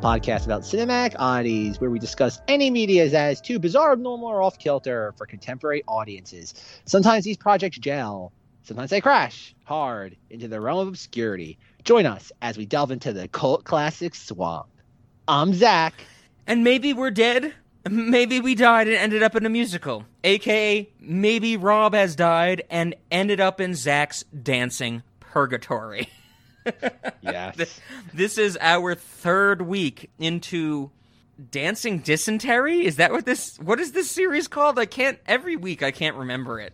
podcast about cinematic oddities where we discuss any media as too bizarre, abnormal, or off kilter for contemporary audiences. Sometimes these projects gel, sometimes they crash hard into the realm of obscurity. Join us as we delve into the cult classic swamp. I'm Zach. And maybe we're dead. Maybe we died and ended up in a musical. AKA, maybe Rob has died and ended up in Zach's dancing purgatory. Yes. this is our third week into dancing dysentery. Is that what this? What is this series called? I can't. Every week I can't remember it.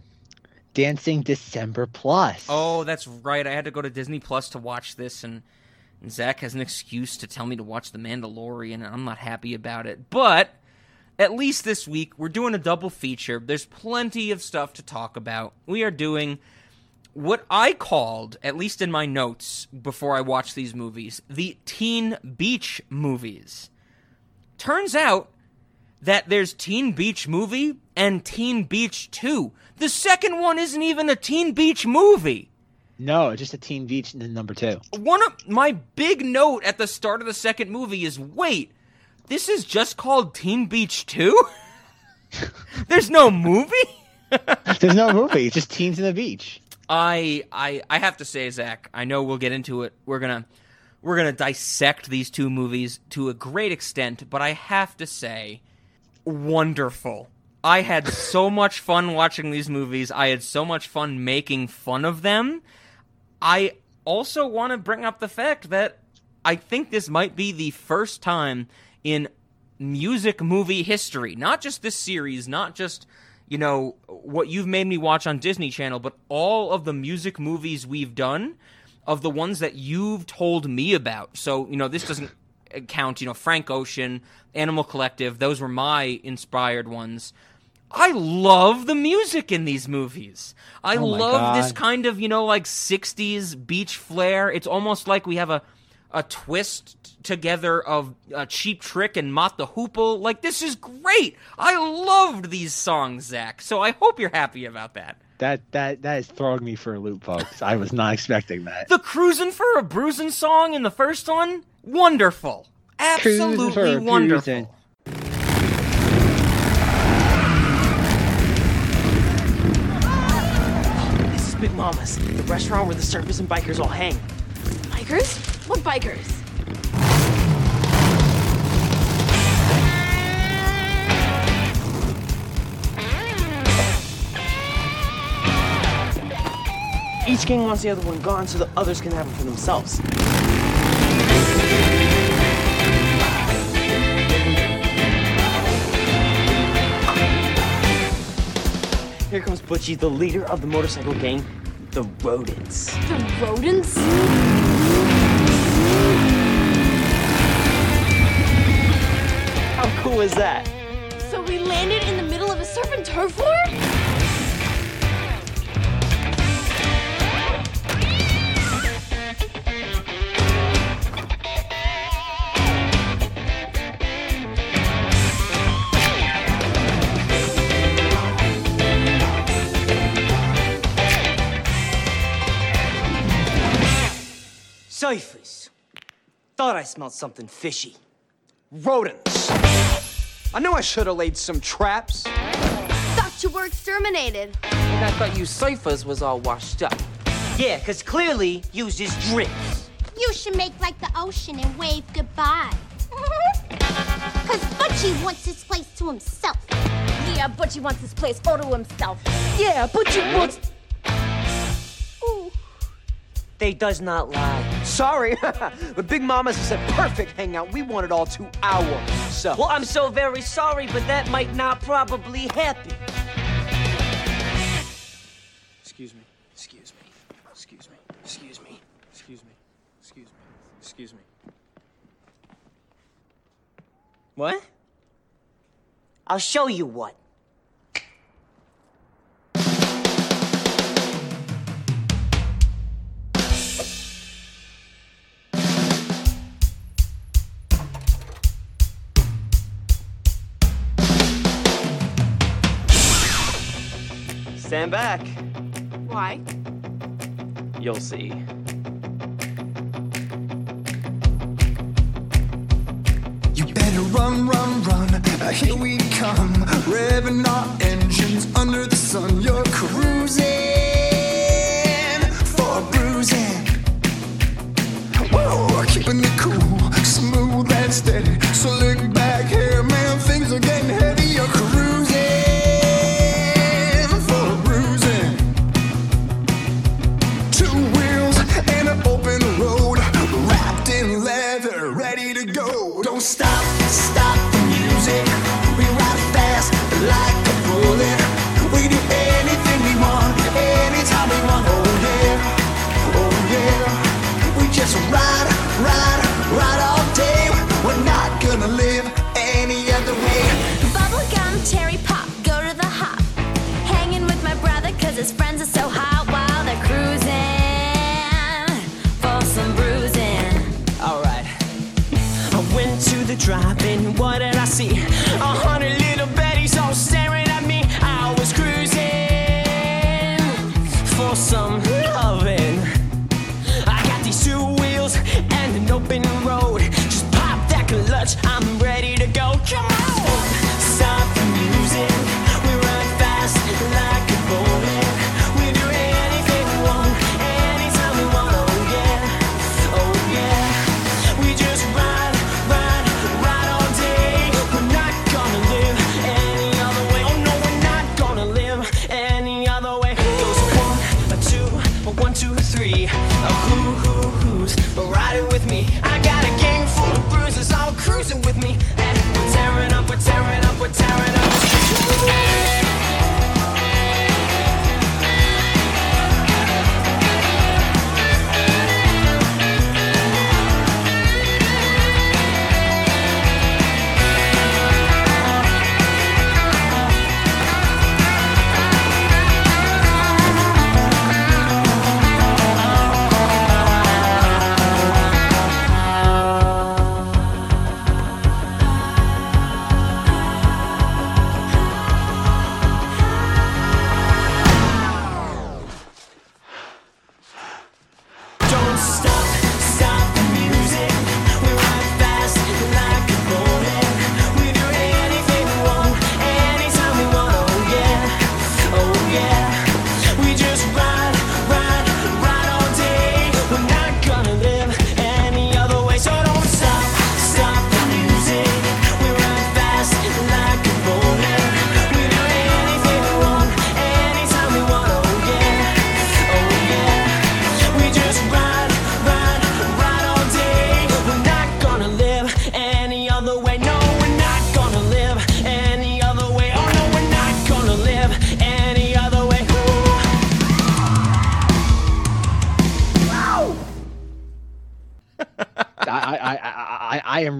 Dancing December Plus. Oh, that's right. I had to go to Disney Plus to watch this, and, and Zach has an excuse to tell me to watch The Mandalorian, and I'm not happy about it. But at least this week, we're doing a double feature. There's plenty of stuff to talk about. We are doing what I called, at least in my notes before I watched these movies, the Teen Beach movies. Turns out that there's Teen Beach movie and Teen Beach 2. The second one isn't even a Teen Beach movie. No, just a Teen Beach number two. One of my big note at the start of the second movie is wait, this is just called Teen Beach 2? There's no movie? There's no movie, it's just teens in the beach. I I I have to say, Zach, I know we'll get into it. We're gonna we're gonna dissect these two movies to a great extent, but I have to say, wonderful. I had so much fun watching these movies. I had so much fun making fun of them. I also want to bring up the fact that I think this might be the first time in music movie history, not just this series, not just you know what you've made me watch on Disney Channel, but all of the music movies we've done, of the ones that you've told me about. So you know this doesn't count. You know Frank Ocean, Animal Collective; those were my inspired ones. I love the music in these movies. I Oh love this kind of you know like '60s beach flair. It's almost like we have a a twist together of uh, Cheap Trick and Mott the Hoople. Like this is great. I loved these songs, Zach. So I hope you're happy about that. That that that is throwing me for a loop, folks. I was not expecting that. The cruising for a bruising song in the first one, wonderful, absolutely wonderful. This is Big Mama's, the restaurant where the surfers and bikers all hang. Bikers? What bikers? Each gang wants the other one gone so the others can have it for themselves. Here comes Butchie, the leader of the motorcycle gang, the Rodents. The rodents? How cool that? So we landed in the middle of a surf and turf war? Cyphers. Thought I smelled something fishy. Rodents. I knew I should have laid some traps. Thought you were exterminated. And I thought you ciphers was all washed up. Yeah, because clearly uses drips. You should make like the ocean and wave goodbye. Cause Butchie wants his place to himself. Yeah, Butchie wants this place all to himself. Yeah, Butchie wants. Ooh. They does not lie. Sorry, but Big Mama's is a perfect hangout. We want it all to ourselves. Well, I'm so very sorry, but that might not probably happen. Excuse me. Excuse me. Excuse me. Excuse me. Excuse me. Excuse me. Excuse me. What? I'll show you what. I'm back. Why? You'll see. You better run, run, run. Uh, here we come. Revving our engines under the sun. You're cruising.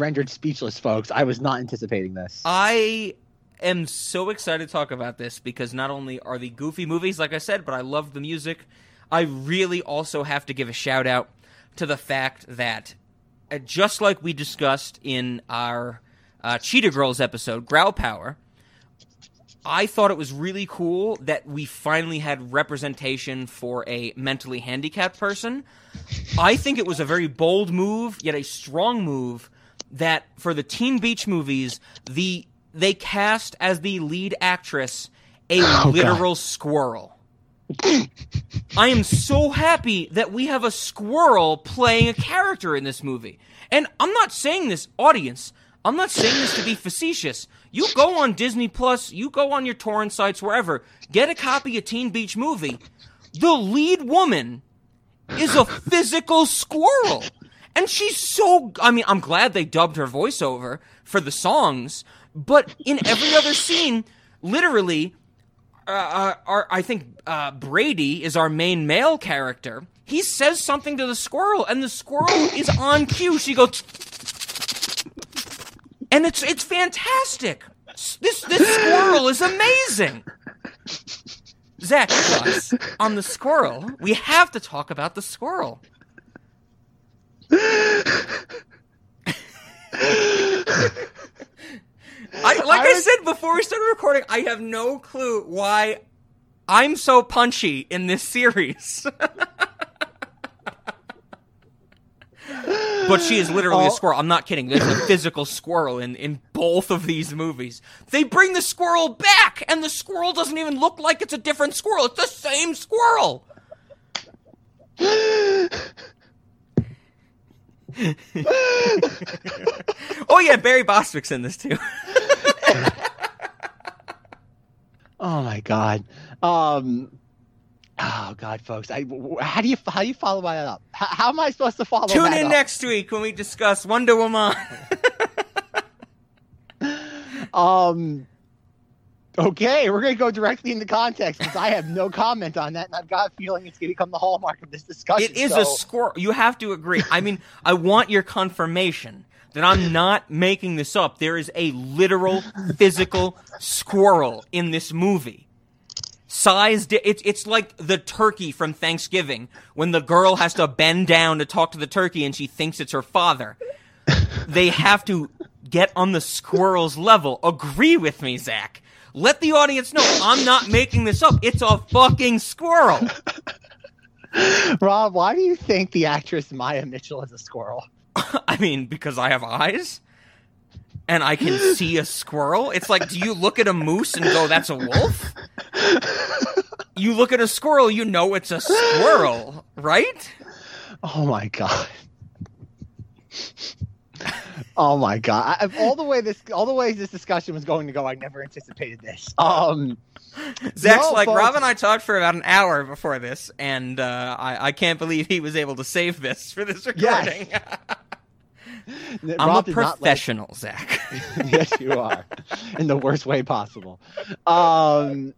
Rendered speechless, folks. I was not anticipating this. I am so excited to talk about this because not only are the goofy movies, like I said, but I love the music. I really also have to give a shout out to the fact that, uh, just like we discussed in our uh, Cheetah Girls episode, Growl Power, I thought it was really cool that we finally had representation for a mentally handicapped person. I think it was a very bold move, yet a strong move that for the Teen Beach movies, the they cast as the lead actress a oh, God. literal squirrel. I am so happy that we have a squirrel playing a character in this movie. And I'm not saying this, audience, I'm not saying this to be facetious. You go on Disney Plus, you go on your torrent sites, wherever, get a copy of Teen Beach Movie. The lead woman is a physical squirrel. And she's so. I mean, I'm glad they dubbed her voiceover for the songs, but in every other scene, literally, uh, uh, our, I think uh, Brady is our main male character. He says something to the squirrel, and the squirrel is on cue. She goes, and it's it's fantastic. This this squirrel is amazing. Zach, on the squirrel? We have to talk about the squirrel. I, like I, said before we started recording, I have no clue why I'm so punchy in this series. but she is literally a Oh. squirrel. I'm not kidding. There's a physical squirrel in, in both of these movies. They bring the squirrel back, and the squirrel doesn't even look like it's a different squirrel. It's the same squirrel. oh yeah, Barry Bostwick's in this too. Oh my god. Um. Oh god, folks. I how do you how do you follow that up? How, how am I supposed to follow? Tune in up? next week when we discuss Wonder Woman. Um. Okay, we're gonna go directly into context because I have no comment on that, and I've got a feeling it's gonna become the hallmark of this discussion. It is so- a squirrel. You have to agree. I mean, I want your confirmation that I'm not making this up. There is a literal, physical squirrel in this movie. Size, di- it's it's like the turkey from Thanksgiving when the girl has to bend down to talk to the turkey and she thinks it's her father. They have to get on the squirrel's level. Agree with me, Zach. Let the audience know I'm not making this up. It's a fucking squirrel. Rob, why do you think the actress Maia Mitchell is a squirrel? I mean, because I have eyes and I can see a squirrel. It's like, do you look at a moose and go, that's a wolf? You look at a squirrel, you know it's a squirrel, right? Oh my god. Oh my god! I, all the way this, all the ways this discussion was going to go, I never anticipated this. Um, Zach's No, like, folks. Rob and I talked for about an hour before this, and uh, I, I can't believe he was able to save this for this recording. I'm Rob a not like- professional, Zach. yes, you are, in the worst way possible. Um,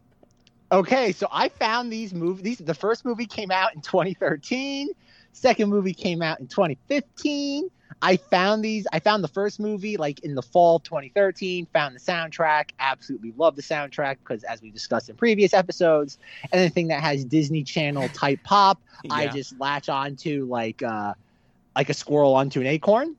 okay, so I found these movies. These the first movie came out in 2013. Second movie came out in 2015. I found these. I found the first movie like in the fall of 2013. Found the soundtrack. Absolutely love the soundtrack because, as we discussed in previous episodes, anything that has Disney Channel type pop, I just latch onto like. Uh, like a squirrel onto an acorn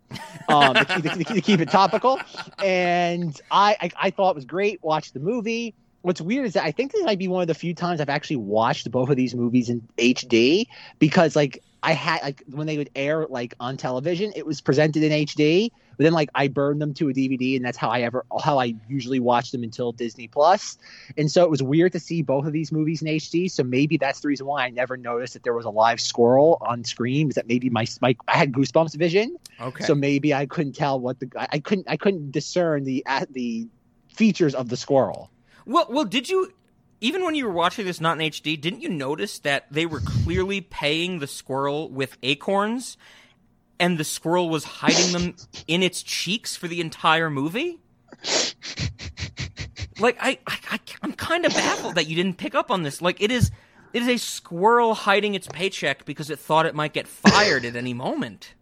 um, to, keep, to, to keep it topical. And I, I, I thought it was great. Watched the movie. What's weird is that I think this might be one of the few times I've actually watched both of these movies in HD because like I had like when they would air like on television, it was presented in HD. But then like I burned them to a DVD, and that's how I ever how I usually watch them until Disney Plus. And so it was weird to see both of these movies in HD. So maybe that's the reason why I never noticed that there was a live squirrel on screen. Is that maybe my my I had goosebumps vision. Okay. So maybe I couldn't tell what the I, couldn't I couldn't discern the the features of the squirrel. Well, well, did you even when you were watching this not in HD, didn't you notice that they were clearly paying the squirrel with acorns and the squirrel was hiding them in its cheeks for the entire movie? Like I, I, I'm kind of baffled that you didn't pick up on this. Like it is it is a squirrel hiding its paycheck because it thought it might get fired at any moment.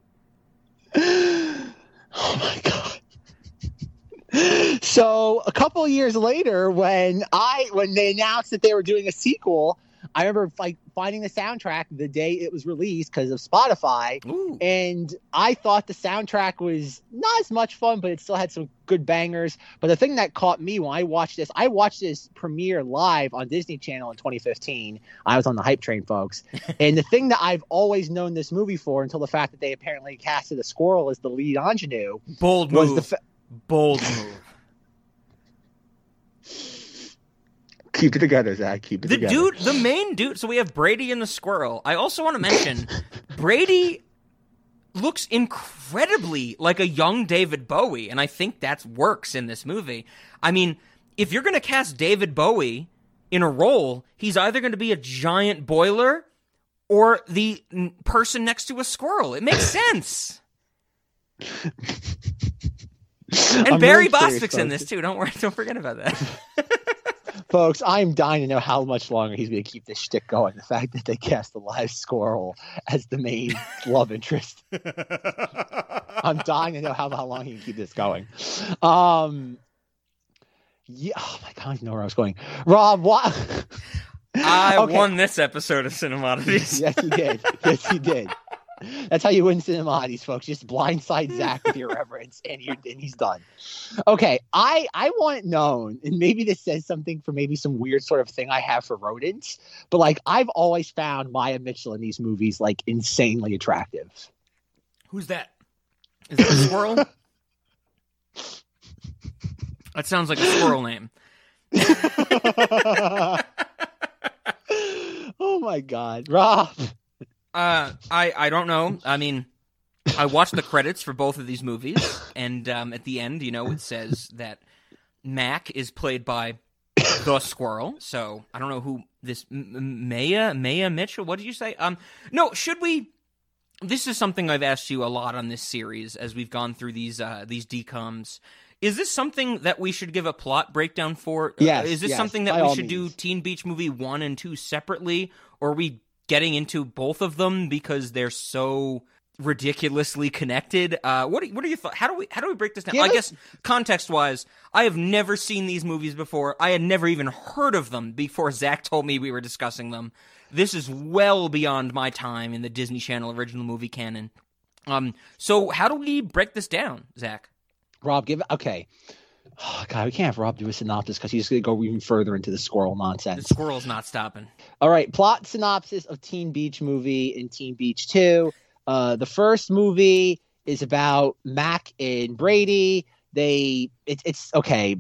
Oh my god. So a couple of years later, when I when they announced that they were doing a sequel, I remember like finding the soundtrack the day it was released because of Spotify, Ooh. and I thought the soundtrack was not as much fun, but it still had some good bangers. But the thing that caught me when I watched this, I watched this premiere live on Disney Channel in 2015. I was on the hype train, folks. and the thing that I've always known this movie for, until the fact that they apparently casted a squirrel as the lead ingenue, Bold was move. the fa- Bold move. keep it together, Zach. Keep it The together. dude, the main dude. So we have Brady and the squirrel. I also want to mention Brady looks incredibly like a young David Bowie, and I think that works in this movie. I mean, if you're going to cast David Bowie in a role, he's either going to be a giant boiler or the person next to a squirrel. It makes sense. And I'm Barry really Bostwick's in this too. Don't worry, don't forget about that. Folks, I'm dying to know how much longer he's going to keep this shtick going. The fact that they cast the live squirrel as the main love interest. I'm dying to know how, how long he can keep this going. Um, yeah. Oh my god, I know where I was going. Rob, what? I Okay. won this episode of Cinemodities. yes, you did. Yes, you did. That's how you win cinemodities, folks. Just blindside Zach with your reverence, and you're and he's done. Okay, I I want known, and maybe this says something for maybe some weird sort of thing I have for rodents, but like I've always found Maia Mitchell in these movies like insanely attractive. Who's that? Is that a squirrel? That sounds like a squirrel name. oh my god, Rob. Uh, I I don't know. I mean, I watched the credits for both of these movies, and um, at the end, you know, it says that Mac is played by the squirrel. So I don't know who this Maia Maia Mitchell. What did you say? Um, no, should we? This is something I've asked you a lot on this series as we've gone through these uh, these DCOMs. Is this something that we should give a plot breakdown for? Uh, Yes, Is this yes, something that we should do. Teen Beach Movie one and two separately, or are we getting into both of them because they're so ridiculously connected? Uh, what are, what are your thoughts? How do we how do we break this down? Give I guess context wise, I have never seen these movies before. I had never even heard of them before Zach told me we were discussing them. This is well beyond my time in the Disney Channel original movie canon. Um, so how do we break this down, Zach? Rob, give okay. Oh, God, we can't have Rob do a synopsis because he's going to go even further into the squirrel The nonsense. squirrel's not stopping. All right, plot synopsis of Teen Beach movie and Teen Beach 2. Uh, the first movie is about Mac and Brady. They it, it's okay.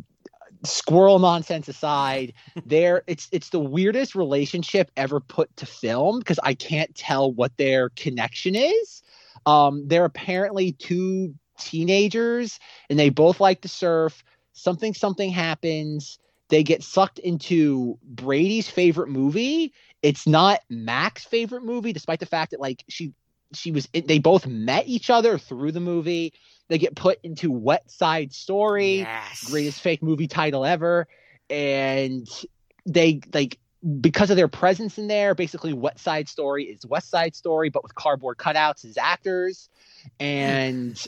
Squirrel nonsense aside, there it's it's the weirdest relationship ever put to film because I can't tell what their connection is. Um, they're apparently two teenagers and they both like to surf. Something something happens. They get sucked into Brady's favorite movie it's not Mac's favorite movie, despite the fact that like she she was they both met each other through the movie. They get put into Wet Side Story, Yes. greatest fake movie title ever, and they like because of their presence in there. Basically, Wet Side Story is West Side Story, but with cardboard cutouts as actors, hmm. and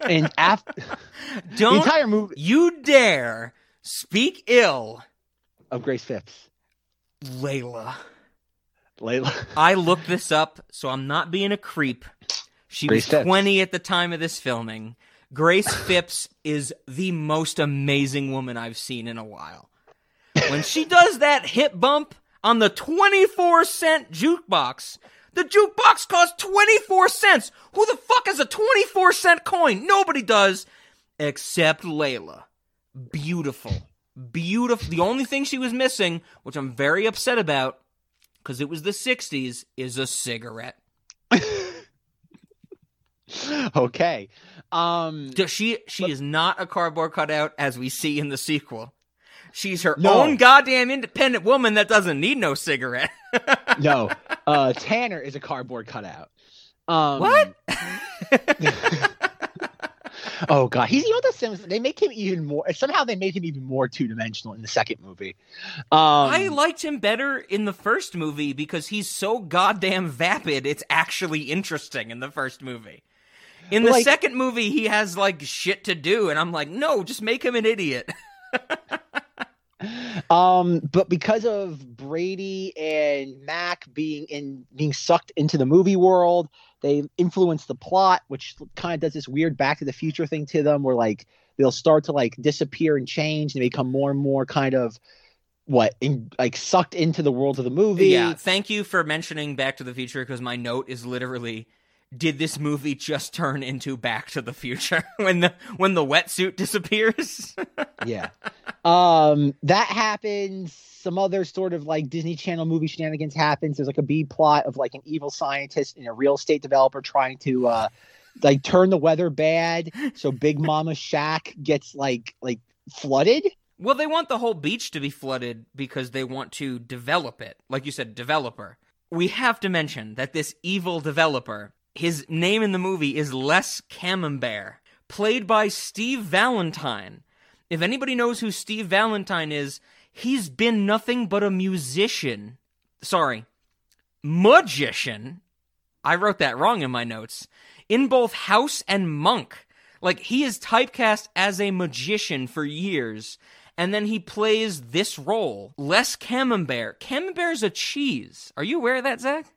and after the Don't entire movie you dare speak ill, of Grace Phipps, Layla. Layla. I looked this up, so I'm not being a creep. She Grace was Phipps. 20 at the time of this filming. Grace Phipps is the most amazing woman I've seen in a while. When she does that hip bump on the 24 cent jukebox, the jukebox costs 24 cents. Who the fuck has a 24 cent coin? Nobody does except Layla. Beautiful. Beautiful. The only thing she was missing, which I'm very upset about, because it was the 60s, is a cigarette. okay. Um She she is not a cardboard cutout as we see in the sequel. She's her No. own goddamn independent woman that doesn't need no cigarette. no. Uh Tanner is a cardboard cutout. Um What? Oh god, he's you know the Sims. They make him even more. Somehow they made him even more two dimensional in the second movie. Um, I liked him better in the first movie because he's so goddamn vapid. It's actually interesting in the first movie. In the Like- second movie, he has like shit to do, and I'm like, no, just make him an idiot. Um, but because of Brady and Mac being in being sucked into the movie world, they influence the plot, which kind of does this weird Back to the Future thing to them, where like they'll start to like disappear and change, and they become more and more kind of what in, like sucked into the world of the movie. Yeah, thank you for mentioning Back to the Future because my note is literally did this movie just turn into Back to the Future when the when the wetsuit disappears? yeah. Um, that happens. Some other sort of like Disney Channel movie shenanigans happens. There's like a B plot of like an evil scientist and a real estate developer trying to uh like turn the weather bad so Big Mama Shack gets like like flooded. well, they want the whole beach to be flooded because they want to develop it. Like you said, developer. We have to mention that this evil developer, his name in the movie is Les Camembert, played by Steve Valentine. If anybody knows who Steve Valentine is, he's been nothing but a musician. Sorry, magician. I wrote that wrong in my notes. In both House and Monk. Like, he is typecast as a magician for years, and then he plays this role. Les Camembert. Camembert's a cheese. Are you aware of that, Zach?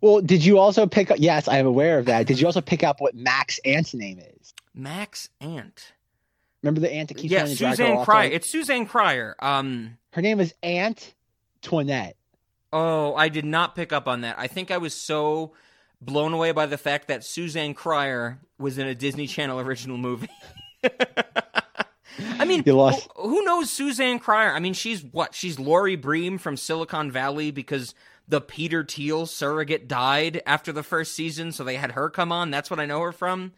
Well, did you also pick up? Yes, I am aware of that. Did you also pick up what Mac's aunt's name is? Max Ant. Remember the aunt that keeps Yeah, trying to drag her Suzanne off, Cryer. It's Suzanne Cryer. Um, Her name is Aunt Toinette. oh, I did not pick up on that. I think I was so blown away by the fact that Suzanne Cryer was in a Disney Channel original movie. I mean, who, who knows Suzanne Cryer? I mean, she's what? She's Laurie Bream from Silicon Valley because the Peter Thiel surrogate died after the first season, so they had her come on. That's what I know her from.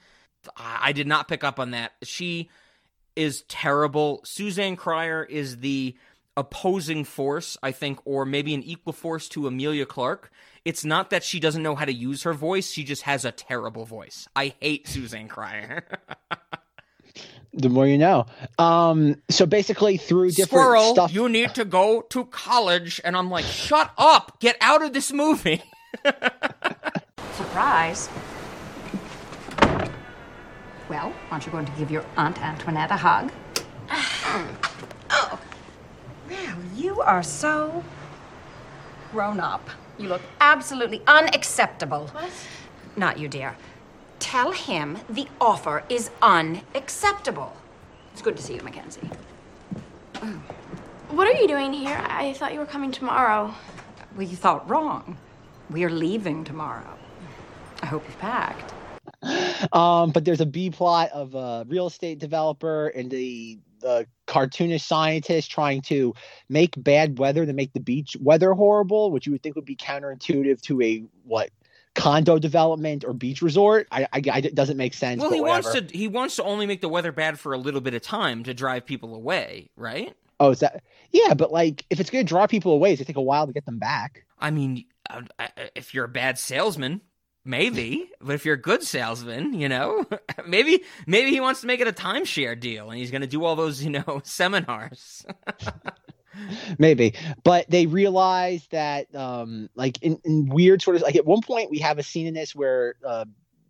I did not pick up on that. She is terrible. Suzanne Cryer is the opposing force, I think, or maybe an equal force to Emilia Clarke. It's not that she doesn't know how to use her voice, she just has a terrible voice. I hate Suzanne Cryer. The more you know. Um, so basically, through different Squirrel, stuff. you need to go to college. And I'm like, shut up. Get out of this movie. Surprise. Well, aren't you going to give your Aunt Antoinette a hug? oh. Well, you are so grown up. You look absolutely unacceptable. What? Not you, dear. Tell him the offer is unacceptable. It's good to see you, Mackenzie. What are you doing here? I thought you were coming tomorrow. Well, you thought wrong. We are leaving tomorrow. I hope you've packed. Um, but there's a B plot of a real estate developer and the the cartoonish scientist trying to make bad weather to make the beach weather horrible, which you would think would be counterintuitive to a what condo development or beach resort. I, I, I it doesn't make sense. well, he whatever. wants to he wants to only make the weather bad for a little bit of time to drive people away, right? Oh, is that? Yeah, but like if it's going to draw people away, it's going to take a while to get them back. I mean, if you're a bad salesman, maybe. but if you're a good salesman, you know, maybe maybe he wants to make it a timeshare deal, and he's going to do all those, you know, seminars. maybe. But they realize that um like in, in weird sort of like at one point we have a scene in this where uh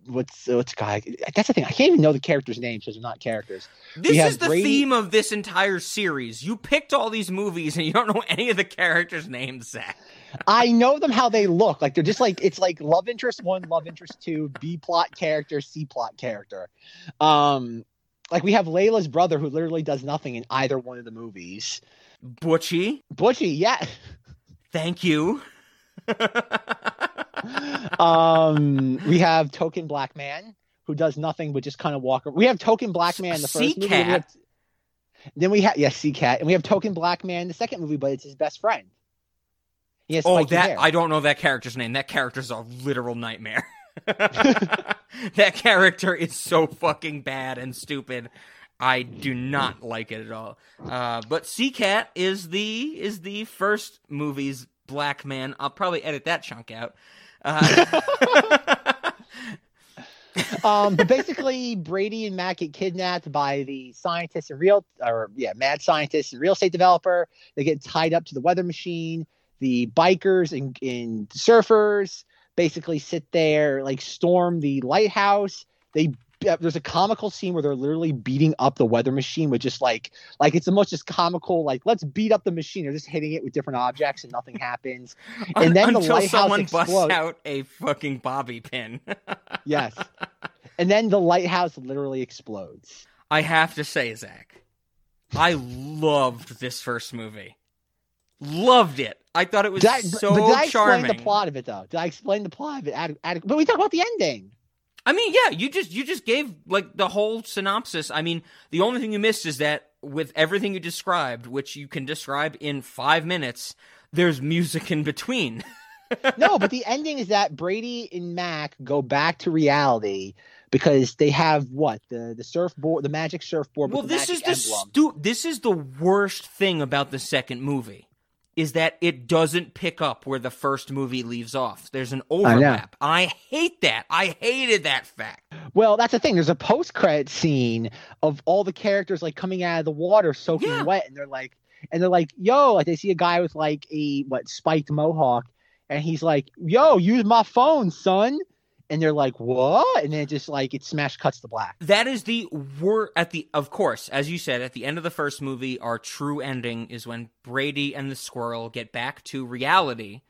what's what's guy that's the thing i can't even know the characters names because they're not characters. This is the Brady- theme of this entire series. You picked all these movies and you don't know any of the characters' names, Zach. i know them how they look. Like they're just like it's like love interest one love interest two b plot character c plot character. Um like we have layla's brother who literally does nothing in either one of the movies Butchie, butchie yeah thank you. um we have token black man who does nothing but just kind of walk Around. we have token black man the first movie then we have- then we have yes sea cat and we have token black man the second movie but it's his best friend Yes. Oh, that hair. I don't know that character's name. That character's a literal nightmare. that character is so fucking bad and stupid. I do not like it at all. Uh, but Sea Cat is the is the first movie's black man. I'll probably edit that chunk out. Uh, um, but basically, Brady and Matt get kidnapped by the scientist and real, or yeah, mad scientist and real estate developer. They get tied up to the weather machine. The bikers and, and surfers basically sit there, like storm the lighthouse. They there's a comical scene where they're literally beating up the weather machine with just like like it's the most just comical like let's beat up the machine. They're just hitting it with different objects and nothing happens. And then the until lighthouse someone explodes. busts out a fucking bobby pin. Yes. And then the lighthouse literally explodes. I have to say, Zach, I loved this first movie. Loved it. I thought it was Did I, so but did I charming. explain the plot of it though? Did I explain the plot of it? Ad- ad- but we talk about the ending. I mean, yeah, you just you just gave like the whole synopsis. I mean, the only thing you missed is that with everything you described, which you can describe in five minutes, there's music in between. no, but the ending is that Brady and Mac go back to reality because they have what the the surfboard, the magic surfboard. well, this is the stu- this is the worst thing about the second movie is that it doesn't pick up where the first movie leaves off. There's an overlap. I, hate that. I hated that fact. Well, that's the thing. There's a post credit scene of all the characters like coming out of the water soaking Yeah. wet, and they're like, and they're like, "Yo!" Like they see a guy with like a what spiked mohawk, and he's like, "Yo, use my phone, son." And they're like, "What?" And then it just like it smash cuts to black. That is the wor at the of course, as you said, at the end of the first movie, our true ending is when Brady and the squirrel get back to reality.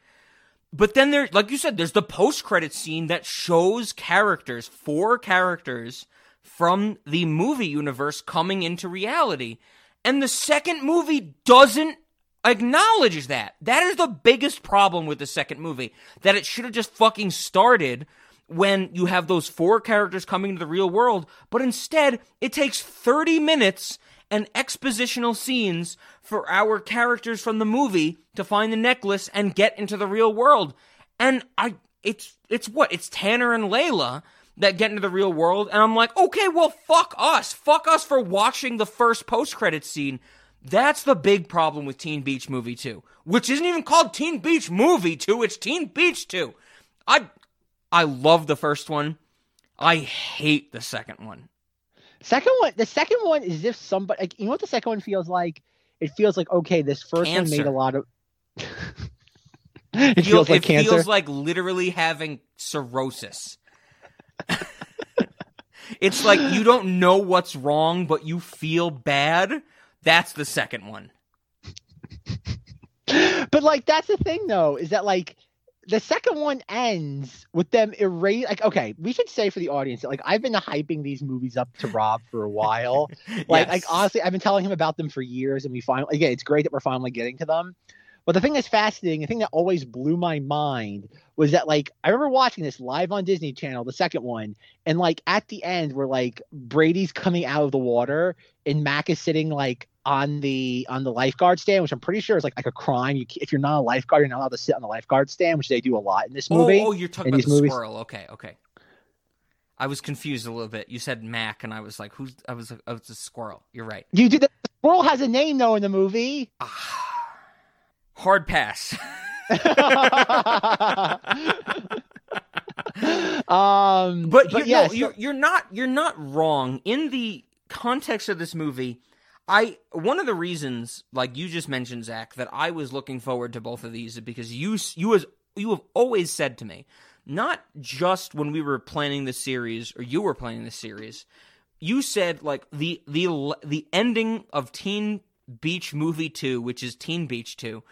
But then there like you said, there's the post credit scene that shows characters, four characters from the movie universe coming into reality. And the second movie doesn't acknowledge that. That is the biggest problem with the second movie. That it should have just fucking started when you have those four characters coming into the real world, but instead it takes 30 minutes and expositional scenes for our characters from the movie to find the necklace and get into the real world. And I it's it's what? It's Tanner and Layla that get into the real world and I'm like, "Okay, well fuck us. Fuck us for watching the first post-credit scene." That's the big problem with Teen Beach Movie 2, which isn't even called Teen Beach Movie 2, it's Teen Beach 2. I I love the first one. I hate the second one. Second one, the second one is if somebody, like, you know what the second one feels like? It feels like okay, this first one made a lot of. it Feel- feels like it cancer. feels like literally having cirrhosis. it's like you don't know what's wrong, but you feel bad. That's the second one. but like that's the thing though, is that like the second one ends with them erase. Like okay, we should say for the audience that like I've been hyping these movies up to Rob for a while. Like, Yes. like honestly, I've been telling him about them for years, and we finally again, it's great that we're finally getting to them. But the thing that's fascinating, the thing that always blew my mind was that like I remember watching this live on Disney Channel, the second one, and like at the end where like Brady's coming out of the water and Mac is sitting like on the on the lifeguard stand, which I'm pretty sure is like like a crime. You, if you're not a lifeguard, you're not allowed to sit on the lifeguard stand, which they do a lot in this movie. Oh, oh, you're talking about the movies. squirrel. Okay, okay. I was confused a little bit. You said Mac, and I was like, "Who's?" I was like, "Oh, it's a squirrel." You're right. You do the squirrel has a name though in the movie. Hard pass. um, but, but no, so- you're you're not you're not wrong in the context of this movie. I one of the reasons, like you just mentioned, Zach, that I was looking forward to both of these is because you you as you have always said to me, not just when we were planning the series or you were planning the series, you said like the the the ending of Teen Beach Movie Two, which is Teen Beach Two,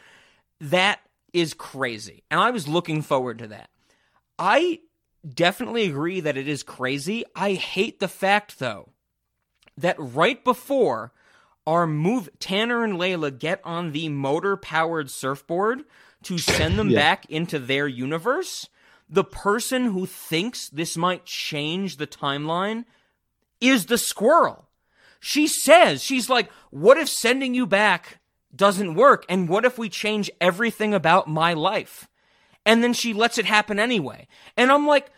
that is crazy, and I was looking forward to that. I definitely agree that it is crazy. I hate the fact though that right before our move Tanner and Layla get on the motor powered surfboard to send them Yeah. back into their universe, the person who thinks this might change the timeline is the squirrel. She says, she's like, what if sending you back doesn't work? And what if we change everything about my life? And then she lets it happen anyway. And I'm like,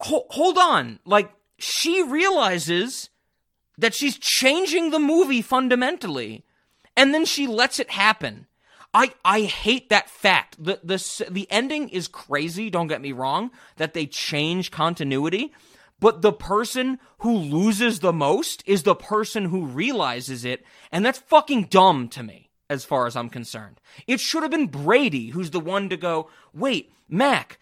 hold on. Like, she realizes that she's changing the movie fundamentally, and then she lets it happen. I I hate that fact. The the the ending is crazy, don't get me wrong, that they change continuity, but the person who loses the most is the person who realizes it, and that's fucking dumb to me as far as I'm concerned. It should have been Brady who's the one to go, "Wait, Mac,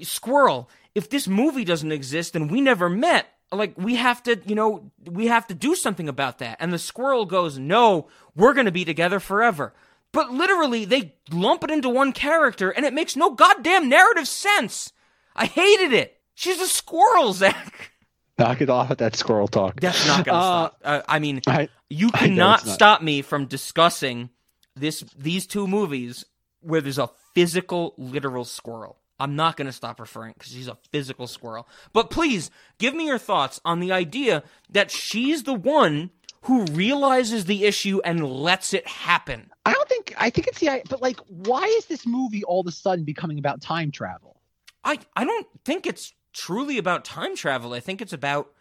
Squirrel, if this movie doesn't exist and we never met, like we have to, you know, we have to do something about that. And the squirrel goes, "No, we're going to be together forever." But literally they lump it into one character and it makes no goddamn narrative sense. I hated it. She's a squirrel, Zach. knock it off with that squirrel talk. That's not going to Uh, stop. Uh, I mean, I- you cannot not. stop me from discussing this these two movies where there's a physical, literal squirrel. I'm not going to stop referring because she's a physical squirrel. But please give me your thoughts on the idea that she's the one who realizes the issue and lets it happen. I don't think I think it's the but like why is this movie all of a sudden becoming about time travel? I I don't think it's truly about time travel. I think it's about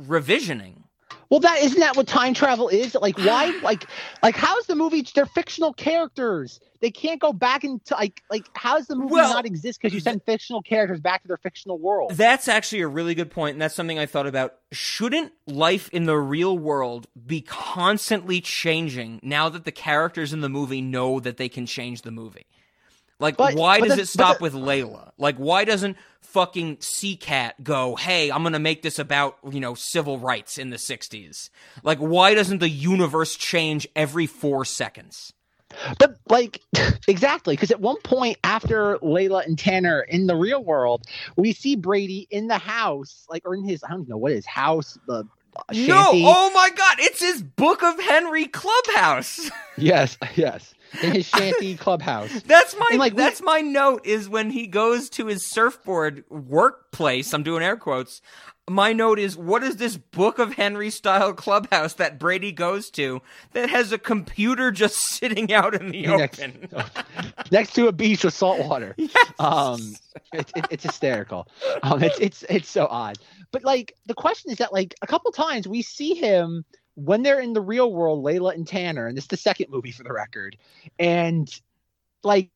revisioning. Well, that isn't that what time travel is? Like, why? Like, like how's the movie? They're fictional characters. They can't go back into like, like how's the movie Well, not exist because you send fictional characters back to their fictional world? That's actually a really good point, and that's something I thought about. Shouldn't life in the real world be constantly changing now that the characters in the movie know that they can change the movie? Like, But- why but does the- it stop but with Layla? Like, why doesn't fucking Sea Cat go, hey, I'm gonna make this about, you know, civil rights in the 60s? Like, why doesn't the universe change every four seconds? But like, exactly, because at one point after Layla and Tanner in the real world, we see Brady in the house, like or in his I don't know what his house, the uh, shanty. No, oh my god, it's his Book of Henry clubhouse. Yes, yes. In his shanty clubhouse. That's my And, like, we- that's my note is when he goes to his surfboard workplace. I'm doing air quotes. My note is what is this Book of Henry style clubhouse that Brady goes to that has a computer just sitting out in the Next- open? next to a beach with salt water. Um, it, it, it's hysterical. Um, it's it's it's so odd. But like the question is that like a couple times we see him when they're in the real world, Layla and Tanner, and this is the second movie for the record, and like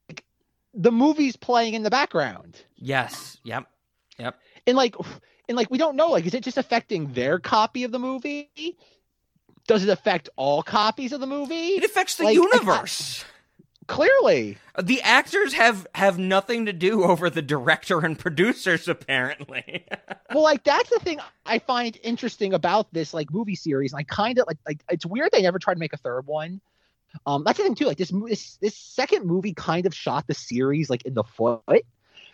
the movie's playing in the background, Yes. Yep. Yep. and like and like we don't know like is it just affecting their copy of the movie? Does it affect all copies of the movie? It affects the Like, universe. Clearly. the actors have have nothing to do over the director and producers apparently. well like that's the thing i find interesting about this like movie series. And i kind of like like it's weird they never tried to make a third one. Um that's the thing too. Like this this this second movie kind of shot the series like in the foot.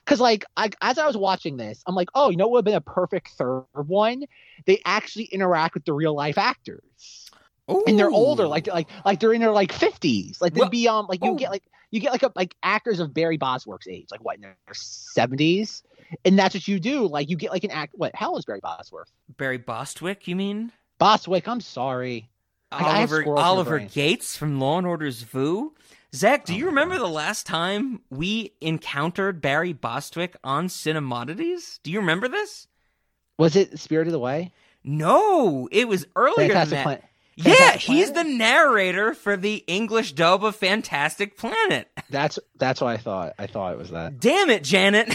Because like I, as i was watching this i'm like oh you know what would have been a perfect third one? They actually interact with the real life actors and they're older like like like they're in their like 50s like they'd Well- be um like you oh. get like you get like a like actors of barry bosworth's age like what in their 70s and that's what you do like you get like an act what hell is barry bosworth Barry Bostwick, you mean? boswick i'm sorry Like, Oliver squirrels in my Oliver. Gates from Law and Order SVU. Zach, do Oh you remember God. the last time we encountered Barry Bostwick on Cinemodities? Do you remember this? was it Spirit of the Way? No, it was earlier Fantastic than that. Planet- Yeah, Fantastic he's the narrator for the English dub of Fantastic Planet. that's that's what i thought i thought it was that Damn it, Janet.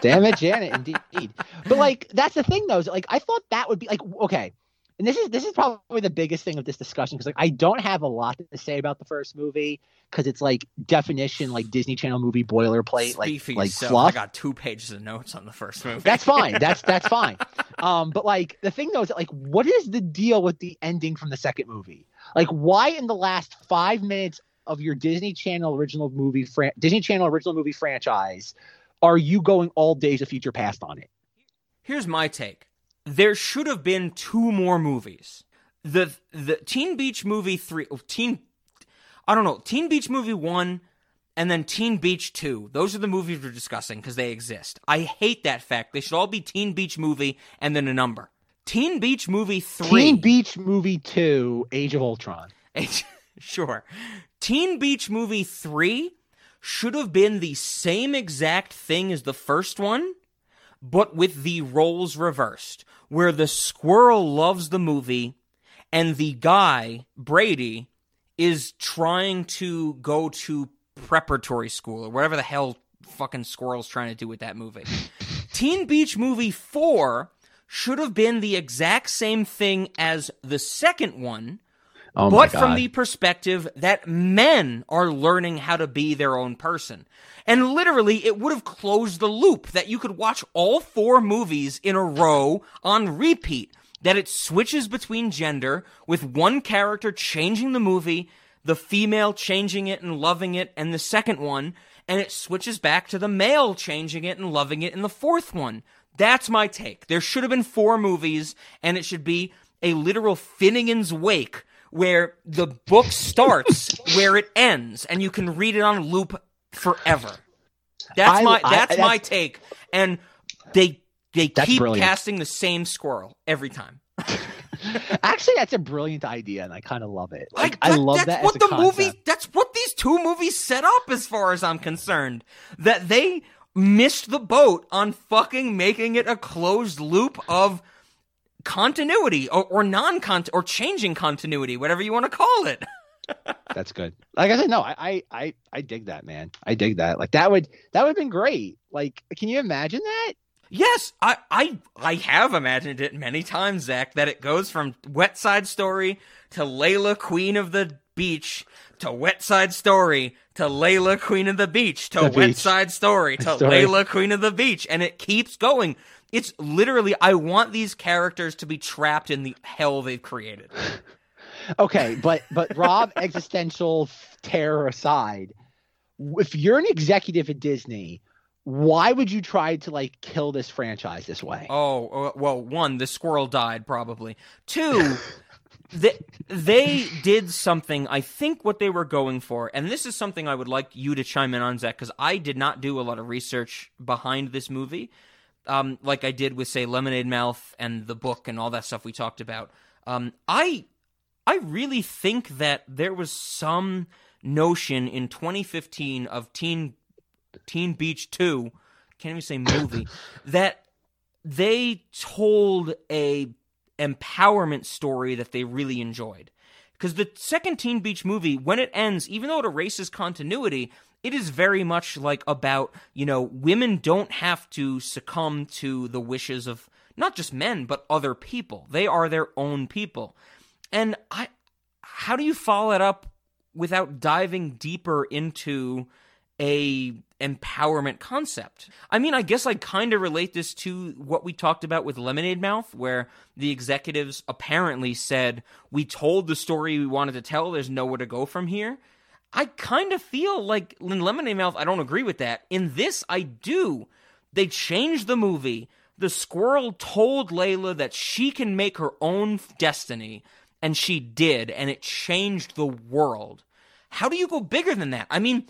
Damn it, Janet, indeed. But like that's the thing though, is like I thought that would be like okay. And this is this is probably the biggest thing of this discussion because like I don't have a lot to say about the first movie because it's like definition like Disney Channel movie boilerplate Speak like like yourself. fluff. I got two pages of notes on the first movie. That's fine. That's that's fine. Um, but like the thing though is that, like, what is the deal with the ending from the second movie? Like, why in the last five minutes of your Disney Channel original movie fran- Disney Channel original movie franchise are you going all Days of Future Past on it? Here's my take. There should have been two more movies. The the Teen Beach Movie 3 oh, Teen I don't know, Teen Beach Movie 1 and then Teen Beach 2. Those are the movies we're discussing because they exist. I hate that fact. They should all be Teen Beach Movie and then a number. Teen Beach Movie 3 Teen Beach Movie Two: Age of Ultron. sure. Teen Beach Movie 3 should have been the same exact thing as the first one, but with the roles reversed, where the squirrel loves the movie and the guy, Brady, is trying to go to preparatory school or whatever the hell fucking squirrel's trying to do with that movie. Teen Beach Movie 4 should have been the exact same thing as the second one, Oh but from the perspective that men are learning how to be their own person. And literally, it would have closed the loop that you could watch all four movies in a row on repeat. That it switches between gender, with one character changing the movie, the female changing it and loving it, and the second one, and it switches back to the male changing it and loving it in the fourth one. That's my take. There should have been four movies, and it should be a literal Finnegans Wake where the book starts where it ends, and you can read it on loop forever. That's I- my I- that's, my that's- take, and they they keep brilliant. casting the same squirrel every time. Actually, that's a brilliant idea, and I kind of love it. Like, I, that- love that's that. what as a the movie. That's what these two movies set up, as far as I'm concerned. That they missed the boat on fucking making it a closed loop of continuity or, or non-cont or changing continuity, whatever you want to call it. That's good. Like I said, no, I, I, I, I dig that, man. I dig that. Like that would, that would have been great. Like, can you imagine that? Yes, I, I I have imagined it many times, Zach, that it goes from Wet Side Story to Layla Queen of the Beach to Wet Side Story to Layla Queen of the Beach to The Wet beach. Side Story to Story. Layla Queen of the Beach, and it keeps going. It's literally I want these characters to be trapped in the hell they've created. Okay, but but Rob, existential terror aside, if you're an executive at Disney, why would you try to like kill this franchise this way? Oh, uh, well, one, the squirrel died probably. Two, they, they did something, I think what they were going for, and this is something I would like you to chime in on, Zach, because I did not do a lot of research behind this movie, um, like I did with, say, Lemonade Mouth and the book and all that stuff we talked about. Um, I, I really think that there was some notion in 2015 of Teen Teen Beach 2, can't even say movie, that they told a empowerment story that they really enjoyed. Because the second Teen Beach movie, when it ends, even though it erases continuity, it is very much like about, you know, women don't have to succumb to the wishes of not just men, but other people. They are their own people. And I how do you follow it up without diving deeper into a empowerment concept. I mean, I guess I kind of relate this to what we talked about with Lemonade Mouth, where the executives apparently said, We told the story we wanted to tell, there's nowhere to go from here. I kind of feel like in Lemonade Mouth, I don't agree with that. In this, I do. They changed the movie. The squirrel told Layla that she can make her own destiny, and she did, and it changed the world. How do you go bigger than that? I mean,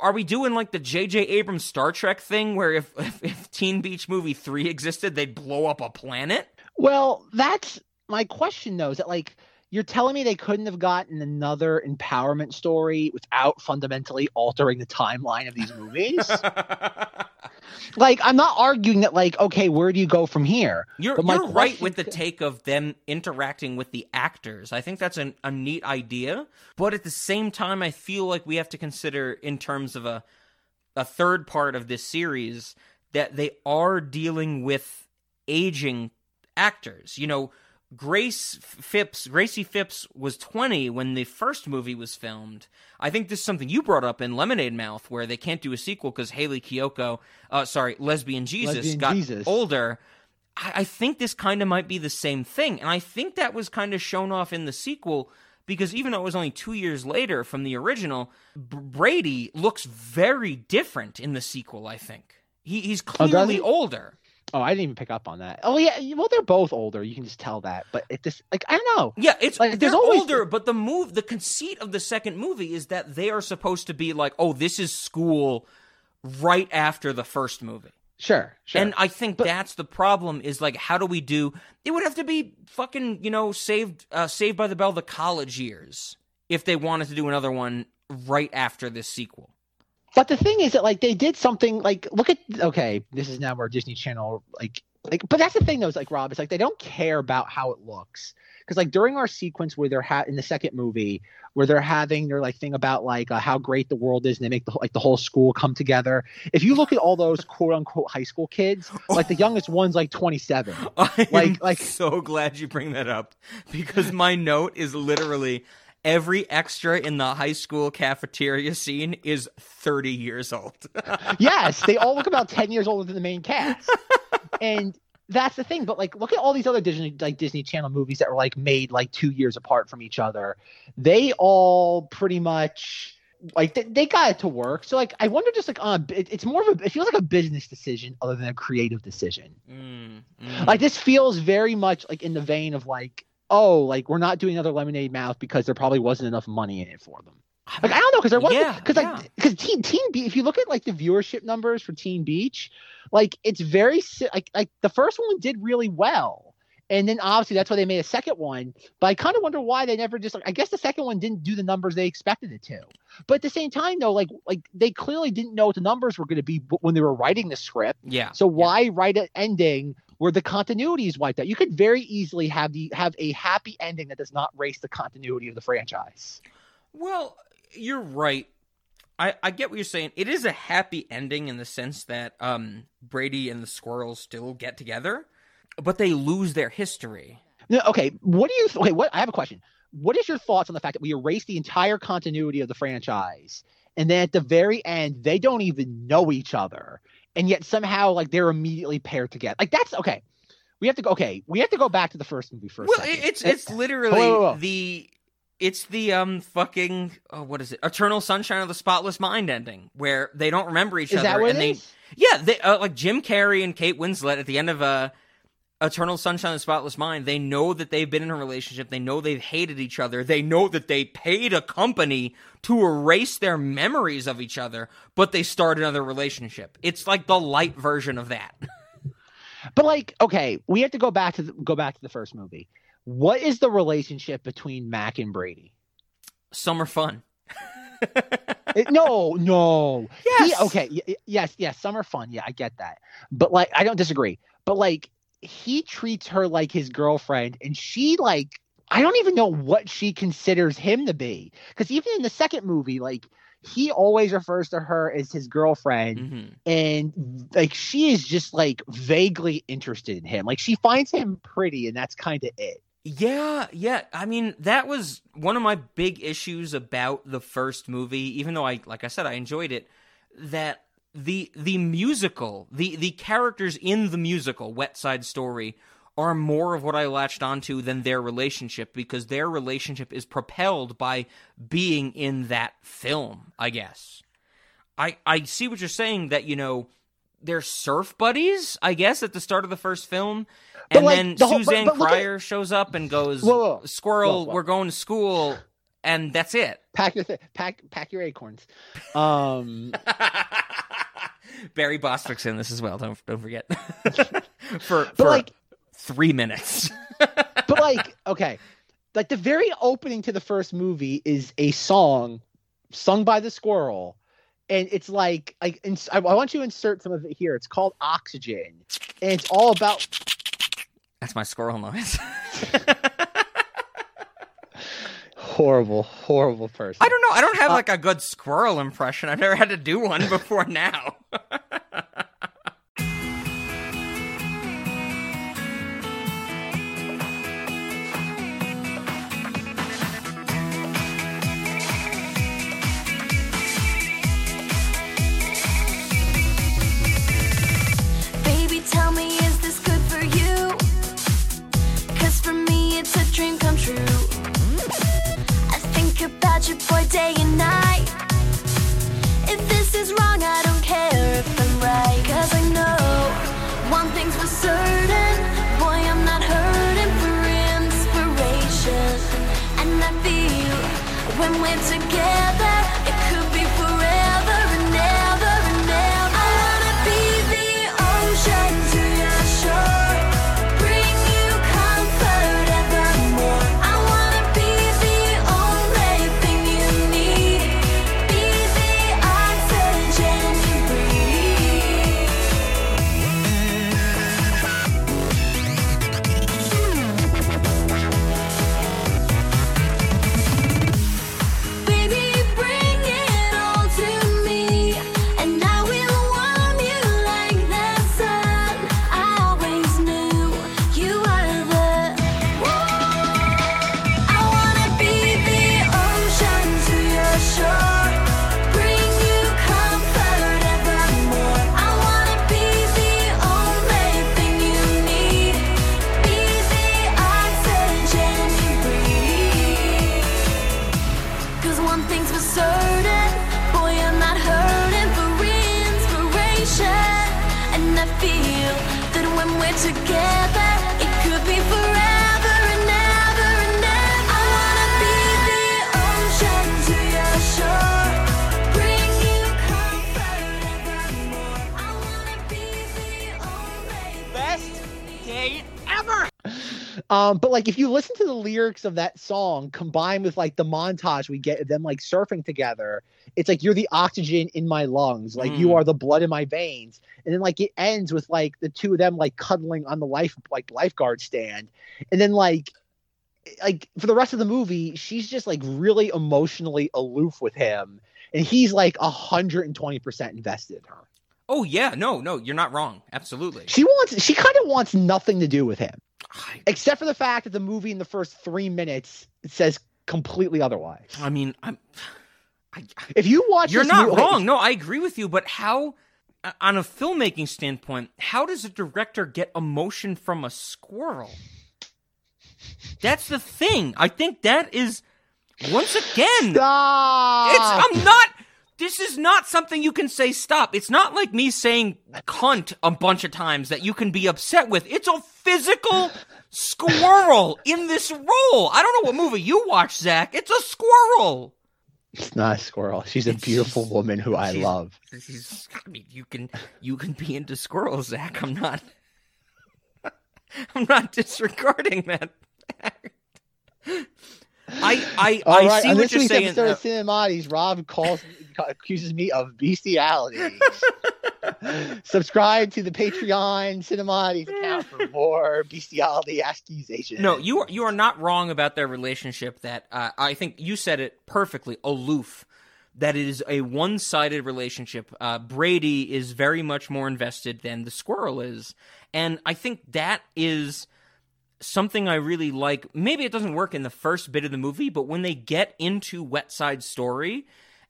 are we doing like the J.J. Abrams Star Trek thing where if, if, if Teen Beach Movie 3 existed, they'd blow up a planet? Well, that's my question though, is that like you're telling me they couldn't have gotten another empowerment story without fundamentally altering the timeline of these movies? like I'm not arguing that like okay, where do you go from here? You're, you're right with the take of them interacting with the actors. I think that's an, a neat idea, but at the same time, I feel like we have to consider in terms of a a third part of this series that they are dealing with aging actors. You know, Grace Phipps, Gracie Phipps was 20 when the first movie was filmed. I think this is something you brought up in Lemonade Mouth, where they can't do a sequel because Hayley Kiyoko, uh, sorry, Lesbian Jesus, Lesbian got Jesus. older. I, I think this kind of might be the same thing, and I think that was kind of shown off in the sequel because even though it was only two years later from the original, B- Brady looks very different in the sequel. I think he, he's Oh, clearly he? older. Oh, I didn't even pick up on that. Oh yeah, well they're both older. You can just tell that. But it just like I don't know. Yeah, it's Like, they're always- older, but the move, the conceit of the second movie is that they are supposed to be like, oh, this is school right after the first movie. Sure, sure. And I think that's the problem is like, how do we do? It would have to be fucking, you know, saved, uh, saved by the bell, the college years, if they wanted to do another one right after this sequel. But the thing is that like they did something like look at okay, this is now where Disney Channel like like but that's the thing though, is like Rob, it's like they don't care about how it looks. Because like during our sequence where they're ha- in the second movie where they're having their like thing about like uh, how great the world is and they make the like the whole school come together. If you look at all those quote unquote high school kids, like the youngest one's like 27. I Like- like- so glad you bring that up because my note is literally every extra in the high school cafeteria scene is 30 years old. yes, they all look about 10 years older than the main cast. and that's the thing. But like, look at all these other Disney like Disney Channel movies that were like made like two years apart from each other. They all pretty much like they, they got it to work. So like, I wonder just like on a, it, it's more of a it feels like a business decision other than a creative decision. Mm, mm. Like this feels very much like in the vein of like. Oh, like we're not doing another Lemonade Mouth because there probably wasn't enough money in it for them. Like I don't know because there wasn't because yeah. like because Teen Teen Beach. If you look at like the viewership numbers for Teen Beach, like it's very like like the first one did really well, and then obviously that's why they made a second one. But I kind of wonder why they never just like I guess the second one didn't do the numbers they expected it to. But at the same time though, like like they clearly didn't know what the numbers were going to be when they were writing the script. yeah. So why write an ending where the continuity is wiped out? You could very easily have the have a happy ending that does not race the continuity of the franchise. Well, you're right. I, I get what you're saying. It is a happy ending in the sense that um, Brady and the squirrels still get together, but they lose their history. No, okay. What do you? Okay, what? I have a question. What is your thoughts on the fact that we erase the entire continuity of the franchise, and then at the very end they don't even know each other, and yet somehow like they're immediately paired together? Like that's okay. We have to go. Okay, we have to go back to the first movie first. Well, second. it's it's literally whoa, whoa, whoa. the It's the um fucking oh, what is it? Eternal Sunshine of the Spotless Mind ending, where they don't remember each Is other and they is? yeah they uh, like Jim Carrey and Kate Winslet at the end of uh, Eternal Sunshine of the Spotless Mind. They know that they've been in a relationship. They know they've hated each other. They know that they paid a company to erase their memories of each other, but they start another relationship. It's like the light version of that. But like, okay, we have to go back to the, go back to the first movie. What is the relationship between Mac and Brady? Summer fun. It- no, no. Yes. He, okay. y- yes. Yes. Summer fun. Yeah, I get that. But like, I don't disagree. But like, he treats her like his girlfriend, and she like, I don't even know what she considers him to be. Because even in the second movie, like, he always refers to her as his girlfriend, Mhm. and like, she is just like vaguely interested in him. Like, she finds him pretty, and that's kind of it. Yeah, yeah. I mean, that was one of my big issues about the first movie, even though I like I said I enjoyed it, that the the musical, the the characters in the musical Wet Side Story are more of what I latched onto than their relationship because their relationship is propelled by being in that film, I guess. I I see what you're saying that, you know, they're surf buddies, I guess, at the start of the first film. And like, then the whole- Suzanne but look at- shows up and goes, Whoa, whoa. "Squirrel, whoa. we're going to school," and that's it. Pack your th- pack pack your acorns. Um, Barry Bostwick's in this as well. Don't don't forget. for but for like, three minutes. but like okay like the very opening to the first movie is a song sung by the squirrel and it's like ins- I, I want you to insert some of it here it's called oxygen and it's all about that's my squirrel noise. horrible horrible person I don't know. I don't have Uh, like a good squirrel impression. I've never had to do one before now. about boy, day and um but like if you listen to the lyrics of that song combined with like the montage we get them like surfing together it's like you're the oxygen in my lungs. Like you Mm. are the blood in my veins. And then like it ends with like the two of them like cuddling on the life like lifeguard stand. And then like like for the rest of the movie she's just like really emotionally aloof with him. And he's like 120% invested in her. Oh yeah, no, no, you're not wrong. Absolutely. she wants she kind of wants nothing to do with him except for the fact that the movie in the first three minutes says completely otherwise. I mean, I'm. I, If you watch, You're not movie- wrong. No, I agree with you. But how, on a filmmaking standpoint, how does a director get emotion from a squirrel? That's the thing. I think that is Once again, Stop! it's I'm not. This is not something you can say stop. It's not like me saying cunt a bunch of times that you can be upset with. It's a physical squirrel in this role. I don't know what movie you watch, Zach. It's a squirrel. It's not a squirrel. She's a beautiful woman who I love. I mean, you can you can be into squirrels, Zach. I'm not. I'm not disregarding that. I I All I right, see on what this you're week's saying. episode of Cinemati's, Rob calls accuses me of bestiality. Subscribe to the Patreon Cinemati's account for more bestiality accusations. No, you are you are not wrong about their relationship. That uh, I think you said it perfectly. Aloof. That it is a one-sided relationship. Uh, Brady is very much more invested than the squirrel is, and I think that is something I really like. Maybe it doesn't work in the first bit of the movie, but when they get into Wet Side Story,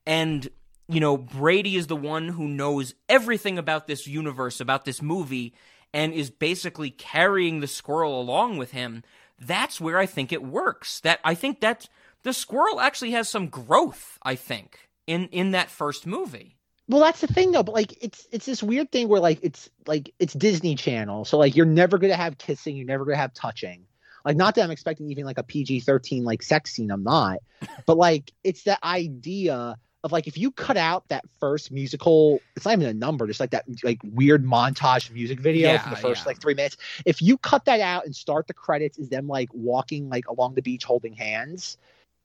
and you know Brady is the one who knows everything about this universe, about this movie, and is basically carrying the squirrel along with him. That's where I think it works. That I think that the squirrel actually has some growth. I think in in that first movie. Well, that's the thing though. But like, it's it's this weird thing where like it's like it's Disney Channel, so like you're never gonna have kissing, you're never gonna have touching. Like, not that I'm expecting even like a PG thirteen like sex scene. I'm not, but like it's that idea of like if you cut out that first musical, it's not even a number, just like that like weird montage music video Yeah, from the first yeah. like three minutes. If you cut that out and start the credits is them like walking like along the beach holding hands,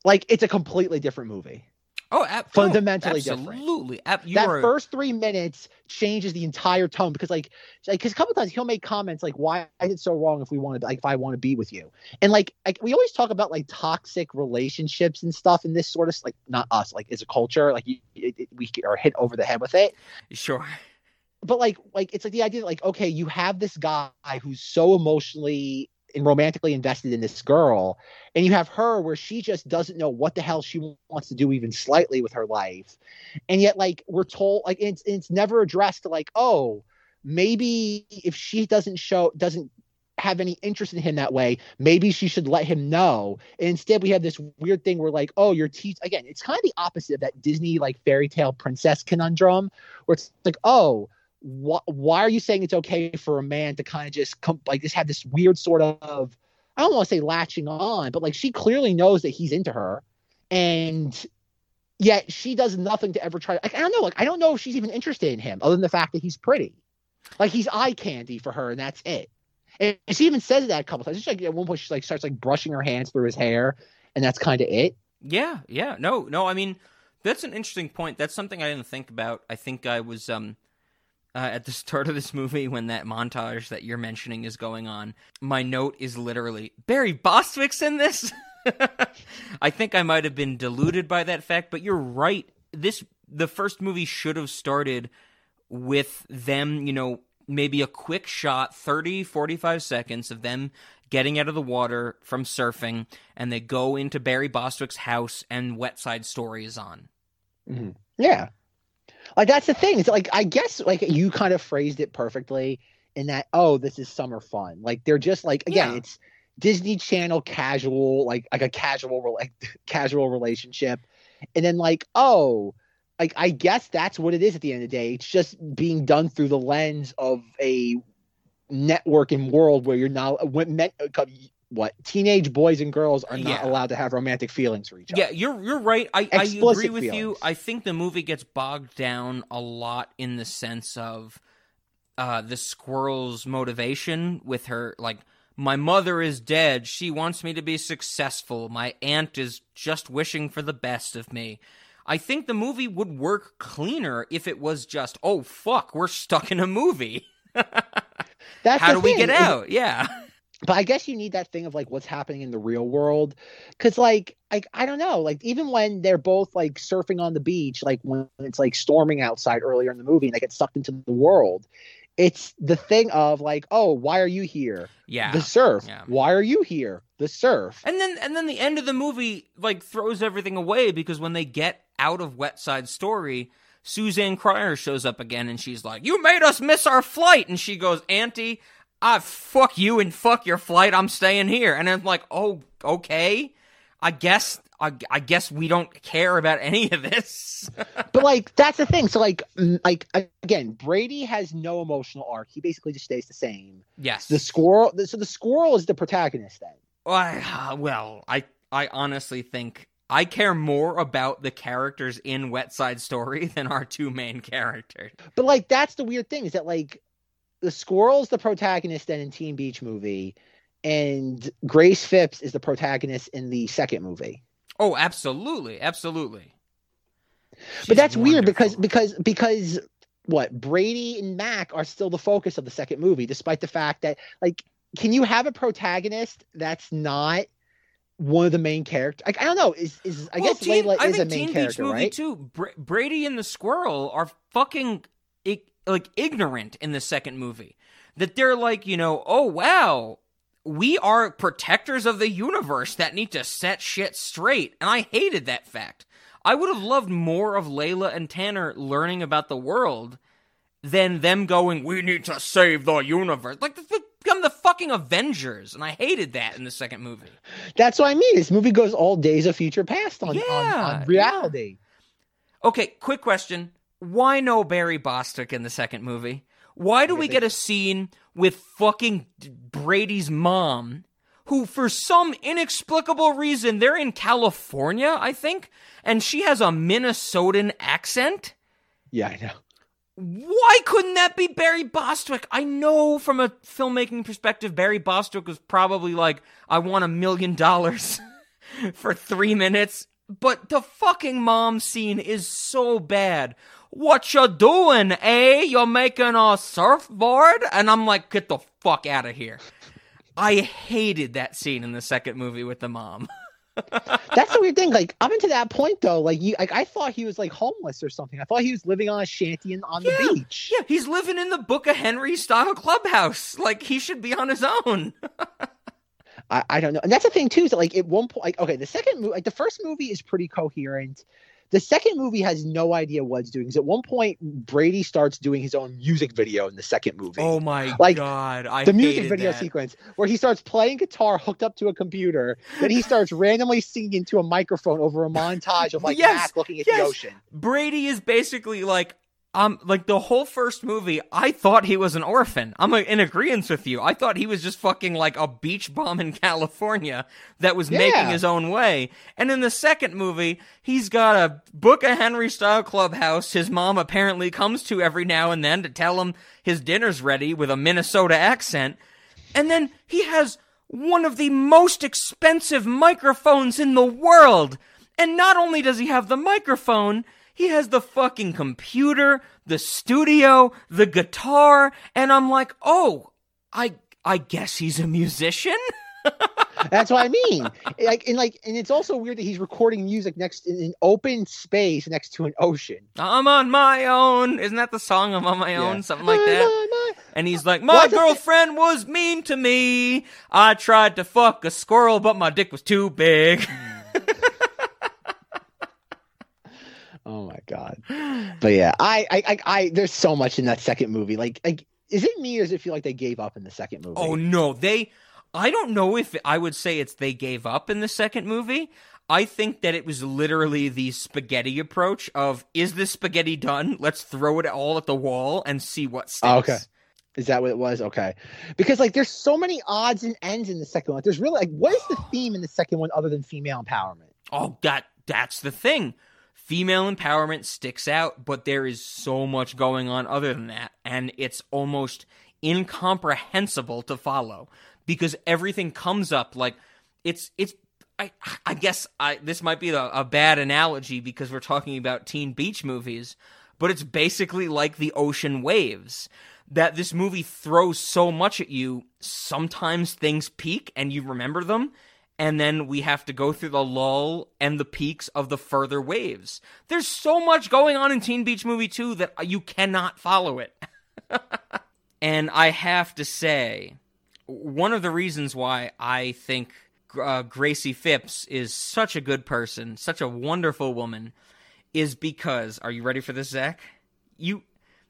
like it's a completely different movie. Oh, ab- Fundamentally oh, different. absolutely. That are- first three minutes changes the entire tone because like because a couple times he'll make comments like why is it so wrong if we want to like if i want to be with you and like, like we always talk about like toxic relationships and stuff in this sort of like not us like as a culture like you, it, it- we are hit over the head with it sure. but like like it's like the idea that like okay you have this guy who's so emotionally and romantically invested in this girl and you have her where she just doesn't know what the hell she wants to do even slightly with her life. And yet like we're told like it's it's never addressed like oh maybe if she doesn't show doesn't have any interest in him that way maybe she should let him know. And instead we have this weird thing where like oh you're teach again it's kind of the opposite of that disney like fairy tale princess conundrum where it's like oh wh- why are you saying it's okay for a man to kind of just come like just have this weird sort of i don't want to say latching on but like she clearly knows that he's into her and yet she does nothing to ever try like i don't know like i don't know if she's even interested in him other than the fact that he's pretty like he's eye candy for her and that's it and she even says that a couple times. It's like at one point she like starts like brushing her hands through his hair, and that's kind of it. Yeah, yeah. No, no, I mean that's an interesting point. That's something I didn't think about. I think I was um uh, at the start of this movie when that montage that you're mentioning is going on. My note is literally Barry Bostwick's in this. I think I might have been deluded by that fact, but you're right. This the first movie should have started with them, you know, maybe a quick shot 30 45 seconds of them getting out of the water from surfing and they go into Barry Bostwick's house and Wet Side Story is on. Yeah, like that's the thing. It's like I guess like you kind of phrased it perfectly in that. Oh, this is summer fun. Like they're just like again, Yeah. it's Disney Channel casual, like like a casual like casual relationship, and then like oh. Like I guess that's what it is at the end of the day. It's just being done through the lens of a networking world where you're not when men, what teenage boys and girls are not Yeah. allowed to have romantic feelings for each other. Yeah, you're you're right. I, I agree with you. I think the movie gets bogged down a lot in the sense of uh, the squirrel's motivation with her like my mother is dead. She wants me to be successful. My aunt is just wishing for the best of me. I think the movie would work cleaner if it was just, oh fuck, we're stuck in a movie. That's How do we thing. get It- out? Yeah. But I guess you need that thing of like what's happening in the real world, because like like I don't know, like even when they're both like surfing on the beach, like when it's like storming outside earlier in the movie, and they get sucked into the world, it's the thing of like, oh, why are you here? Yeah. the surf. Yeah. Why are you here? The surf. And then and then the end of the movie like throws everything away because when they get out of Wet Side Story, Suzanne Cryer shows up again and she's like, "You made us miss our flight." And she goes, "Auntie, I fuck you and fuck your flight. I'm staying here." And I'm like, "Oh, okay. I guess I, I guess we don't care about any of this. but like that's the thing. So like like again, Brady has no emotional arc. He basically just stays the same. yes. The squirrel. So the squirrel is the protagonist then. Well, I, uh, well, I I honestly think I care more about the characters in Wet Side Story than our two main characters. But like that's the weird thing is that like the squirrel's the protagonist then in Teen Beach movie, and Grace Phipps is the protagonist in the second movie. Oh, absolutely, absolutely. but She's that's weird because because because what Brady and Mac are still the focus of the second movie, despite the fact that like, can you have a protagonist that's not one of the main characters? Like, I don't know. Is is I Well, guess Teen- Layla I is a main Teen character, Beach movie right? too. Br- Brady and the squirrel are fucking like ignorant in the second movie. That they're like, you know, oh wow, we are protectors of the universe that need to set shit straight, and I hated that fact. I would have loved more of Layla and Tanner learning about the world than them going, "We need to save the universe." Like become the fucking Avengers, and I hated that in the second movie. That's what I mean. This movie goes all days of future past on, on, Yeah, on reality. Okay, quick question. Why no Barry Bostwick in the second movie? Why do we get a scene with fucking Brady's mom, who for some inexplicable reason, they're in California, I think, and she has a Minnesotan accent? Yeah, I know. Why couldn't that be Barry Bostwick? I know from a filmmaking perspective, Barry Bostwick was probably like, I want a million dollars for three minutes. But the fucking mom scene is so bad. What you doing, eh? You're making a surfboard? And I'm like, get the fuck out of here. I hated that scene in the second movie with the mom. That's the weird thing. Like up until that point, though, like you, like I thought he was like homeless or something. I thought he was living on a shanty and on Yeah. the beach. Yeah, he's living in the Book of Henry style clubhouse. Like he should be on his own. I, I don't know. And that's the thing too. Is that like at one point, like okay, the second movie, like the first movie is pretty coherent. The second movie has no idea what it's doing. Because at one point, Brady starts doing his own music video in the second movie. Oh my Like, god, I the music video that. sequence where he starts playing guitar hooked up to a computer. Then he starts randomly singing into a microphone over a montage of like Yes, Mac looking at yes. the ocean. Brady is basically like um like the whole first movie I thought he was an orphan. I'm in agreement with you. I thought he was just fucking like a beach bum in California that was making his own way. And in the second movie, he's got a Book of Henry style clubhouse his mom apparently comes to every now and then to tell him his dinner's ready with a Minnesota accent. And then he has one of the most expensive microphones in the world. And not only does he have the microphone, he has the fucking computer, the studio, the guitar, and I'm like, "Oh, I I guess he's a musician?" That's what I mean. Like and like and it's also weird that he's recording music next in an open space next to an ocean. I'm on my own. Isn't that the song I'm on my own? Yeah. Something like My, that. And he's like, My What's girlfriend was mean to me. I tried to fuck a squirrel, but my dick was too big. Hmm. Oh my god. But yeah, I, I, I, I, there's so much in that second movie. Like, like, is it me or does it feel like they gave up in the second movie? Oh no, they I don't know if I would say it's they gave up in the second movie. I think that it was literally the spaghetti approach of is this spaghetti done? Let's throw it all at the wall and see what sticks. Oh, okay. Is that what it was? Okay. Because like, there's so many odds and ends in the second one. There's really like, what is the theme in the second one other than female empowerment? Oh, that that's the thing. Female empowerment sticks out, but there is so much going on other than that, and it's almost incomprehensible to follow because everything comes up like it's it's. I I guess I this might be a, a bad analogy because we're talking about teen beach movies, but it's basically like the ocean waves. That this movie throws so much at you, sometimes things peak and you remember them, and then we have to go through the lull and the peaks of the further waves. There's so much going on in Teen Beach Movie 2 that you cannot follow it. and I have to say, one of the reasons why I think uh, Gracie Phipps is such a good person, such a wonderful woman, is because are you ready for this, Zach? You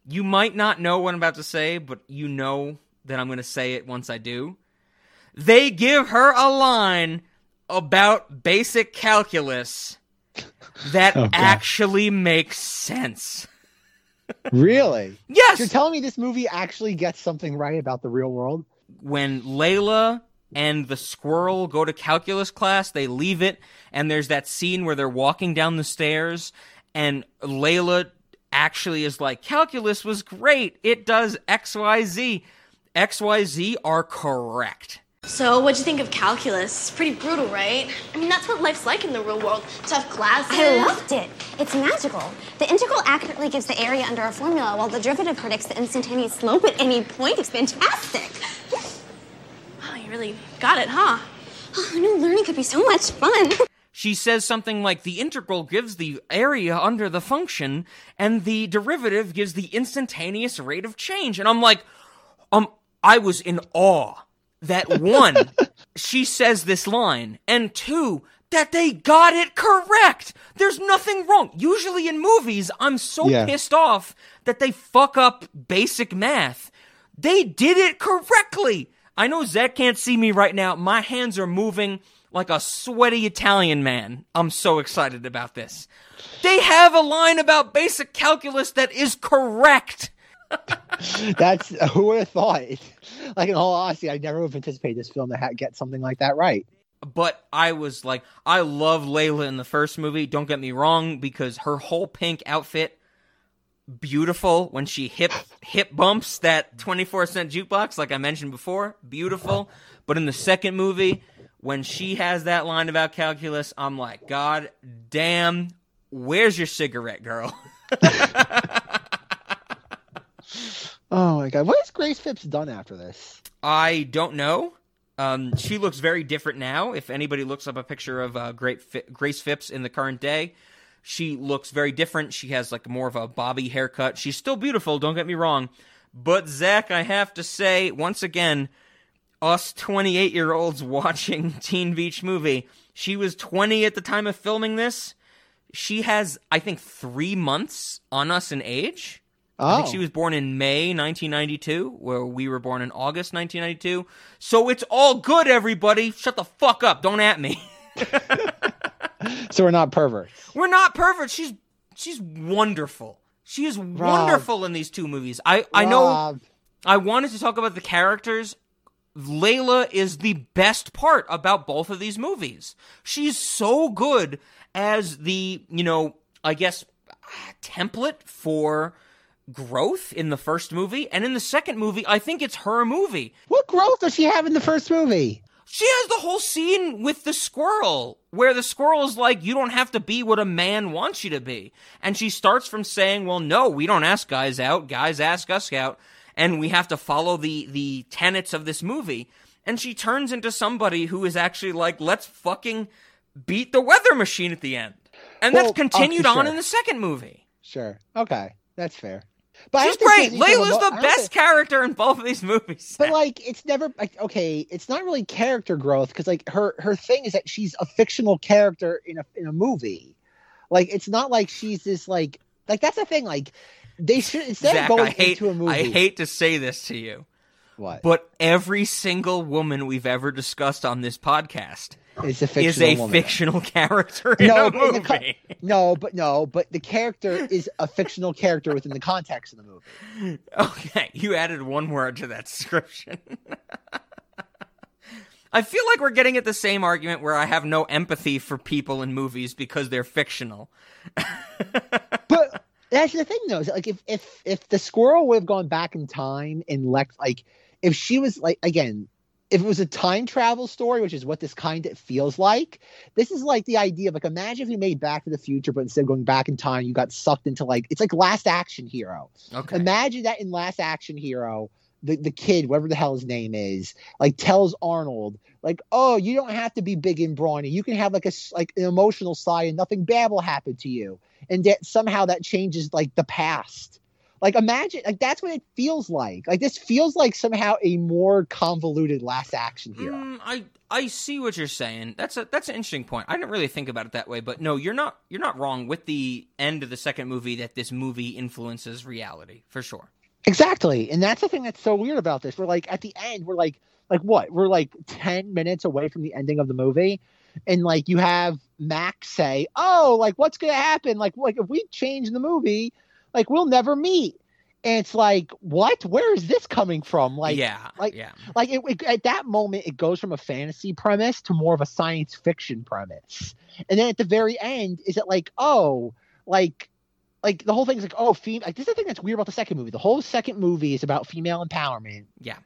you might not know what I'm about to say, but you know that I'm going to say it once I do. They give her a line about basic calculus that Oh, actually makes sense. Really? Yes. You're telling me this movie actually gets something right about the real world? when Layla and the squirrel go to calculus class, they leave it, and there's that scene where they're walking down the stairs, and Layla actually is like, Calculus was great. It does XYZ. XYZ are correct. So, what'd you think of calculus? Pretty brutal, right? I mean, that's what life's like in the real world. Tough classes. I loved it. It's magical. The integral accurately gives the area under a formula, while the derivative predicts the instantaneous slope at any point. It's fantastic. Wow, you really got it, huh? Oh, I knew learning could be so much fun. She says something like the integral gives the area under the function, and the derivative gives the instantaneous rate of change. And I'm like, um, I was in awe that one, she says this line, and two, that they got it correct. There's nothing wrong. Usually in movies, I'm so Yeah. pissed off that they fuck up basic math. They did it correctly. I know Zach can't see me right now. My hands are moving like a sweaty Italian man. I'm so excited about this. They have a line about basic calculus that is correct. That's who would have thought? Like in all honesty, I never would have anticipated this film to get something like that right. But I was like, I love Layla in the first movie. Don't get me wrong, because her whole pink outfit, beautiful. When she hip hip bumps that twenty four cent jukebox, like I mentioned before, beautiful. But in the second movie, when she has that line about calculus, I'm like, God damn, where's your cigarette, girl? Oh my god, what has Grace Phipps done after this? I don't know. Um, she looks very different now. If anybody looks up a picture of uh, Grace Phipps in the current day, she looks very different. She has like more of a bobby haircut. She's still beautiful. Don't get me wrong, but Zach, I have to say once again, us 28 year olds watching Teen Beach Movie. She was 20 at the time of filming this. She has, I think, three months on us in age. I think Oh. she was born in May 1992, where we were born in August 1992. So it's all good, everybody. Shut the fuck up. Don't at me. So we're not perverts. We're not perfect. She's she's wonderful. She is wonderful in these two movies. I I know. I wanted to talk about the characters. Layla is the best part about both of these movies. She's so good as the, you know, I guess template for growth in the first movie and in the second movie I think it's her movie. What growth does she have in the first movie? She has the whole scene with the squirrel where the squirrel is like, you don't have to be what a man wants you to be. And she starts from saying, well, no, we don't ask guys out. Guys ask us out. And we have to follow the, the tenets of this movie. And she turns into somebody who is actually like, let's fucking beat the weather machine at the end. And Well, that's continued okay, on in the second movie. Sure. Okay, that's fair. But She's great. Layla's the best think- character in both of these movies. But like, it's never like okay. It's not really character growth because like her her thing is that she's a fictional character in a in a movie. Like it's not like she's this like like that's the thing. Like they should instead Zach, of going hate, into a movie. I hate to say this to you. What? But every single woman we've ever discussed on this podcast It's a is fictional a woman. fictional character in no, a but co- no, but no, but the character is a fictional character within the context of the movie. Okay, you added one word to that description. I feel like we're getting at the same argument where I have no empathy for people in movies because they're fictional. But that's the thing, though. Is like if if if the squirrel would have gone back in time and Lex, like if she was like again, if it was a time travel story, which is what this kind of feels like, this is like the idea of like imagine if you made Back to the Future, but instead of going back in time, you got sucked into like it's like Last Action Hero. Okay. Imagine that in Last Action Hero, the, the kid, whatever the hell his name is, like tells Arnold, like, oh, you don't have to be big and brawny. You can have like a like an emotional side, and nothing bad will happen to you. And that somehow that changes like the past. Like imagine, like that's what it feels like. Like this feels like somehow a more convoluted Last Action Hero. Mm, I I see what you're saying. That's a that's an interesting point. I didn't really think about it that way, but no, you're not you're not wrong with the end of the second movie that this movie influences reality for sure. Exactly. And that's the thing that's so weird about this. We're like at the end, we're like like what? We're like 10 minutes away from the ending of the movie. And like you have Max say, Oh, like what's gonna happen? Like like if we change the movie, like we'll never meet. And it's like, what? Where is this coming from? Like, yeah, like, yeah. like it, it- at that moment, it goes from a fantasy premise to more of a science fiction premise. And then at the very end, is it like, oh, like, like the whole thing's like, oh, female. Like this is the thing that's weird about the second movie. The whole second movie is about female empowerment. Yeah.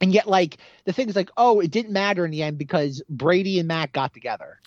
And yet, like, the thing is like, oh, it didn't matter in the end because Brady and Mac got together.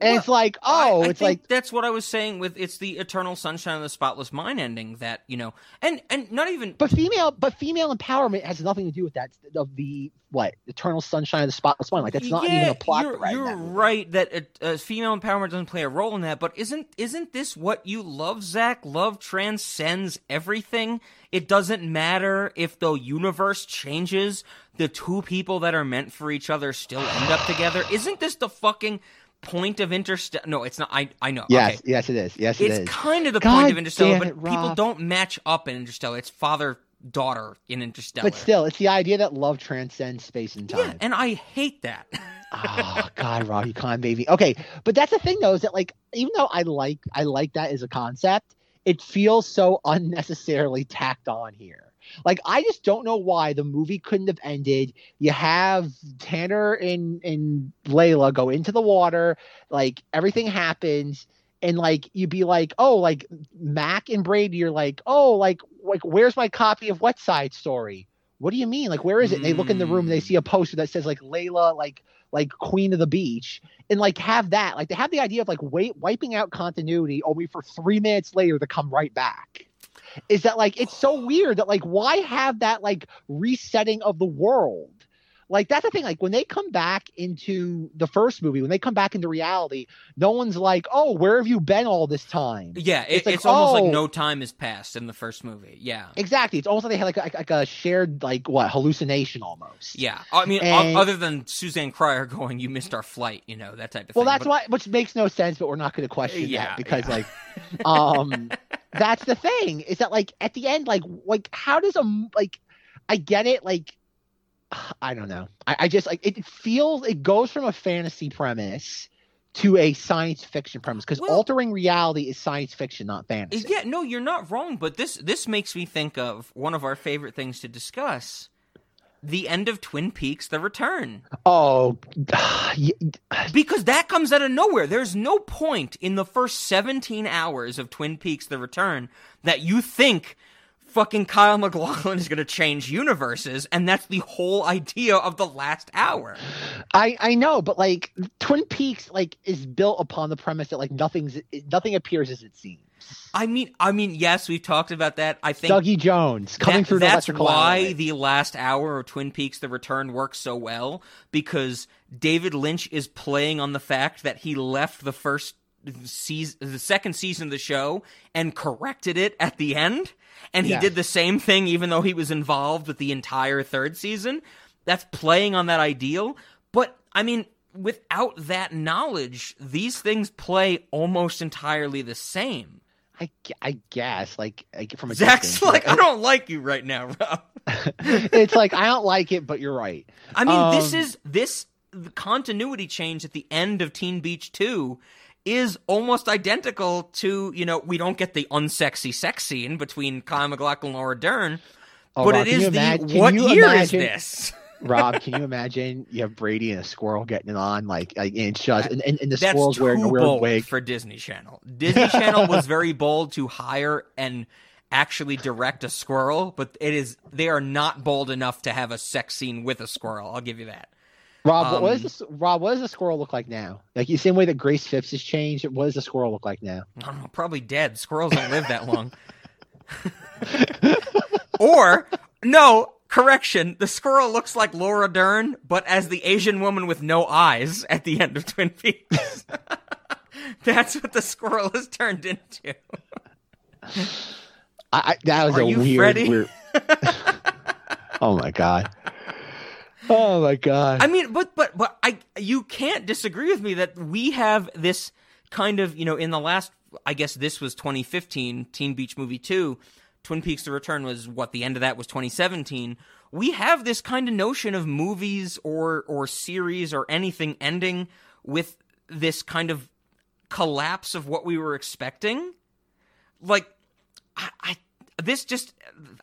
And it's like, oh, I it's think like, that's what I was saying with it's the eternal sunshine of the spotless mind ending that you know, and and not even but female, but female empowerment has nothing to do with that. Of the what eternal sunshine of the spotless mind, like that's not even a plot You're, thread. you're right that it, uh, female empowerment doesn't play a role in that, but isn't isn't this what you love, Zach? Love transcends everything. It doesn't matter if the universe changes. The two people that are meant for each other still end up together. Isn't this the fucking point of Interstellar? No, it's not. I I know. Yes, okay. yes, it is. Yes, it it's is. kind of the God point of Interstellar, damn but it, people don't match up in Interstellar. It's father daughter in Interstellar. But still, it's the idea that love transcends space and time. yeah, and I hate that. oh God, you can't baby. Okay, but that's the thing though, is that like even though I like I like that as a concept, it feels so unnecessarily tacked on here. Like I just don't know why the movie couldn't have ended. You have Tanner and and Layla go into the water, like everything happens, and like you'd be like, oh, like Mac and Brady, you're like, oh, like like where's my copy of Wet Side Story? What do you mean? Like where is it? And they look in the room, and they see a poster that says like Layla, like like Queen of the Beach, and like have that. Like they have the idea of like wait, wiping out continuity, only for three minutes later to come right back. Is that like it's so weird that like why have that like resetting of the world? Like that's the thing. Like when they come back into the first movie, when they come back into reality, no one's like, "Oh, where have you been all this time?" Yeah, it, it's, like, almost oh. like no time has passed in the first movie. Yeah. Exactly. It's almost like they had like a, like a shared like what hallucination almost. Yeah, I mean, And- other than Suzanne Cryer going, "You missed our flight," you know that type of Well, thing. Well that's but- why, which makes no sense, but we're not going to question Yeah, that because, yeah. like, um, that's the thing is that, like, at the end, like, like, how does a like, I get it, like, I don't know, I, I just like it feels it goes from a fantasy premise to a science fiction premise because altering reality is science fiction, not fantasy. Yeah, no, you're not wrong, but this this makes me think of one of our favorite things to discuss: the end of Twin Peaks: The Return. Oh, because that comes out of nowhere. There's no point in the first 17 hours of Twin Peaks: The Return that you think fucking Kyle MacLachlan is going to change universes, and that's the whole idea of the last hour. I I know, but like Twin Peaks, like, is built upon the premise that like nothing's nothing appears as it seems. I mean, I mean, yes, we've talked about that. I think Dougie Jones coming that- through an That's electrical why alleyway. the last hour of Twin Peaks: The Return works so well because David Lynch is playing on the fact that he left the first season, the second season of the show, and corrected it at the end, and he Yes. did the same thing even though he was involved with the entire third season. That's playing on that ideal, but I mean. Without that knowledge, these things play almost entirely the same. I, I guess like, like from a Zach's distance, like, I don't like you right now, Rob. it's like I don't like it, but you're right. I mean, this Um, is this the continuity change at the end of Teen Beach 2 is almost identical to, you know, we don't get the unsexy sex scene between Kyle MacLachlan and Laura Dern, Oh, but Rob, it can the imag- what year imagine- is this? Rob, can you imagine you have Brady and a squirrel getting it on like, like and it's just and, and, and the That's squirrel's wearing a weird wig. for Disney Channel. Disney Channel was very bold to hire and actually direct a squirrel, but it is they are not bold enough to have a sex scene with a squirrel. I'll give you that. Rob, what- what Um, does this, Rob? What does the squirrel look like now? Like the same way that Grace Phipps has changed. What does the squirrel look like now? I don't know, probably dead. Squirrels don't live that long. or no, correction, the squirrel looks like Laura Dern, but as the Asian woman with no eyes at the end of Twin Peaks. That's what the squirrel has turned into. I, I that was Are a weird, weird. oh my god. Oh my god. I mean, but but but I you can't disagree with me that we have this kind of you know in the last I guess this was 2015 Teen Beach Movie 2 Twin Peaks The Return was what the end of that was 2017 we have this kind of notion of movies or or series or anything ending with this kind of collapse of what we were expecting. Like, I, I this just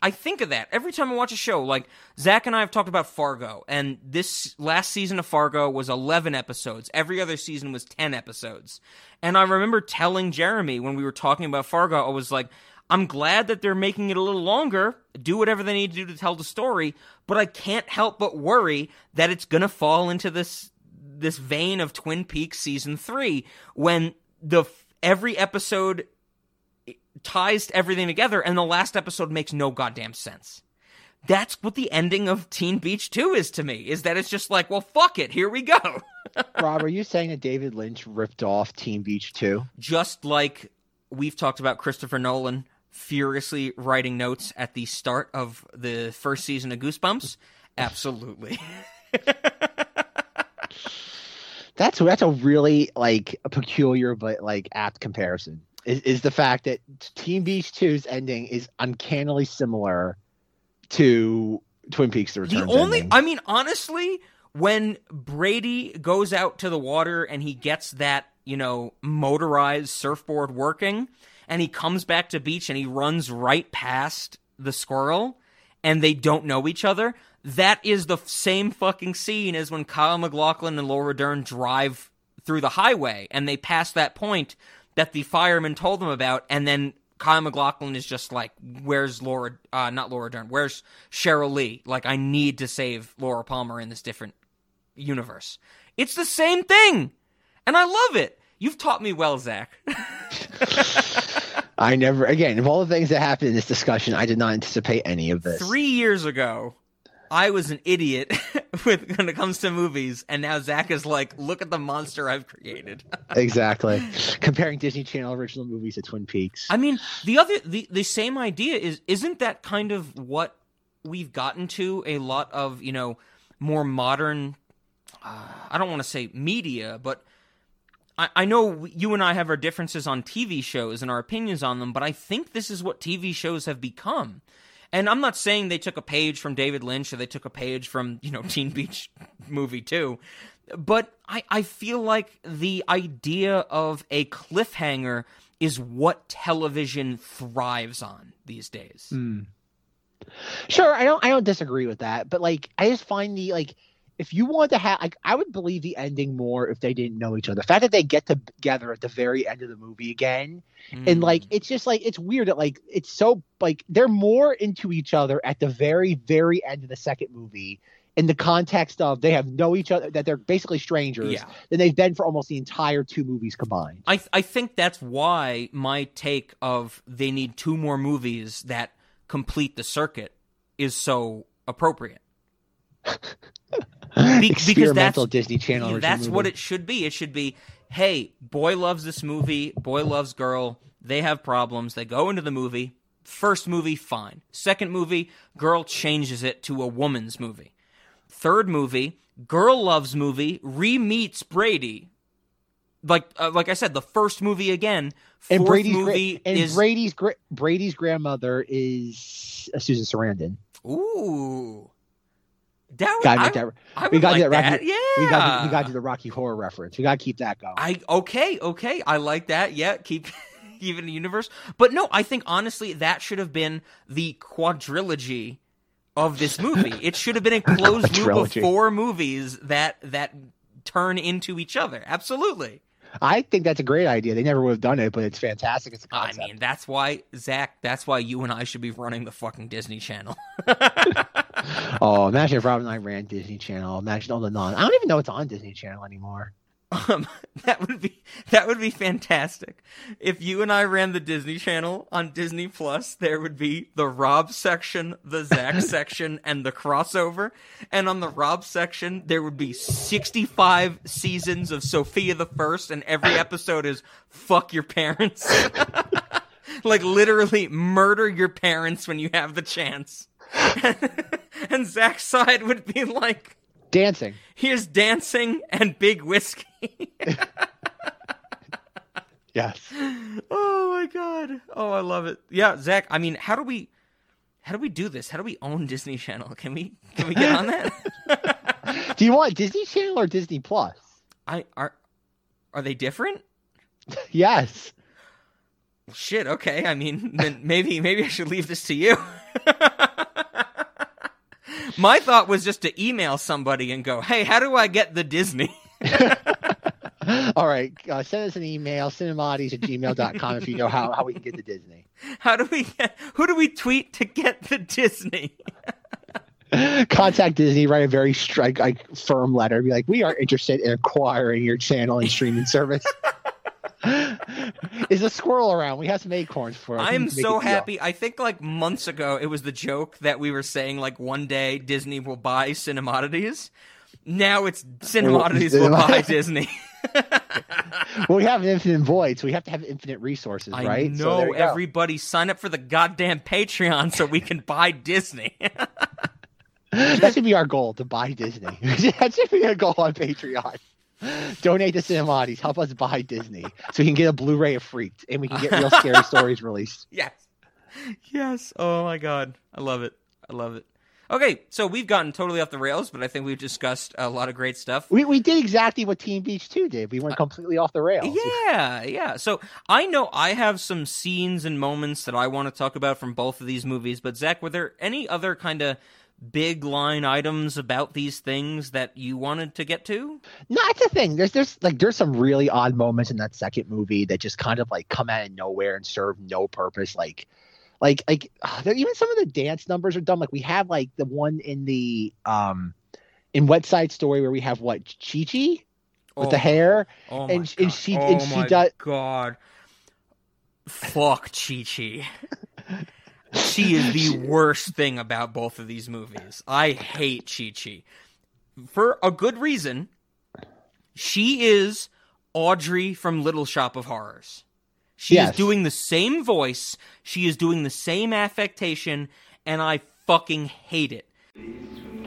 I think of that every time I watch a show. Like Zach and I have talked about Fargo, and this last season of Fargo was eleven episodes. Every other season was ten episodes. And I remember telling Jeremy when we were talking about Fargo, I was like, I'm glad that they're making it a little longer, do whatever they need to do to tell the story, but I can't help but worry that it's gonna fall into this this vein of Twin Peaks season three when the every episode ties everything together and the last episode makes no goddamn sense. That's what the ending of Teen Beach 2 is to me, is that it's just like, well, fuck it, here we go. Rob, are you saying that David Lynch ripped off Teen Beach 2? just like we've talked about Christopher Nolan furiously writing notes at the start of the first season of Goosebumps. Absolutely. That's that's a really like a peculiar but like apt comparison. Is, is the fact that Teen Beach 2's ending is uncannily similar to Twin Peaks: The The Return. only, I mean, honestly, when Brady goes out to the water and he gets that, you know, motorized surfboard working, and he comes back to beach and he runs right past the squirrel, and they don't know each other. That is the same fucking scene as when Kyle MacLachlan and Laura Dern drive through the highway and they pass that point that the fireman told them about, and then Kyle MacLachlan is just like, "Where's Laura? Uh, not Laura Dern. Where's Sheryl Lee? Like, I need to save Laura Palmer in this different universe. It's the same thing, and I love it. You've taught me well, Zach. I never again of all the things that happened in this discussion, I did not anticipate any of this. Three years ago, I was an idiot with when it comes to movies, and now Zach is like, "Look at the monster I've created." exactly. Comparing Disney Channel original movies to Twin Peaks. I mean, the other the the same idea is isn't that kind of what we've gotten to a lot of, you know, more modern uh, I don't want to say media, but I, I know you and I have our differences on TV shows and our opinions on them, but I think this is what TV shows have become. And I'm not saying they took a page from David Lynch or they took a page from, you know, Teen Beach movie too. But I, I feel like the idea of a cliffhanger is what television thrives on these days. Hmm. Sure, I don't I don't disagree with that, but like I just find the like if you want to have like I would believe the ending more if they didn't know each other. The fact that they get together at the very end of the movie again and hmm. like it's just like it's weird that like it's so like they're more into each other at the very very end of the second movie in the context of they have know each other that they're basically strangers Yeah. than they've been for almost the entire two movies combined. I I think that's why my take of they need two more movies that complete the circuit is so appropriate. Be- Experimental Disney Channel that's what it should be. It should be, hey, boy loves this movie, boy loves girl. They have problems. They go into the movie. First movie, fine. Second movie, girl changes it to a woman's movie. Third movie, girl loves movie, re meets Brady. Like uh, like I said, the first movie again. Fourth and Brady's gra- and is Brady's gra- Brady's grandmother is uh, Susan Sarandon. ooh. That I, that. I we got to like that that. Rocky. Yeah, We got to, we got to the Rocky Horror reference. We got to keep that going. I okay, okay. I like that. Yeah, keep in the universe. But no, I think honestly that should have been the quadrilogy of this movie. it should have been a closed loop of four movies that that turn into each other. Absolutely. I think that's a great idea. They never would have done it, but it's fantastic. It's a I concept. mean, that's why Zach. That's why you and I should be running the fucking Disney Channel. oh, imagine if Rob and I ran Disney Channel. Imagine all the non. I don't even know it's on Disney Channel anymore. Um, that would be that would be fantastic. If you and I ran the Disney Channel on Disney Plus, there would be the Rob section, the Zach section, and the crossover. And on the Rob section, there would be sixty-five seasons of Sofia the First, and every episode is "fuck your parents." like literally murder your parents when you have the chance. and Zach's side would be like Dancing. Here's dancing and big whiskey. Yes. oh my god. Oh, I love it. Yeah, Zach. I mean, how do we? How do we do this? How do we own Disney Channel? Can we can we get on that? Do you want Disney Channel or Disney Plus? I are are they different? Yes. Shit. Okay. I mean, then maybe maybe I should leave this to you. My thought was just to email somebody and go, "Hey, how do I get the Disney?" All right. Uh, send us an email, cinemoddies at gmail.com if you know how, how we can get to Disney. How do we get? Who do we tweet to get the Disney? Contact Disney, write a very strike like firm letter. Be like, we are interested in acquiring your channel and streaming service. Is a squirrel around? We have some acorns for us. I'm so deal. happy. I think like months ago it was the joke that we were saying like one day Disney will buy Cinemodities. Now it's Cinemodities will buy Disney. Well, we have an infinite void, so we have to have infinite resources, I right? So you go. everybody sign up for the goddamn Patreon so we can buy Disney. that should be our goal to buy Disney. that should be a goal on Patreon. Donate to Cinemoddies. Help us buy Disney so we can get a Blu-ray of Freaked and we can get real scary stories released. yes. Yes. Oh my god. I love it. I love it. Okay, so we've gotten totally off the rails, but I think we've discussed a lot of great stuff. We, we did exactly what Teen Beach 2 did. We went uh, completely off the rails. Yeah, yeah. So I know I have some scenes and moments that I want to talk about from both of these movies, but Zach, were there any other kind of big line items about these things that you wanted to get to? No, that's the thing. There's there's like there's some really odd moments in that second movie that just kind of like come out of nowhere and serve no purpose. Like like like even some of the dance numbers are dumb. Like we have like the one in the um in Wet Side Story where we have what Chi Chi with the Oh, hair Oh my and and she oh and she does God. Fuck Chi Chi. She is the worst thing about both of these movies. I hate Chi Chi. For a good reason. She is Audrey from Little Shop of Horrors. She Yes. is doing the same voice, she is doing the same affectation, and I fucking hate it.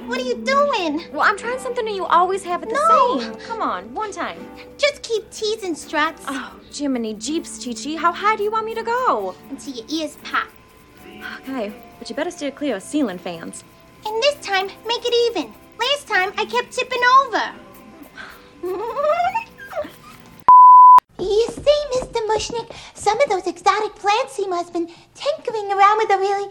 What are you doing? Well, I'm trying something new. You always have it the same. No. same. Come on, one time. Just keep teasing Struts Oh, Jiminy Jeeps, Chi Chi. How high do you want me to go? until your ears pop. Okay, but you better steer clear of ceiling fans. And this time, make it even. Last time, I kept tipping over. you see, Mr. Mushnick, some of those exotic plants seem have been tinkering around with a really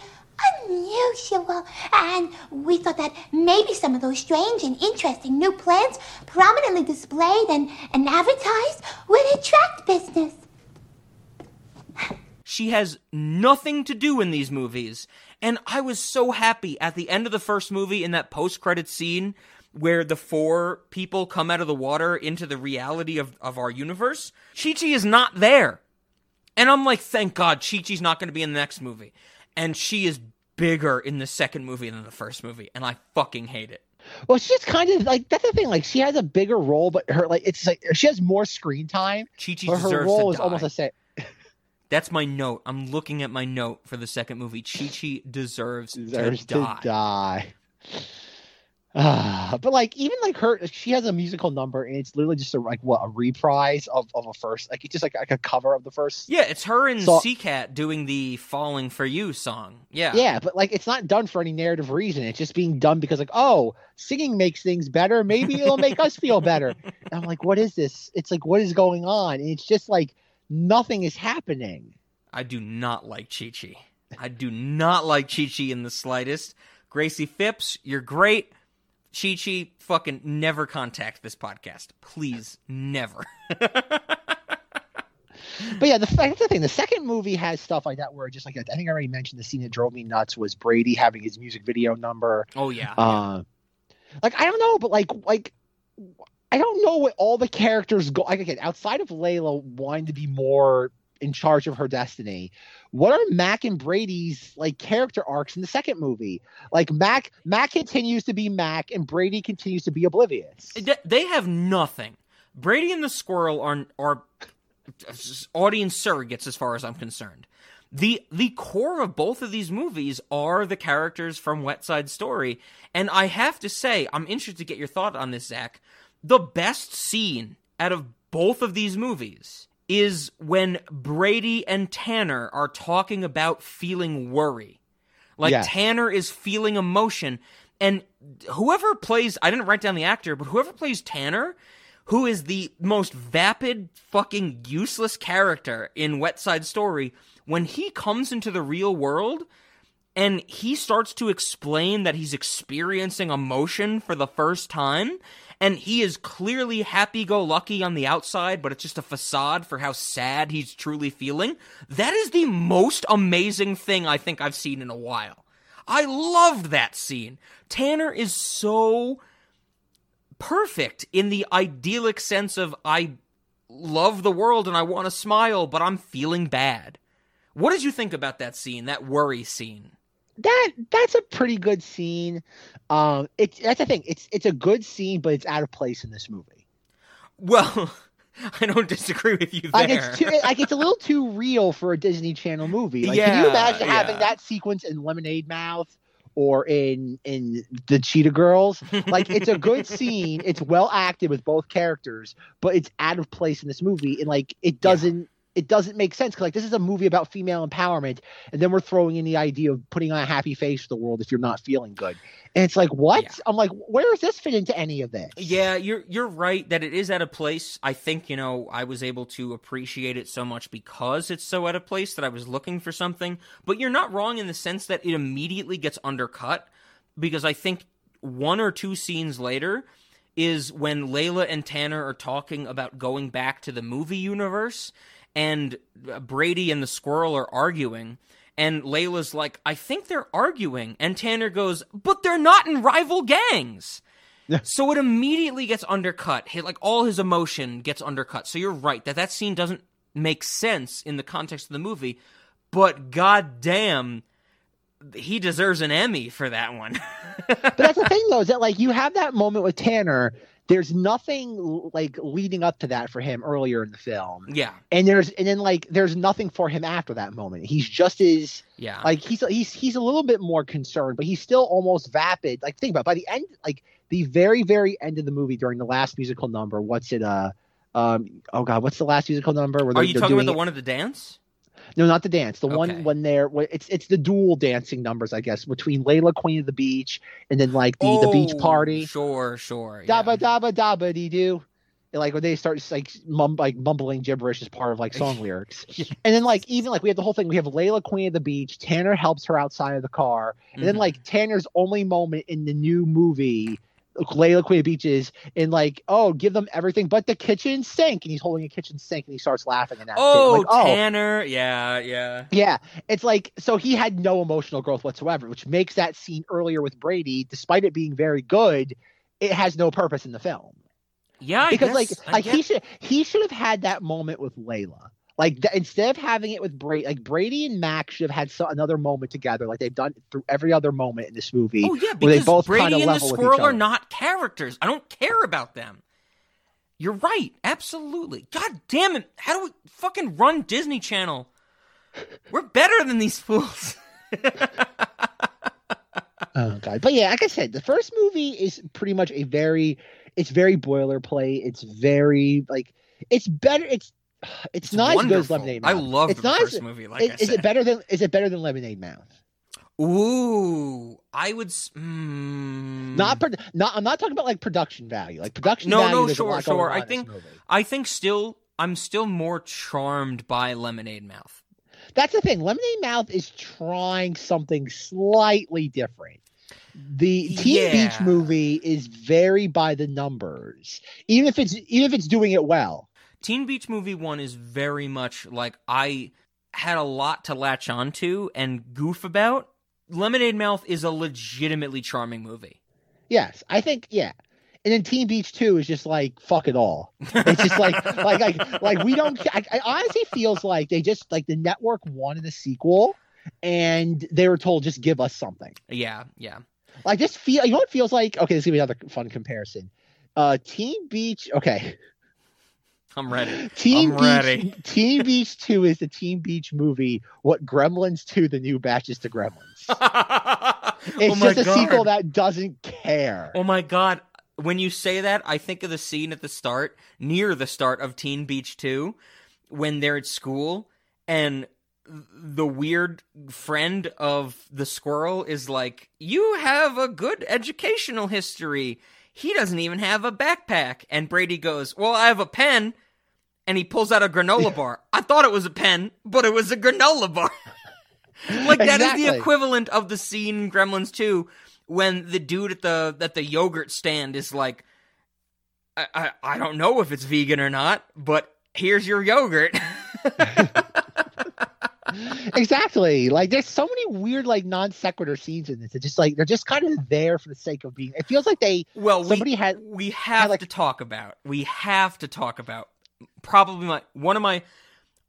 unusual. And we thought that maybe some of those strange and interesting new plants prominently displayed and, and advertised would attract business. She has nothing to do in these movies. And I was so happy at the end of the first movie in that post credit scene where the four people come out of the water into the reality of, of our universe. Chi Chi is not there. And I'm like, thank God Chi Chi's not going to be in the next movie. And she is bigger in the second movie than the first movie. And I fucking hate it. Well, she's just kind of like that's the thing. Like she has a bigger role, but her like it's like she has more screen time. Chi Chi but her deserves role to is die. almost the same. That's my note. I'm looking at my note for the second movie. Chi Chi deserves, Deserves to die. to die. Ah, but like even like her, she has a musical number, and it's literally just a, like what a reprise of, of a first, like it's just like like a cover of the first. Yeah, it's her and So- Cat doing the "Falling for You" song. Yeah, Yeah, but like it's not done for any narrative reason. It's just being done because like oh, singing makes things better. Maybe it'll make us feel better. And I'm like, what is this? It's like what is going on? And it's just like nothing is happening. I do not like Chi Chi. I do not like Chi Chi in the slightest. Gracie Phipps, you're great. Chi Chi, fucking never contact this podcast, please, never. But yeah, the that's the thing. The second movie has stuff like that where just like I think I already mentioned the scene that drove me nuts was Brady having his music video number. oh yeah, Uh, like I don't know, but like like I don't know what all the characters go. Like again, outside of Layla wanting to be more in charge of her destiny, what are Mac and Brady's like character arcs in the second movie? Like Mac, Mac continues to be Mac, and Brady continues to be oblivious. They have nothing. Brady and the Squirrel are are audience surrogates as far as I'm concerned. The the core of both of these movies are the characters from Wet Side Story, and I have to say, I'm interested to get your thought on this, Zach. The best scene out of both of these movies is when Brady and Tanner are talking about feeling worry. Like Yes. Tanner is feeling emotion, and whoever plays I didn't write down the actor, but whoever plays Tanner, who is the most vapid, fucking useless character in Wet Side Story, when he comes into the real world and he starts to explain that he's experiencing emotion for the first time and he is clearly happy-go-lucky on the outside but it's just a facade for how sad he's truly feeling. That is the most amazing thing i think i've seen in a while. I loved that scene. Tanner is so perfect in the idyllic sense of i love the world and i want to smile but i'm feeling bad. What did you think about that scene that worry scene that that's a pretty good scene. Um, it's that's the thing. It's it's a good scene, but it's out of place in this movie. Well, I don't disagree with you there. Like it's too, like it's a little too real for a Disney Channel movie. Like, can you Yeah, imagine having that sequence in Lemonade Mouth or in in the Cheetah Girls? Like it's a good scene. It's well acted with both characters, but it's out of place in this movie, and like it doesn't. It doesn't make sense because like this is a movie about female empowerment, and then we're throwing in the idea of putting on a happy face for the world if you're not feeling good, and it's like what? I'm like, where does this fit into any of this? Yeah, you're you're right that it is at a place. I think you know I was able to appreciate it so much because it's so at a place that I was looking for something. But you're not wrong in the sense that it immediately gets undercut because I think one or two scenes later is when Layla and Tanner are talking about going back to the movie universe and Brady and the squirrel are arguing and Layla's like, I think they're arguing. And Tanner goes, but they're not in rival gangs. Yeah. so it immediately gets undercut. Like all his emotion gets undercut. So you're right that that scene doesn't make sense in the context of the movie, but goddamn, he deserves an Emmy for that one. but that's the thing though is that like you have that moment with Tanner. There's nothing like leading up to that for him earlier in the film, yeah, and there's and then like there's nothing for him after that moment. He's just as yeah, like he's he's he's a little bit more concerned, but he's still almost vapid. Like think about it, by the end, like the very very end of the movie during the last musical number. What's it? Uh, um, oh god, what's the last musical number? Where Are you talking about the one at the dance? No, not the dance. The Okay. one when they're it's it's the dual dancing numbers, I guess, between Layla Queen of the Beach and then like the the beach Oh, party. Sure, sure. yeah. Dabba dabba dabba dee doo. Like when they start like mum like mumbling gibberish as part of like song lyrics, and then like even like we have the whole thing. We have Layla Queen of the Beach. Tanner helps her outside of the car, and then Mhm. like Tanner's only moment in the new movie, Layla Queen of the Beach is in like oh give them everything but the kitchen sink, and he's holding a kitchen sink and he starts laughing and that. Oh, like, oh Tanner. Yeah, yeah. yeah, it's like so he had no emotional growth whatsoever, which makes that scene earlier with Brady, despite it being very good, it has no purpose in the film. Yeah, because guess, like like he should he should have had that moment with Layla. Like instead of having it with Brady, like Brady and Mac should have had so- another moment together, like they've done through every other moment in this movie. Oh yeah, where they because both Brady kind of and the squirrel are not characters. I don't care about them. You're right, absolutely. God damn it! How do we fucking run Disney Channel? We're better than these fools. Oh god, but yeah, like I said, the first movie is pretty much a very, it's very boilerplate. It's very like, it's better. It's it's, It's not as good as wonderful. Lemonade I Mouth. loved it's the not first as- movie, like is, I is it better than is it better than Lemonade Mouth? Ooh, I would. Mm, Not pro- not I'm not talking about like production value. Like production no, value. no, sure, sure. I think. I think still, I'm still more charmed by Lemonade Mouth. That's the thing. Lemonade Mouth is trying something slightly different. The Teen Beach movie is very by the numbers, even if it's even if it's doing it well. Teen Beach Movie 1 is very much like I had a lot to latch onto and goof about. Lemonade Mouth is a legitimately charming movie. Yes, I think yeah. And then Teen Beach Two is just like fuck it all. It's just like like like like we don't. I, I honestly feels like they just like the network wanted a sequel, and they were told just give us something. Yeah, yeah. Like just feel. You know what feels like? Okay, this is gonna be another fun comparison. Uh, Teen Beach. Okay, I'm ready. Teen I'm Beach. ready. Teen Beach Two is the Teen Beach movie. What Gremlins Two, the new batches to Gremlins. Oh it's oh just a God. sequel that doesn't care. Oh my god. When you say that, I think of the scene at the start, near the start of Teen Beach 2, when they're at school and the weird friend of the squirrel is like, "You have a good educational history." He doesn't even have a backpack, and Brady goes, "Well, I have a pen." And he pulls out a granola bar. I thought it was a pen, but it was a granola bar. like that is Exactly. the equivalent of the scene in Gremlins 2 when the dude at the at the yogurt stand is like I, I, I don't know if it's vegan or not, but here's your yogurt. exactly. Like there's so many weird like non sequitur scenes in this. It's just like they're just kind of there for the sake of being. It feels like they well, somebody we, had we have to talk about. We have to talk about probably my one of my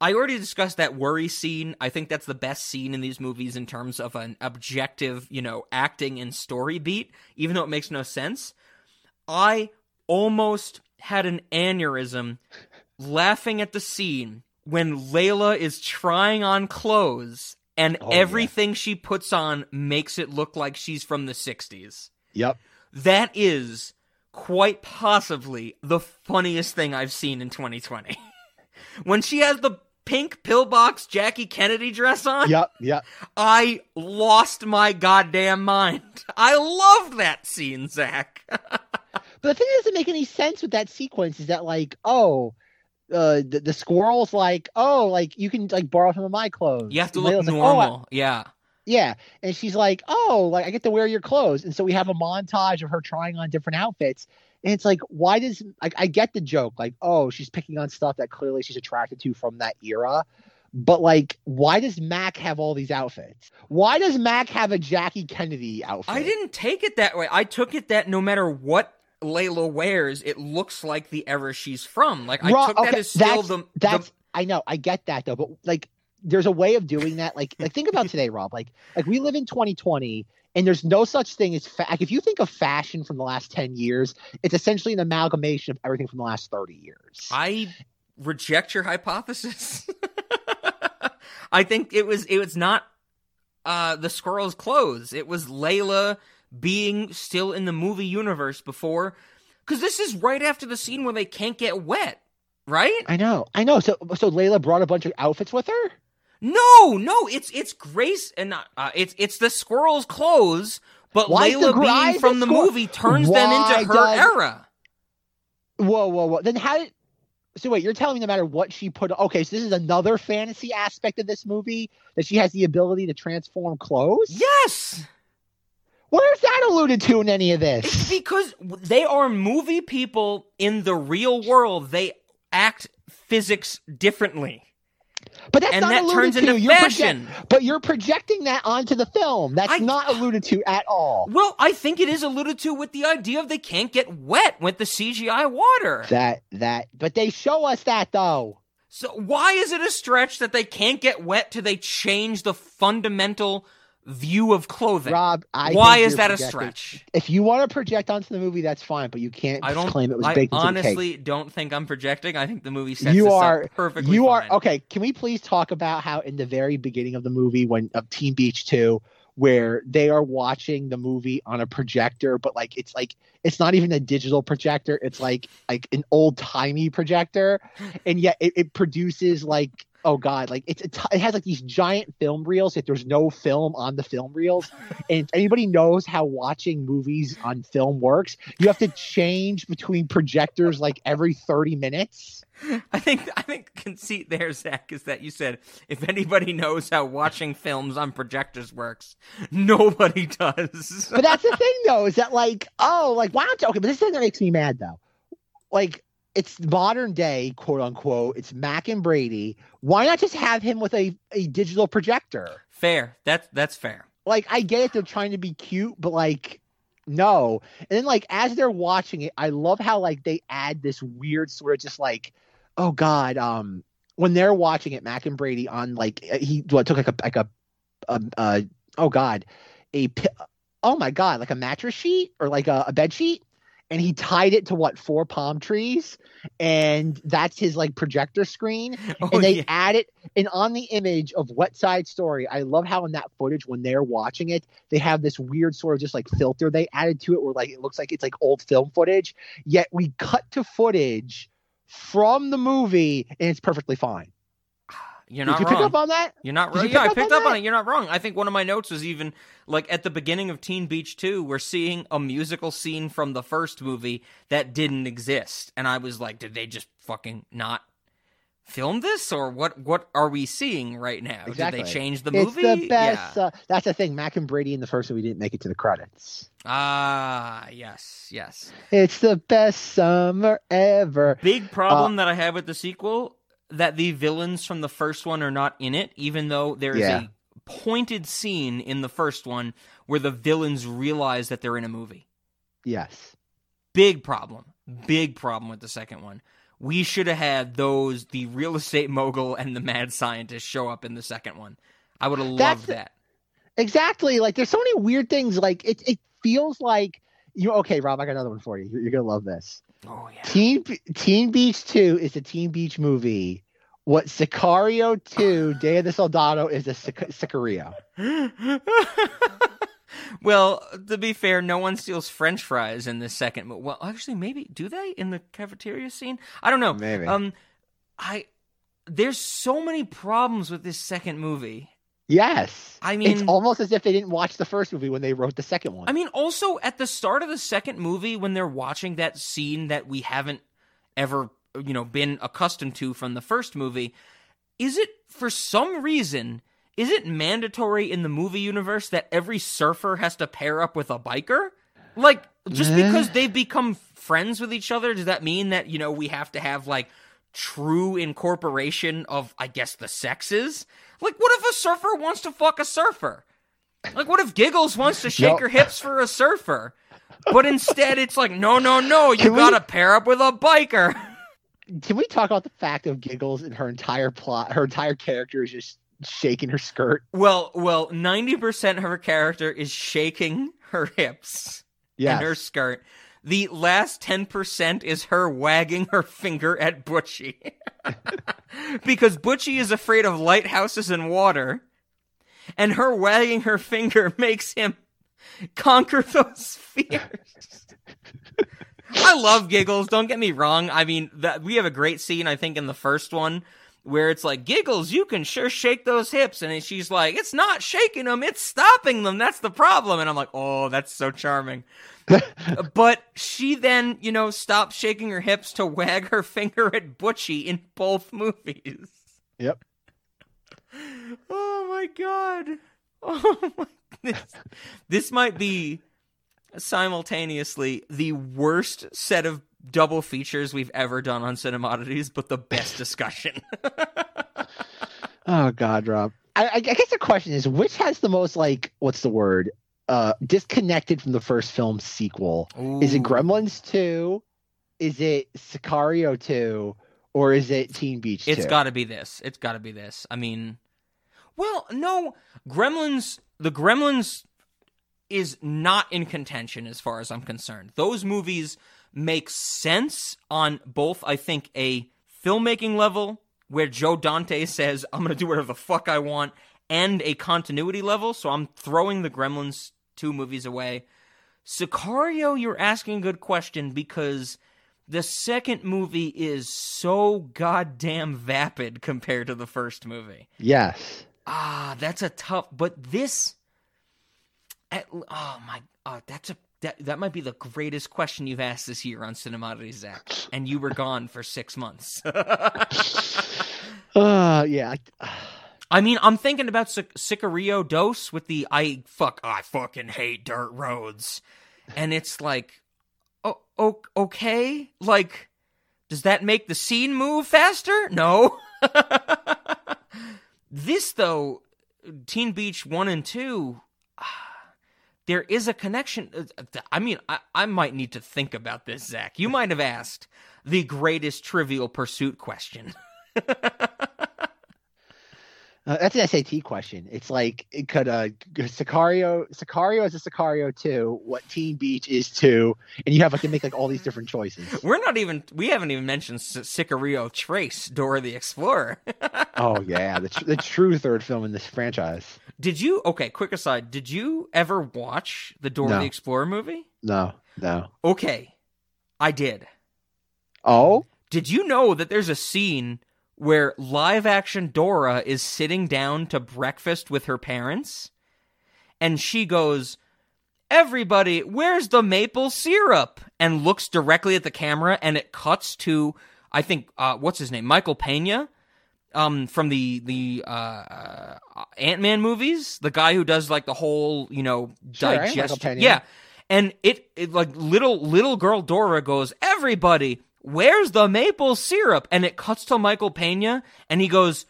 I already discussed that worry scene. I think that's the best scene in these movies in terms of an objective, you know, acting and story beat, even though it makes no sense. I almost had an aneurysm laughing at the scene when Layla is trying on clothes and Oh, yeah. everything she puts on makes it look like she's from the 60s. Yep. That is quite possibly the funniest thing I've seen in 2020. when she has the pink pillbox Jackie Kennedy dress on, Yep. Yep. I lost my goddamn mind. I loved that scene, Zach. But the thing that doesn't make any sense with that sequence is that like, oh, uh, the, the squirrel's like, oh, like you can like borrow some of my clothes. You have to And look Layla's like, "Oh, I- normal. yeah. Yeah, and she's like, oh, like I get to wear your clothes, and so we have a montage of her trying on different outfits. And it's like, why does like I get the joke, like, oh, she's picking on stuff that clearly she's attracted to from that era. But like, why does Mac have all these outfits? Why does Mac have a Jackie Kennedy outfit? I didn't take it that way. I took it that no matter what Layla wears, it looks like the era she's from. Like I took that as still that's, the, that's the I know I get that though, but like there's a way of doing that. Like like think about today, Rob. Like like we live in 2020, and there's no such thing as fa- like if you think of fashion from the last 10 years, it's essentially an amalgamation of everything from the last 30 years. I reject your hypothesis. I think it was it was not uh the squirrel's clothes. It was Layla being still in the movie universe before cuz this is right after the scene where they can't get wet, right? I know, I know. So so Layla brought a bunch of outfits with her. No, no, it's it's Grace and not uh, it's it's the squirrel's clothes, but Why the Layla gr- why from the the movie turns them into her does- era. Whoa, whoa, whoa. Then how did? So wait, you're telling me no matter what she put, okay, so this is another fantasy aspect of this movie that she has the ability to transform clothes. Yes. Where is that alluded to in any of this? It's because they are movie people in the real world. They act physics differently. But that's and not that alluded turns to. into You're fashion. project- but you're projecting that onto the film. That's not alluded to at all. Well, I think it is alluded to with the idea of they can't get wet with the CGI water. That that, but they show us that though. So why is it a stretch that they can't get wet till they change the fundamental view of clothing? Rob, I why is that a stretch? If you want to project onto the movie, that's fine, but you can't I don't claim it was I baked into the honestly don't think I'm projecting. I think the movie sets you are perfectly. You fine. are okay. Can we please talk about how in the very beginning of the movie, when of Teen Beach Two, where they are watching the movie on a projector, but like it's like it's not even a digital projector; it's like like an old timey projector, and yet it, it produces like oh god, like it's a t- it has like these giant film reels. If there's no film on the film reels, and if anybody knows how watching movies on film works, you have to change between projectors like every thirty minutes. I think I think conceit there, Zach, is that you said if anybody knows how watching films on projectors works, nobody does. but that's the thing though, is that like, oh, like why don't you okay, but this thing that makes me mad though. Like it's modern day, quote unquote, it's Mac and Brady. Why not just have him with a, a digital projector? fair. That's that's fair. Like I get it, they're trying to be cute, but like no. And then like as they're watching it, I love how like they add this weird sort of just like, oh God, um when they're watching it, Mac and Brady on like he what took like a like a um uh oh God, a oh my God, like a mattress sheet or like a, a bed sheet. And he tied it to what four palm trees, and that's his like projector screen. Oh, and they yeah. add it, and on the image of Wet Side Story, I love how in that footage when they're watching it, they have this weird sort of just like filter they added to it, where like it looks like it's like old film footage. Yet we cut to footage from the movie, and it's perfectly fine. You're not Did you wrong. pick up on that? You're not wrong. you Yeah, pick I picked on up on it. You're not wrong. I think one of my notes was even like at the beginning of Teen Beach 2, we're seeing a musical scene from the first movie that didn't exist. And I was like, did they just fucking not film this or what what are we seeing right now? Exactly. Did they change the movie It's the best. Yeah. Uh, that's the thing. Mac and Brady in the first movie didn't make it to the credits. Ah, yes, yes. It's the best summer ever. Big problem Uh, that I have with the sequel that the villains from the first one are not in it, even though there is Yeah. a pointed scene in the first one where the villains realize that they're in a movie. Yes. Big problem. Big problem with the second one. We should have had those the real estate mogul and the mad scientist show up in the second one. I would have loved the- that. Exactly. Like there's so many weird things. Like it, it feels like you. Okay, Rob, I got another one for you. You're, you're gonna love this. Oh yeah. Teen Teen Beach Two is a Teen Beach movie. What Sicario Two Day of the Soldado is a Sic- Sicario. well, to be fair, no one steals French fries in this second. mo- Well, actually, maybe do they in the cafeteria scene? I don't know. Maybe. Um, I there's so many problems with this second movie. Yes. I mean- it's almost as if they didn't watch the first movie when they wrote the second one. I mean, also at the start of the second movie, when they're watching that scene that we haven't ever, you know, been accustomed to from the first movie, is it for some reason? Is it mandatory in the movie universe that every surfer has to pair up with a biker? Like, just Eh. because they've become friends with each other, does that mean that, you know, we have to have, like, true incorporation of, I guess, the sexes? Like, what if a surfer wants to fuck a surfer? Like, what if Giggles wants to shake her hips for a surfer? But instead, it's like, no, no, no, you Can gotta pair up with a biker. Can we talk about the fact of Giggles and her entire plot? Her entire character is just shaking her skirt. Well, well, 90% of her character is shaking her hips Yes. and her skirt. The last 10% is her wagging her finger at Butchie. because Butchie is afraid of lighthouses and water, and her wagging her finger makes him conquer those fears. I love giggles. Don't get me wrong. I mean, that we have a great scene, I think, in the first one where it's like, giggles, you can sure shake those hips. And she's like, it's not shaking them, it's stopping them. That's the problem. And I'm like, oh, that's so charming. But she then, you know, stops shaking her hips to wag her finger at Butchie in both movies. Yep. Oh my god. Oh my this, this might be simultaneously the worst set of double features we've ever done on Cinemodities, but the best discussion. Oh God, Rob. I, I guess the question is, which has the most like, what's the word? Uh, disconnected from the first film sequel. Is it Gremlins two? Is it Sicario two? Or is it Teen Beach? It's got to be this. It's got to be this. I mean, well, no, Gremlins. The Gremlins is not in contention as far as I'm concerned. Those movies make sense on both, I think, a filmmaking level where Joe Dante says, "I'm going to do whatever the fuck I want," and a continuity level. So I'm throwing the Gremlins two movies away. Sicario, you're asking a good question because the second movie is so goddamn vapid compared to the first movie. Yes. Ah, that's a tough. But this, at, oh my, oh, that's a that that might be the greatest question you've asked this year on Cinemodity, Zach. And you were gone for six months. Uh, yeah. I- I mean, I'm thinking about Sic- Sicario Dos with the I fuck I fucking hate dirt roads, and it's like, oh, oh okay, like, does that make the scene move faster? No. this though, Teen Beach one and two, there is a connection. uh, I mean, I, I might need to think about this, Zach. You might have asked the greatest Trivial Pursuit question. Uh, that's an SAT question. It's like it could uh Sicario Sicario is a Sicario two, what Teen Beach is two, and you have like to make like all these different choices. We're not even. We haven't even mentioned Sicario Trace, Dora the Explorer. oh yeah, the tr- the true third film in this franchise. did you? Okay, quick aside. Did you ever watch the Dora No. the Explorer movie? No, no. Okay, I did. Oh, Did you know that there's a scene where live action Dora is sitting down to breakfast with her parents and she goes, Everybody, where's the maple syrup? And looks directly at the camera and it cuts to, I think, uh, what's his name? Michael Pena. Um, from the the uh, Ant Man movies, the guy who does like the whole you know Sure, digestion, Pena. yeah, and it, it like little little girl Dora goes, everybody, where's the maple syrup? And it cuts to Michael Pena, and he goes,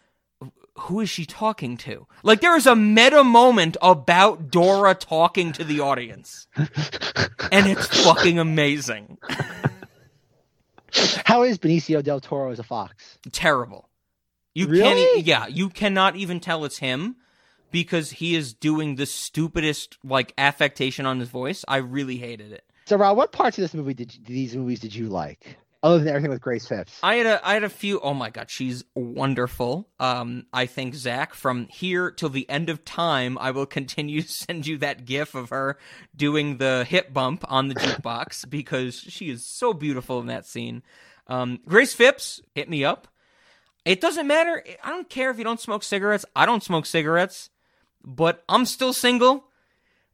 who is she talking to? Like there is a meta moment about Dora talking to the audience, and it's fucking amazing. How is Benicio del Toro as a fox? Terrible. You Really? can't. e- Yeah, you cannot even tell it's him because he is doing the stupidest like affectation on his voice. I really hated it. So, Rob, what parts of this movie did you, these movies did you like, other than everything with Grace Phipps? I had a I had a few. Oh my god, she's wonderful. Um, I think Zach from here till the end of time, I will continue to send you that GIF of her doing the hip bump on the jukebox because she is so beautiful in that scene. Um, Grace Phipps, hit me up. It doesn't matter. I don't care if you don't smoke cigarettes. I don't smoke cigarettes, but I'm still single.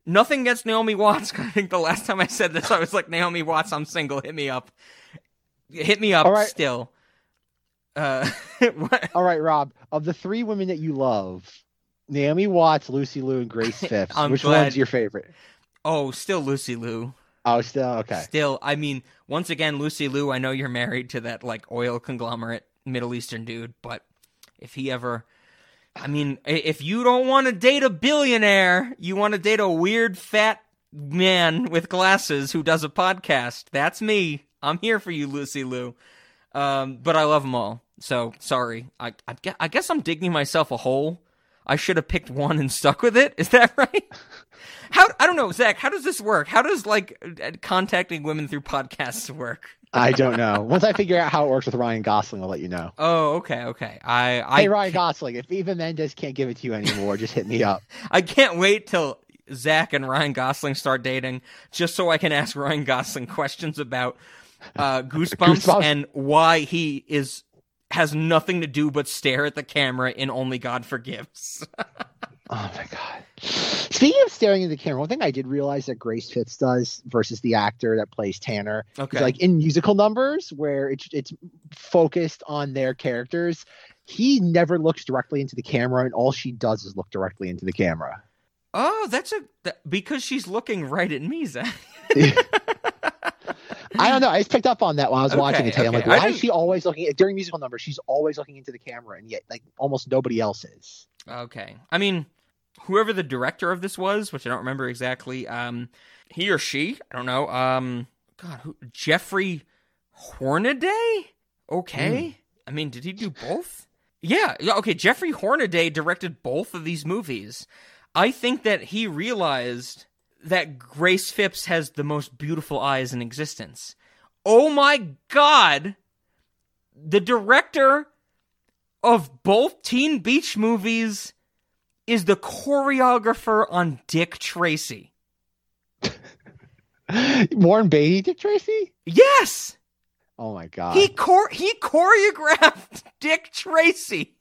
Nothing against Naomi Watts. I think the last time I said this, I was like, Naomi Watts, I'm single. Hit me up. Hit me up right. still. Uh, All right, Rob. Of the three women that you love, Naomi Watts, Lucy Liu, and Grace Phipps, which glad- one's your favorite? oh, still Lucy Liu. Oh, still okay. Still, I mean, once again, Lucy Liu, I know you're married to that like oil conglomerate Middle Eastern dude, but if he ever I mean, if you don't want to date a billionaire, you want to date a weird fat man with glasses who does a podcast. That's me. I'm here for you, Lucy Liu. Um, but I love them all. So sorry. I, I, I guess I'm digging myself a hole. I should have picked one and stuck with it. Is that right? How I don't know, Zach. How does this work? How does like contacting women through podcasts work? I don't know. Once I figure out how it works with Ryan Gosling, I'll let you know. Oh, okay, okay. I I hey, Ryan Gosling, if Eva Mendes can't give it to you anymore, just hit me up. I can't wait till Zach and Ryan Gosling start dating, just so I can ask Ryan Gosling questions about uh, Goosebumps, Goosebumps. and why he is has nothing to do but stare at the camera in Only God Forgives. Oh my god. Speaking of staring into the camera, one thing I did realize that Grace Phipps does versus the actor that plays Tanner Okay. is like in musical numbers where it's it's focused on their characters. He never looks directly into the camera, and all she does is look directly into the camera. oh, that's a that, because she's looking right at me, Zach. I don't know. I just picked up on that while I was watching it today. I'm like, why is she always looking at, during musical numbers? She's always looking into the camera, and yet like almost nobody else is. Okay. I mean, whoever the director of this was, which I don't remember exactly, um, he or she, I don't know. Um, God, who, Jeffrey Hornaday? Okay. I mean, did he do both? Yeah, Okay. Jeffrey Hornaday directed both of these movies. I think that he realized that Grace Phipps has the most beautiful eyes in existence. Oh my God. The director of both Teen Beach movies is the choreographer on Dick Tracy. Warren Beatty, Dick Tracy. Yes, Oh my god, he chor- he choreographed Dick Tracy.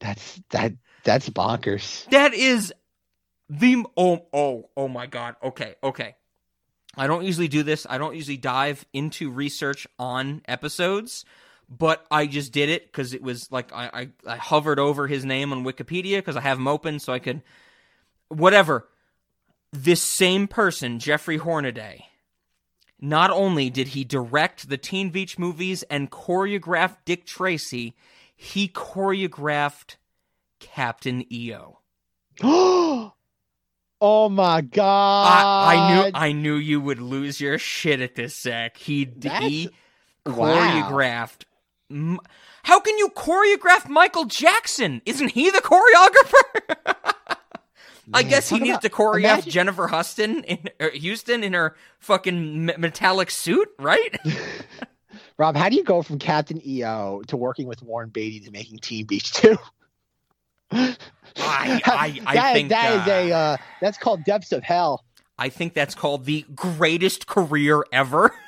that's that that's bonkers. That is the oh oh oh my god. Okay, okay. I don't usually do this. I don't usually dive into research on episodes, but I just did it because it was like I, I I hovered over his name on Wikipedia because I have him open so I could whatever. This same person, Jeffrey Hornaday, not only did he direct the Teen Beach movies and choreograph Dick Tracy, he choreographed Captain EO. oh my god! I, I knew I knew you would lose your shit at this, Zach. He he choreographed. M- How can you choreograph Michael Jackson? Isn't he the choreographer? I guess he about- to choreograph imagine- Jennifer Huston in er, Houston in her fucking metallic suit, right? Rob, how do you go from Captain EO to working with Warren Beatty to making Teen Beach Two? I I, I That- think that is uh, a uh, that's called Depths of Hell. I think that's called the greatest career ever.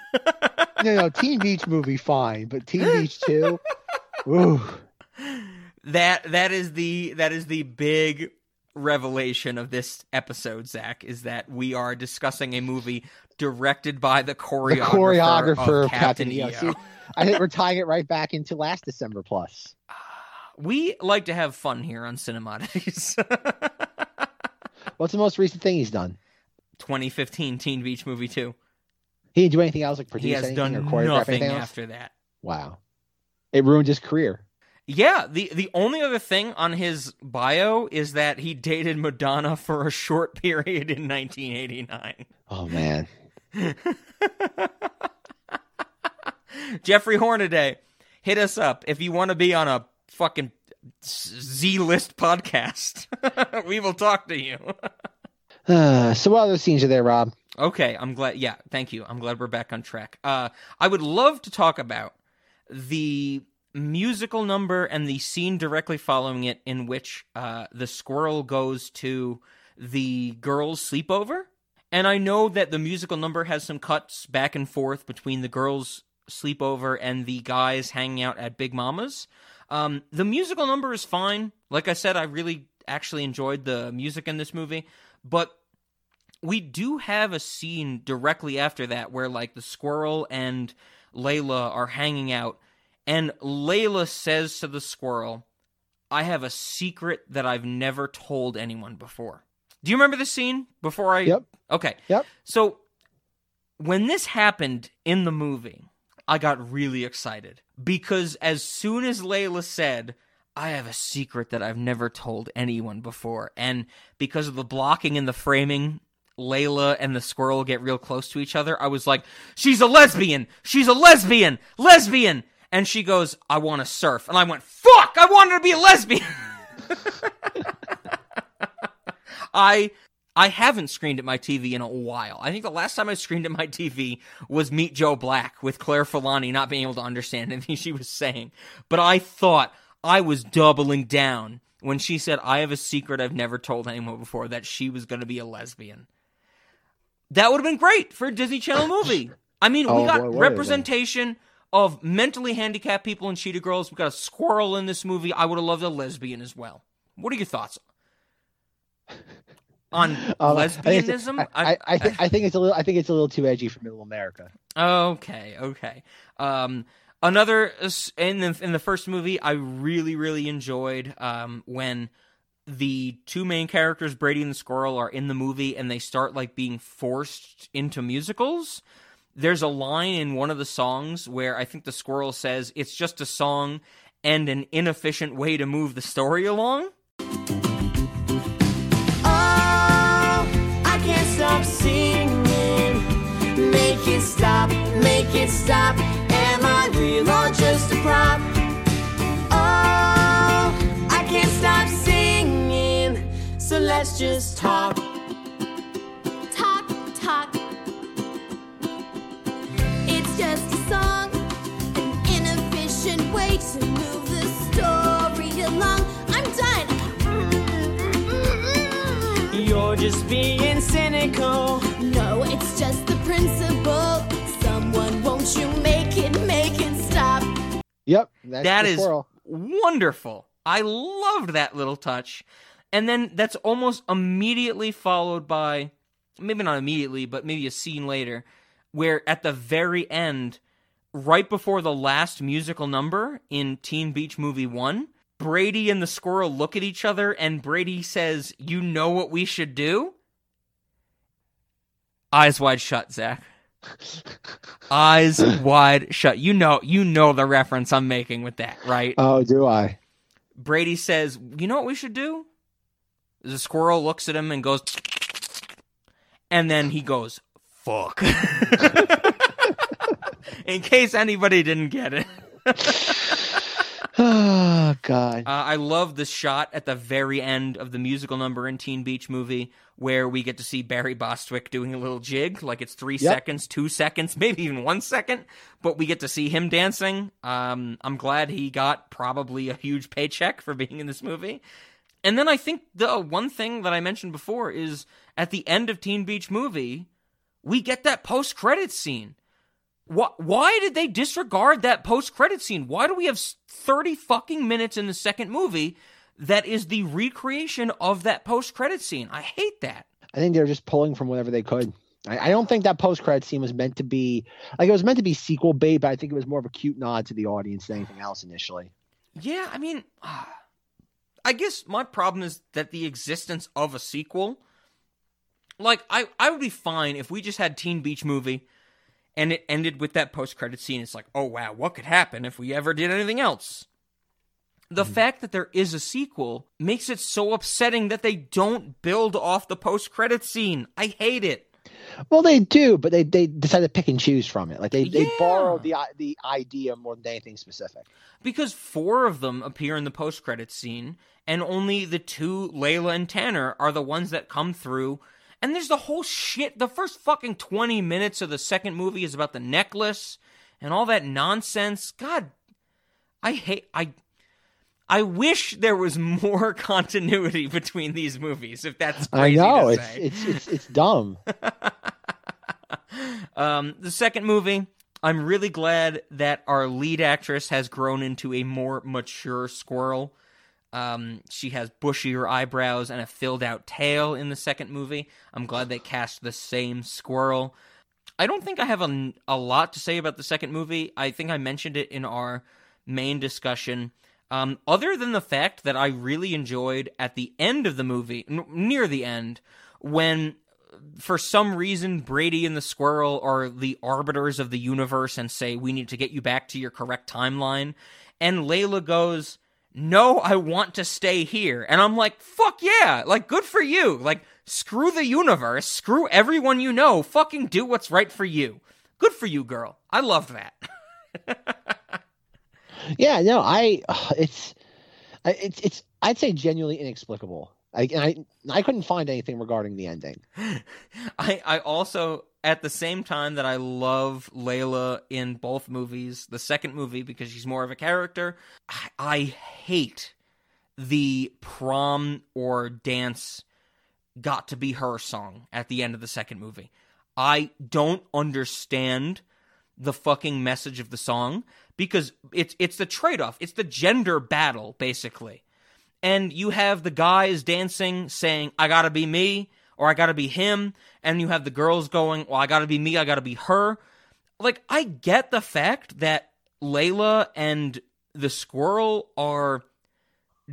No, no, Teen Beach movie fine, but Teen Beach Two, ooh, that that is the that is the big revelation of this episode, Zach, is that we are discussing a movie directed by the The choreographer, choreographer of Captain EO. See, I think we're tying it right back into last December plus. We like to have fun here on Cinemodities. What's the most recent thing he's done? 2015 Teen Beach Movie 2. He didn't do anything else like produce He has anything done or choreograph nothing anything else? after that. Wow. It ruined his career. Yeah, the the only other thing on his bio is that he dated Madonna for a short period in 1989. Oh man. Jeffrey Hornaday, hit us up if you want to be on a fucking Z list podcast. we will talk to you. Uh, so what other scenes are there, Rob? Okay, I'm glad. Yeah, thank you. I'm glad we're back on track. Uh, I would love to talk about the musical number and the scene directly following it, in which uh, the squirrel goes to the girls' sleepover. And I know that the musical number has some cuts back and forth between the girls' sleepover and the guys hanging out at Big Mama's. Um, the musical number is fine. Like I said, I really actually enjoyed the music in this movie, but we do have a scene directly after that where like the squirrel and Layla are hanging out and Layla says to the squirrel, "I have a secret that I've never told anyone before." Do you remember the scene before I Yep. Okay. Yep. So when this happened in the movie, I got really excited because as soon as Layla said, I have a secret that I've never told anyone before, and because of the blocking and the framing, Layla and the squirrel get real close to each other. I was like, she's a lesbian! She's a lesbian! Lesbian! And she goes, I want to surf. And I went, fuck! I want her to be a lesbian! I I haven't screened at my TV in a while. I think the last time I screened at my TV was Meet Joe Black with Claire Forlani not being able to understand anything she was saying. But I thought I was doubling down when she said, I have a secret I've never told anyone before that she was going to be a lesbian. That would have been great for a Disney Channel movie. I mean, Oh, we got boy, would it have been. representation of mentally handicapped people and cheetah girls. We got a squirrel in this movie. I would have loved a lesbian as well. What are your thoughts on Um, I think it's- lesbianism? I, I, I, think, I think it's a little. I think it's a little too edgy for Middle America. Okay, okay. Um, another in the in the first movie, I really really enjoyed um, when the two main characters, Brady and the squirrel, are in the movie and they start like being forced into musicals. There's a line in one of the songs where I think the squirrel says it's just a song and an inefficient way to move the story along. Stop singing. Make it stop, make it stop. Am I real or just a prop? Oh, I can't stop singing. So let's just talk. Talk, talk. It's just a song, You're just being cynical. No, it's just the principle. Someone, won't you make it, make it stop? Yep, that's That the is squirrel. wonderful. I loved that little touch. And then that's almost immediately followed by maybe not immediately, but maybe a scene later where at the very end, right before the last musical number in Teen Beach Movie 1, Brady and the squirrel look at each other and Brady says, "You know what we should do?" Eyes wide shut, Zach. Eyes wide shut. You know, you know the reference I'm making with that, right? Oh, do I? Brady says, "You know what we should do?" The squirrel looks at him and goes, and then he goes, "Fuck." In case anybody didn't get it. Oh God. Uh, I love the shot at the very end of the musical number in Teen Beach movie where we get to see Barry Bostwick doing a little jig, like it's three Yep. seconds, two seconds, maybe even one second, but we get to see him dancing. Um, I'm glad he got probably a huge paycheck for being in this movie. And then I think the one thing that I mentioned before is at the end of Teen Beach movie, we get that post credit scene Why, why did they disregard that post credit scene? Why do we have 30 fucking minutes in the second movie that is the recreation of that post credit scene? I hate that. I think they're just pulling from whatever they could. I, I don't think that post credit scene was meant to be like it was meant to be sequel bait, but I think it was more of a cute nod to the audience than anything else initially. Yeah, I mean, uh, I guess my problem is that the existence of a sequel, like I, I would be fine if we just had Teen Beach Movie, and it ended with that post credit scene. It's like, oh wow, what could happen if we ever did anything else? The mm-hmm. fact that there is a sequel makes it so upsetting that they don't build off the post credit scene. I hate it. Well, they do, but they they decided to pick and choose from it. Like they they borrow the the idea more than anything specific. Because four of them appear in the post credit scene, and only the two, Layla and Tanner, are the ones that come through. And there's the whole shit. The first fucking 20 minutes of the second movie is about the necklace and all that nonsense. God, I hate. I. I wish there was more continuity between these movies. If that's I know it's, it's it's it's dumb. Um, the second movie, I'm really glad that our lead actress has grown into a more mature squirrel. Um, she has bushier eyebrows and a filled out tail in the second movie. I'm glad they cast the same squirrel. I don't think I have a, a lot to say about the second movie. I think I mentioned it in our main discussion. Um, other than the fact that I really enjoyed at the end of the movie, n- near the end, when for some reason Brady and the squirrel are the arbiters of the universe and say we need to get you back to your correct timeline and Layla goes no I want to stay here. And I'm like fuck yeah. Like good for you. Like screw the universe. Screw everyone you know. Fucking do what's right for you. Good for you girl. I love that. Yeah, no, I it's I- it's it's I'd say genuinely inexplicable. I I I couldn't find anything regarding the ending. I I also at the same time that I love Layla in both movies, the second movie because she's more of a character, I, I hate the prom or dance got to be her song at the end of the second movie. I don't understand the fucking message of the song because it's it's the trade-off. It's the gender battle basically and you have the guys dancing saying i gotta be me or i gotta be him and you have the girls going well i gotta be me i gotta be her. Like i get the fact that layla and the squirrel are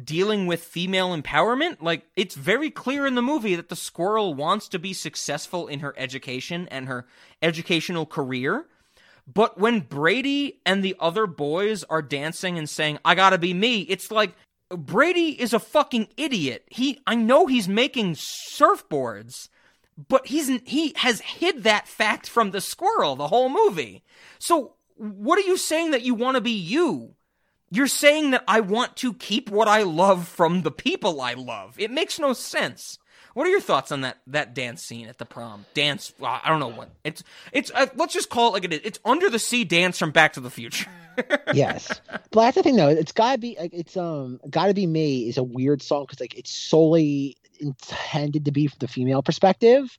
dealing with female empowerment. Like it's very clear in the movie that the squirrel wants to be successful in her education and her educational career. But when Brady and the other boys are dancing and saying, I gotta be me, it's like, Brady is a fucking idiot. He, I know he's making surfboards, but he's, he has hid that fact from the squirrel the whole movie. So, what are you saying that you want to be you? You're saying that I want to keep what I love from the people I love. It makes no sense. What are your thoughts on that that dance scene at the prom? Dance, I don't know what it's. It's uh, let's just call it like it is. It's under the sea dance from Back to the Future. yes, but that's the thing though. It's gotta be like it's um gotta be me is a weird song because like it's solely intended to be from the female perspective.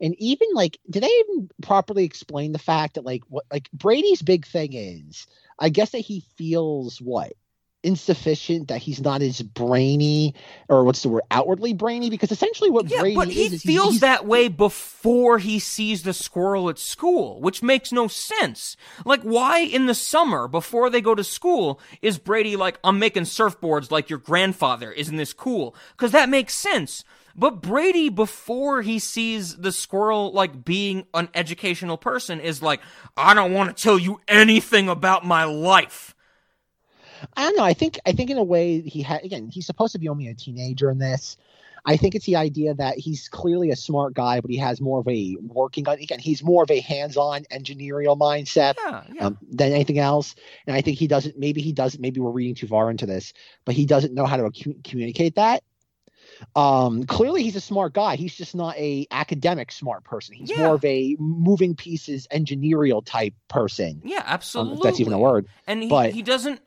And even like, did they even properly explain the fact that like what like Brady's big thing is? I guess that he feels what insufficient that he's not as brainy or what's the word outwardly brainy because essentially what Yeah, Brady but he is, is feels he's, that way before he sees the squirrel at school, which makes no sense. Like, why in the summer before they go to school is Brady like, I'm making surfboards like your grandfather? Isn't this cool? Because that makes sense. But Brady, before he sees the squirrel like being an educational person, is like, I don't want to tell you anything about my life. I don't know. I think I think in a way he had again. He's supposed to be only a teenager in this. I think it's the idea that he's clearly a smart guy, but he has more of a working on again. He's more of a hands-on engineerial mindset Yeah, yeah. um, than anything else. And I think he doesn't. Maybe he doesn't. Maybe we're reading too far into this, but he doesn't know how to commu- communicate that. Um, clearly, he's a smart guy. He's just not a academic smart person. He's Yeah. more of a moving pieces engineerial type person. Yeah, um, absolutely. if that's even a word. And he, but he doesn't.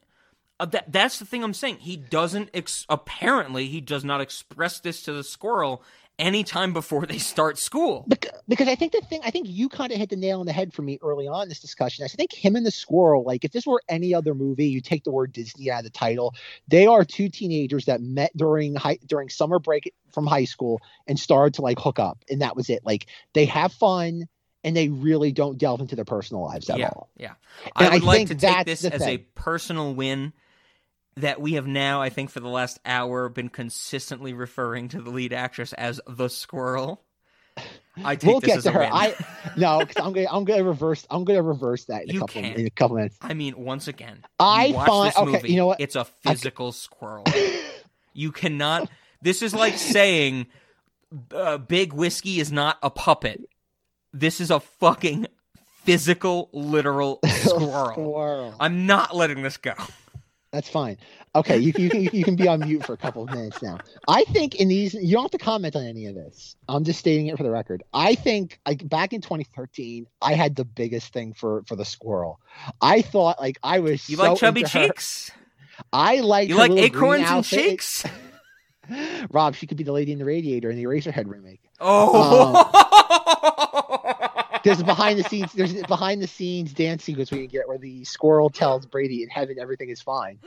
Uh, that, that's the thing I'm saying. He doesn't. Ex- apparently, he does not express this to the squirrel anytime before they start school. Bec- because I think the thing, I think you kind of hit the nail on the head for me early on in this discussion. I think him and the squirrel, like if this were any other movie, you take the word Disney out of the title. They are two teenagers that met during high during summer break from high school and started to like hook up, and that was it. Like they have fun. And they really don't delve into their personal lives at yeah, all. yeah. And I would I like to take this as a personal win that we have now, I think, for the last hour, been consistently referring to the lead actress as the squirrel. I take we'll this get as to a her. win. I no, because I'm gonna I'm gonna reverse I'm gonna reverse that in a You couple can't. in a couple minutes. I mean, once again, I find- this okay, movie. you know what? It's a physical squirrel. You cannot. This is like saying uh, big whiskey is not a puppet. This is a fucking physical, literal squirrel. Squirrel. I'm not letting this go. That's fine. Okay, you, can- you can you can be on mute for a couple of minutes now. I think in these you don't have to comment on any of this. I'm just stating it for the record. I think like back in 2013, I had the biggest thing for for the squirrel. I thought like I was You so like chubby into her. cheeks? I like You like acorns and cheeks? Rob, she could be the lady in the radiator in the Eraserhead remake. Oh, um, There's a behind the scenes. There's a behind the scenes dance sequence we can get where the squirrel tells Brady in heaven everything is fine.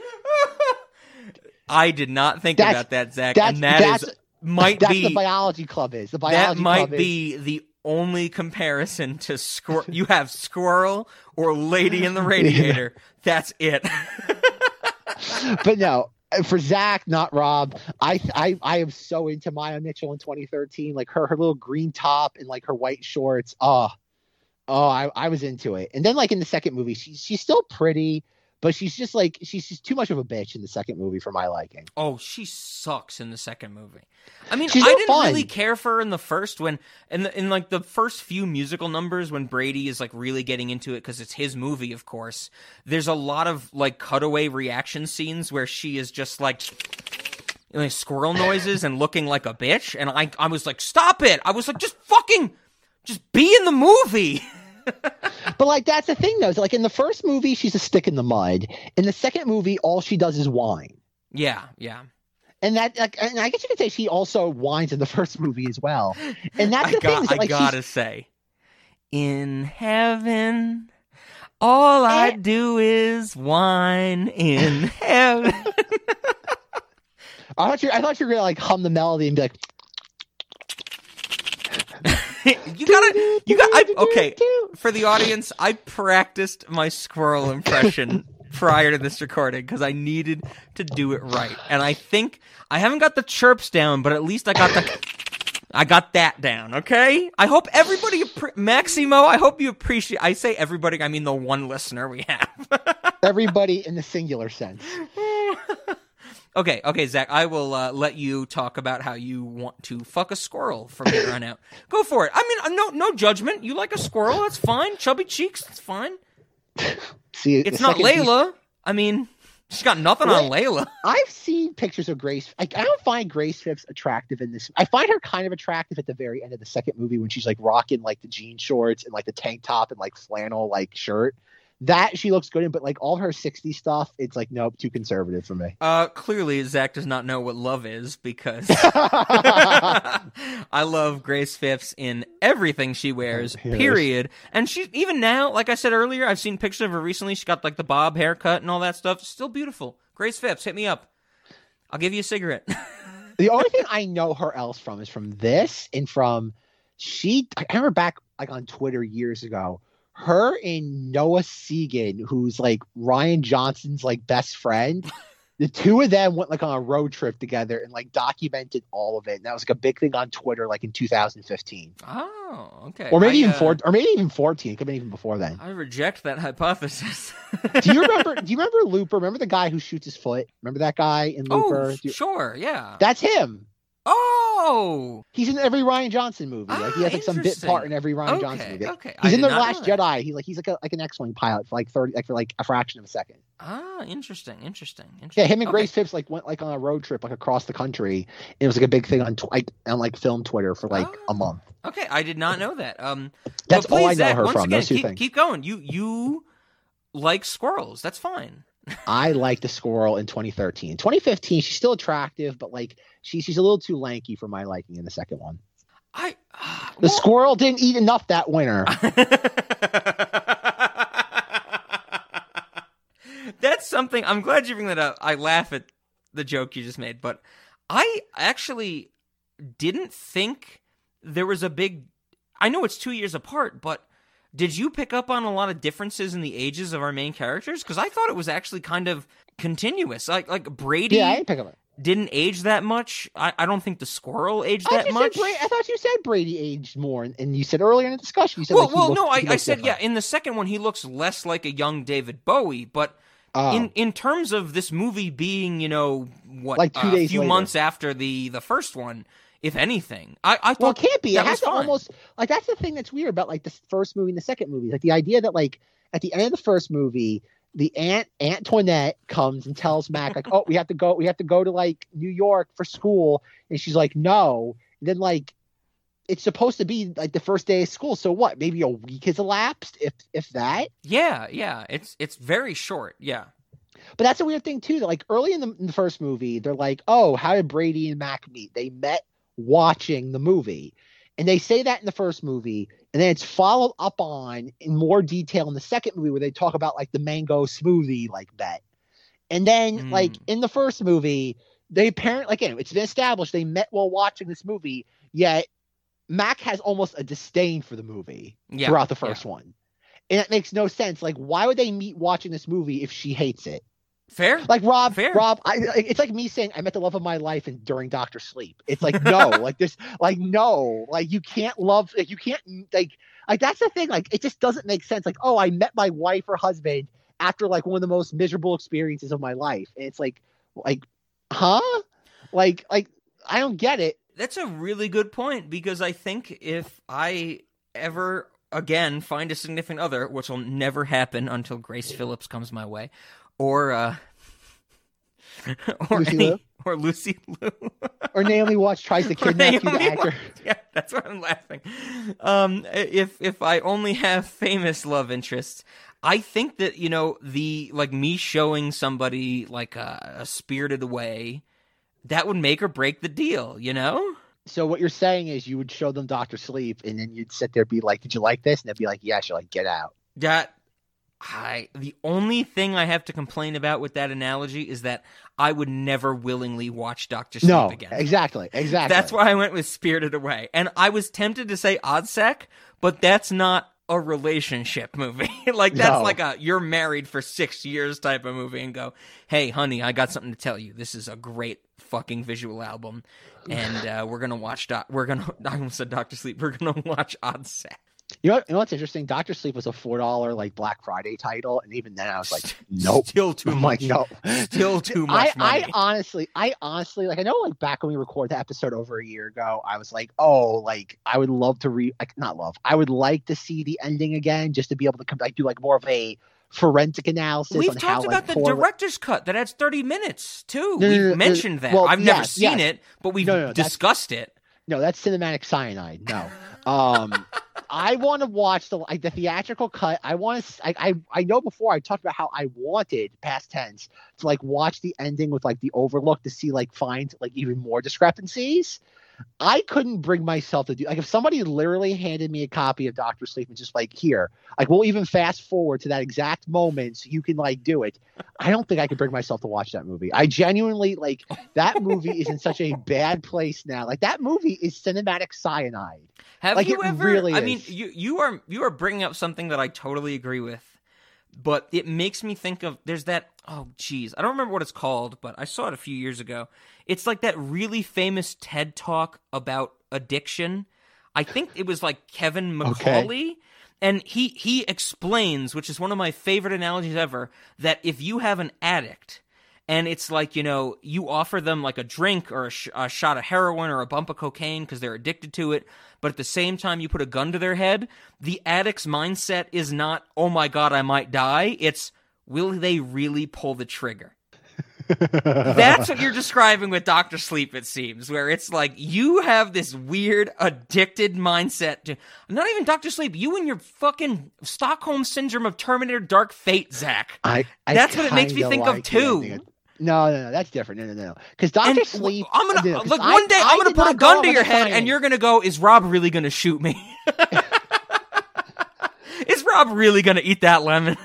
I did not think That's- about that, Zach. that's- and that is that's- might That's be the biology club is the biology. that might club is- be the only comparison to squirrel. you have squirrel or lady in the radiator. That's it. but no, for Zach, not Rob. I I I am so into Maia Mitchell in 2013. Like her her little green top and like her white shorts. Oh, oh, I, I was into it. And then like in the second movie, she's she's still pretty, but she's just like she's just too much of a bitch in the second movie for my liking. Oh, she sucks in the second movie. I mean, She's I didn't fun. really care for her in the first when in the, in like the first few musical numbers when Brady is like really getting into it because it's his movie, of course. There's a lot of like cutaway reaction scenes where she is just like like squirrel noises and looking like a bitch, and I I was like, stop it! I was like, just fucking, just be in the movie. But like that's the thing though. Like in the first movie, she's a stick in the mud. In the second movie, all she does is whine. yeah, yeah. And that, like, and I guess you could say she also whines in the first movie as well. And that's I the thing. got, is that, I like, she's- gotta say, in heaven, all I Eh. do is whine in heaven. I thought you, I thought you were gonna like hum the melody and be like, you gotta, you got. I, okay, for the audience, I practiced my squirrel impression prior to this recording because I needed to do it right, and I think I haven't got the chirps down, but at least I got the. I got that down, okay? I hope everybody, appre- Maximo, I hope you appreciate. I say everybody, I mean the one listener we have. everybody in the singular sense. Okay, okay, Zach, I will uh, let you talk about how you want to fuck a squirrel from here on out. Go for it. I mean, uh, no, no judgment. You like a squirrel? That's fine. Chubby cheeks? That's fine. See, It's not piece- Layla. I mean, she's got nothing on Layla. I've seen pictures of Grace. I, I don't find Grace Phipps attractive in this. I find her kind of attractive at the very end of the second movie when she's like rocking like the jean shorts and like the tank top and like flannel like shirt. That she looks good in, but like all her 60s stuff, it's like nope, too conservative for me. Uh, clearly, Zach does not know what love is because I love Grace Phipps in everything she wears, period. And she, even now, like I said earlier, I've seen pictures of her recently. She got like the bob haircut and all that stuff. Still beautiful. Grace Phipps, hit me up. I'll give you a cigarette. the only thing I know her else from is from this and from she. I remember back like on Twitter years ago. Her and Noah Segan, who's like Rian Johnson's like best friend, the two of them went like on a road trip together and like documented all of it. And that was like a big thing on Twitter, like in 2015, oh, okay. or maybe I, even uh, four, or maybe even 14. It could be even before then. I reject that hypothesis. do you remember? Do you remember Looper? Remember the guy who shoots his foot? Remember that guy in Looper? oh, you- sure, yeah. That's him. Oh, He's in every Rian Johnson movie. Like he Ah, has like some bit part in every Ryan Okay, Johnson movie. okay. I He's in the Last. Jedi. He like he's like a like an X-wing pilot for like thirty like for like a fraction of a second. ah, interesting, interesting, interesting. Yeah, him and Okay. Grace Phipps like went like on a road trip like across the country. It was like a big thing on tw- like on like film Twitter for like a month. Okay, I did not know that. Um, That's but all I know Zach, her from, Again, those two keep, things. keep going. You you like squirrels? That's fine. I like the squirrel in 2013. 2015, she's still attractive, but like she, she's a little too lanky for my liking in the second one. I The squirrel didn't eat enough that winter. That's something. I'm glad you bring that up. I laugh at the joke you just made, but I actually didn't think there was a big. I know it's two years apart, but did you pick up on a lot of differences in the ages of our main characters? Because I thought it was actually kind of continuous. Like like Brady. Yeah, I didn't pick up it. Didn't age that much. I, I don't think the squirrel aged I, that much. Brady, I thought you said Brady aged more, and, and you said earlier in the discussion you said well, like, well, looked- no, I, I said different. yeah. In the second one, he looks less like a young David Bowie, but Oh. in in terms of this movie being, you know, what Like two a days few later. months after the the first one, if anything, I I thought Well, it can't be. It has to fine. almost like that's the thing that's weird about like the first movie and the second movie. Like the idea that like at the end of the first movie, the aunt Antoinette comes and tells Mac like, "Oh, we have to go. We have to go to like New York for school," and she's like, "No." And then like it's supposed to be like the first day of school. So what? Maybe a week has elapsed, if if that. Yeah, yeah, it's it's very short. Yeah, But that's a weird thing too. That like early in the, in the first movie, they're like, "Oh, how did Brady and Mac meet? They met watching the movie," and they say that in the first movie, and then it's followed up on in more detail in the second movie where they talk about like the mango smoothie like bet, and then hmm. like in the first movie, they apparently again it's been established they met while watching this movie, yet Mac has almost a disdain for the movie Yeah, throughout the first one. And that makes no sense. Like, why would they meet watching this movie if she hates it? Fair. Like Rob, Fair. Rob, I, it's like me saying I met the love of my life and during Doctor Sleep. It's like no, like this, like no, like you can't love, like you can't, like, like that's the thing. Like it just doesn't make sense. Like oh, I met my wife or husband after like one of the most miserable experiences of my life, and it's like, like, huh? Like, like I don't get it. That's a really good point because I think if I ever again find a significant other, which will never happen until Grace Phillips comes my way, or uh, or Lucy any, or Lucy Liu, Or Naomi Watts tries to kidnap you, the actor. Watts. Yeah, that's why I'm laughing. Um, if if I only have famous love interests, I think that you know the like me showing somebody like a, a Spirited Away, that would make or break the deal. You know. So what you're saying is you would show them Doctor Sleep, and then you'd sit there, and be like, "Did you like this?" And they'd be like, "Yes." You're like, "Get out." That I the only thing I have to complain about with that analogy is that I would never willingly watch Doctor Sleep no, again. exactly, exactly. That's why I went with Spirited Away. And I was tempted to say Oddsac, but that's not a relationship movie. like that's No. like a you're married for 6 years type of movie and go, "Hey honey, I got something to tell you. This is a great fucking visual album." And uh, we're gonna watch. Doc- we're gonna. I almost said Doctor Sleep. We're gonna watch Oddsac. You know, you know what's interesting? Doctor Sleep was a four dollar like Black Friday title, and even then I was like, "Nope." Still too I'm much. like, no, Still too I, much money. I honestly, I honestly, like, I know, like, back when we recorded the episode over a year ago, I was like, oh, like, I would love to re, like, not love, I would like to see the ending again, just to be able to, com- like, do like more of a forensic analysis We've on talked how, about like, the director's cut that adds 30 minutes too. No, no, we've no, no, mentioned that. well, I've never seen yes. it, but we've No, no, that's- discussed it. No, that's cinematic cyanide. No. Um, I want to watch the like the theatrical cut. I want to. I, I I know before I talked about how I wanted past tense to like watch the ending with like the overlook to see like find like even more discrepancies. I couldn't bring myself to do like if somebody literally handed me a copy of Doctor Sleep and just like here, like we'll even fast forward to that exact moment so you can like do it. I don't think I could bring myself to watch that movie. I genuinely like that movie is in such a bad place now. Like that movie is cinematic cyanide. Have Like, you it ever? really I mean, you you are you are bringing up something that I totally agree with, but it makes me think of there's that. Oh, geez, I don't remember what it's called, but I saw it a few years ago. It's like that really famous TED talk about addiction. I think it was like Kevin Okay. And he, he explains, which is one of my favorite analogies ever, that if you have an addict and it's like you know you offer them like a drink or a, sh- a shot of heroin or a bump of cocaine because they're addicted to it but at the same time you put a gun to their head the addict's mindset is not oh my god i might die it's will they really pull the trigger That's what you're describing with Doctor Sleep, it seems, where it's like you have this weird addicted mindset to not even Doctor Sleep, you and your fucking Stockholm syndrome of Terminator Dark Fate, Zach. I, I That's what it makes me think like of too. No, no, no, that's different. No, no, no, because And Sleep. I'm gonna no, look I- one day. I I'm gonna put a gun to your head, and you're gonna go. Is Rob really gonna shoot me? is Rob really gonna eat that lemon?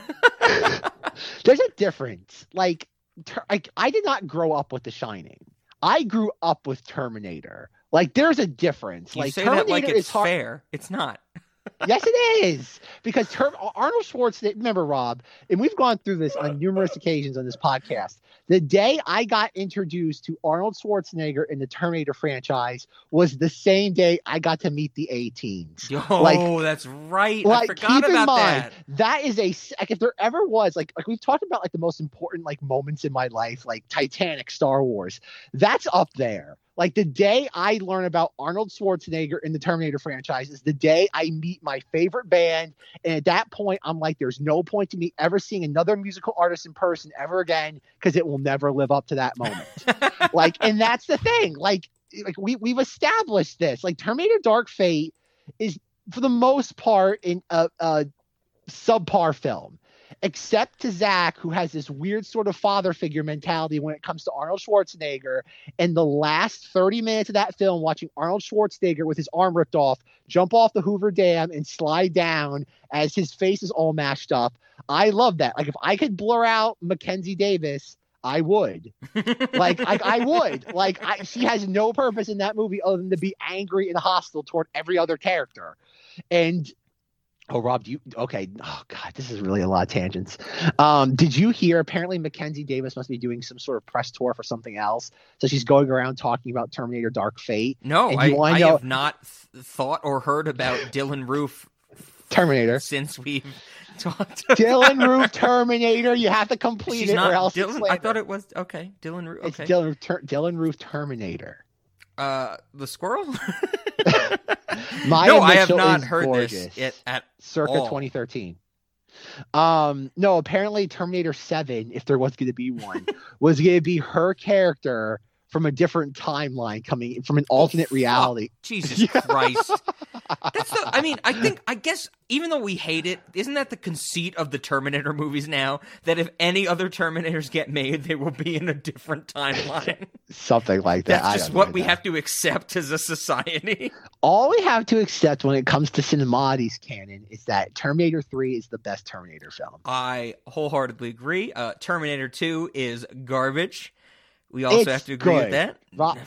There's a difference. Like, ter- like I did not grow up with The Shining. I grew up with Terminator. Like, there's a difference. You like say Terminator that like is it's hard. fair. It's not. yes, it is because Ter- Arnold Schwarzenegger. Remember, Rob, and we've gone through this on numerous occasions on this podcast. The day I got introduced to Arnold Schwarzenegger in the Terminator franchise was the same day I got to meet the A-teens. Oh, Like- that's right. I like forgot keep in mind that. That is a like if there ever was like like we've talked about like the most important like moments in my life like Titanic Star Wars that's up there like the day I learn about Arnold Schwarzenegger in the Terminator franchise is the day I meet my favorite band and at that point I'm like there's no point to me ever seeing another musical artist in person ever again because it will never live up to that moment like and that's the thing like like we we've established this like Terminator Dark Fate is for the most part in a, a subpar film except to Zach, who has this weird sort of father figure mentality when it comes to Arnold Schwarzenegger. And the last 30 minutes of that film, watching Arnold Schwarzenegger with his arm ripped off, jump off the Hoover Dam and slide down as his face is all mashed up. I love that. Like, if I could blur out Mackenzie Davis, I would. like, I, I would. Like, I, she has no purpose in that movie other than to be angry and hostile toward every other character. And Oh, Rob, do you okay? Oh God, this is really a lot of tangents. Um, did you hear? Apparently, Mackenzie Davis must be doing some sort of press tour for something else. So she's going around talking about Terminator: Dark Fate. No, I, I know- have not th- thought or heard about Dylan Roof Terminator. since we've talked. Dylan Roof Terminator. You have to complete She's it, or else it's Dylan. I thought it was okay. Dylan Roof. it's Okay. Dylan Roof, Ter- Dylan Roof Terminator. uh, the squirrel. Maia no, I have not heard gorgeous. this at, at circa all. 2013. Um, no, apparently Terminator 7, if there was going to be one, was going to be her character from a different timeline coming from an alternate reality. Jesus Christ. That's the, I mean, I think, I guess, even though we hate it, isn't that the conceit of the Terminator movies now? That if any other Terminators get made, they will be in a different timeline. Something like that. I That's just what we that. have to accept as a society. All we have to accept when it comes to Cinemati's canon is that Terminator 3 is the best Terminator film. I wholeheartedly agree. Uh, Terminator 2 is garbage. We also It's have to agree good. with that. Rob,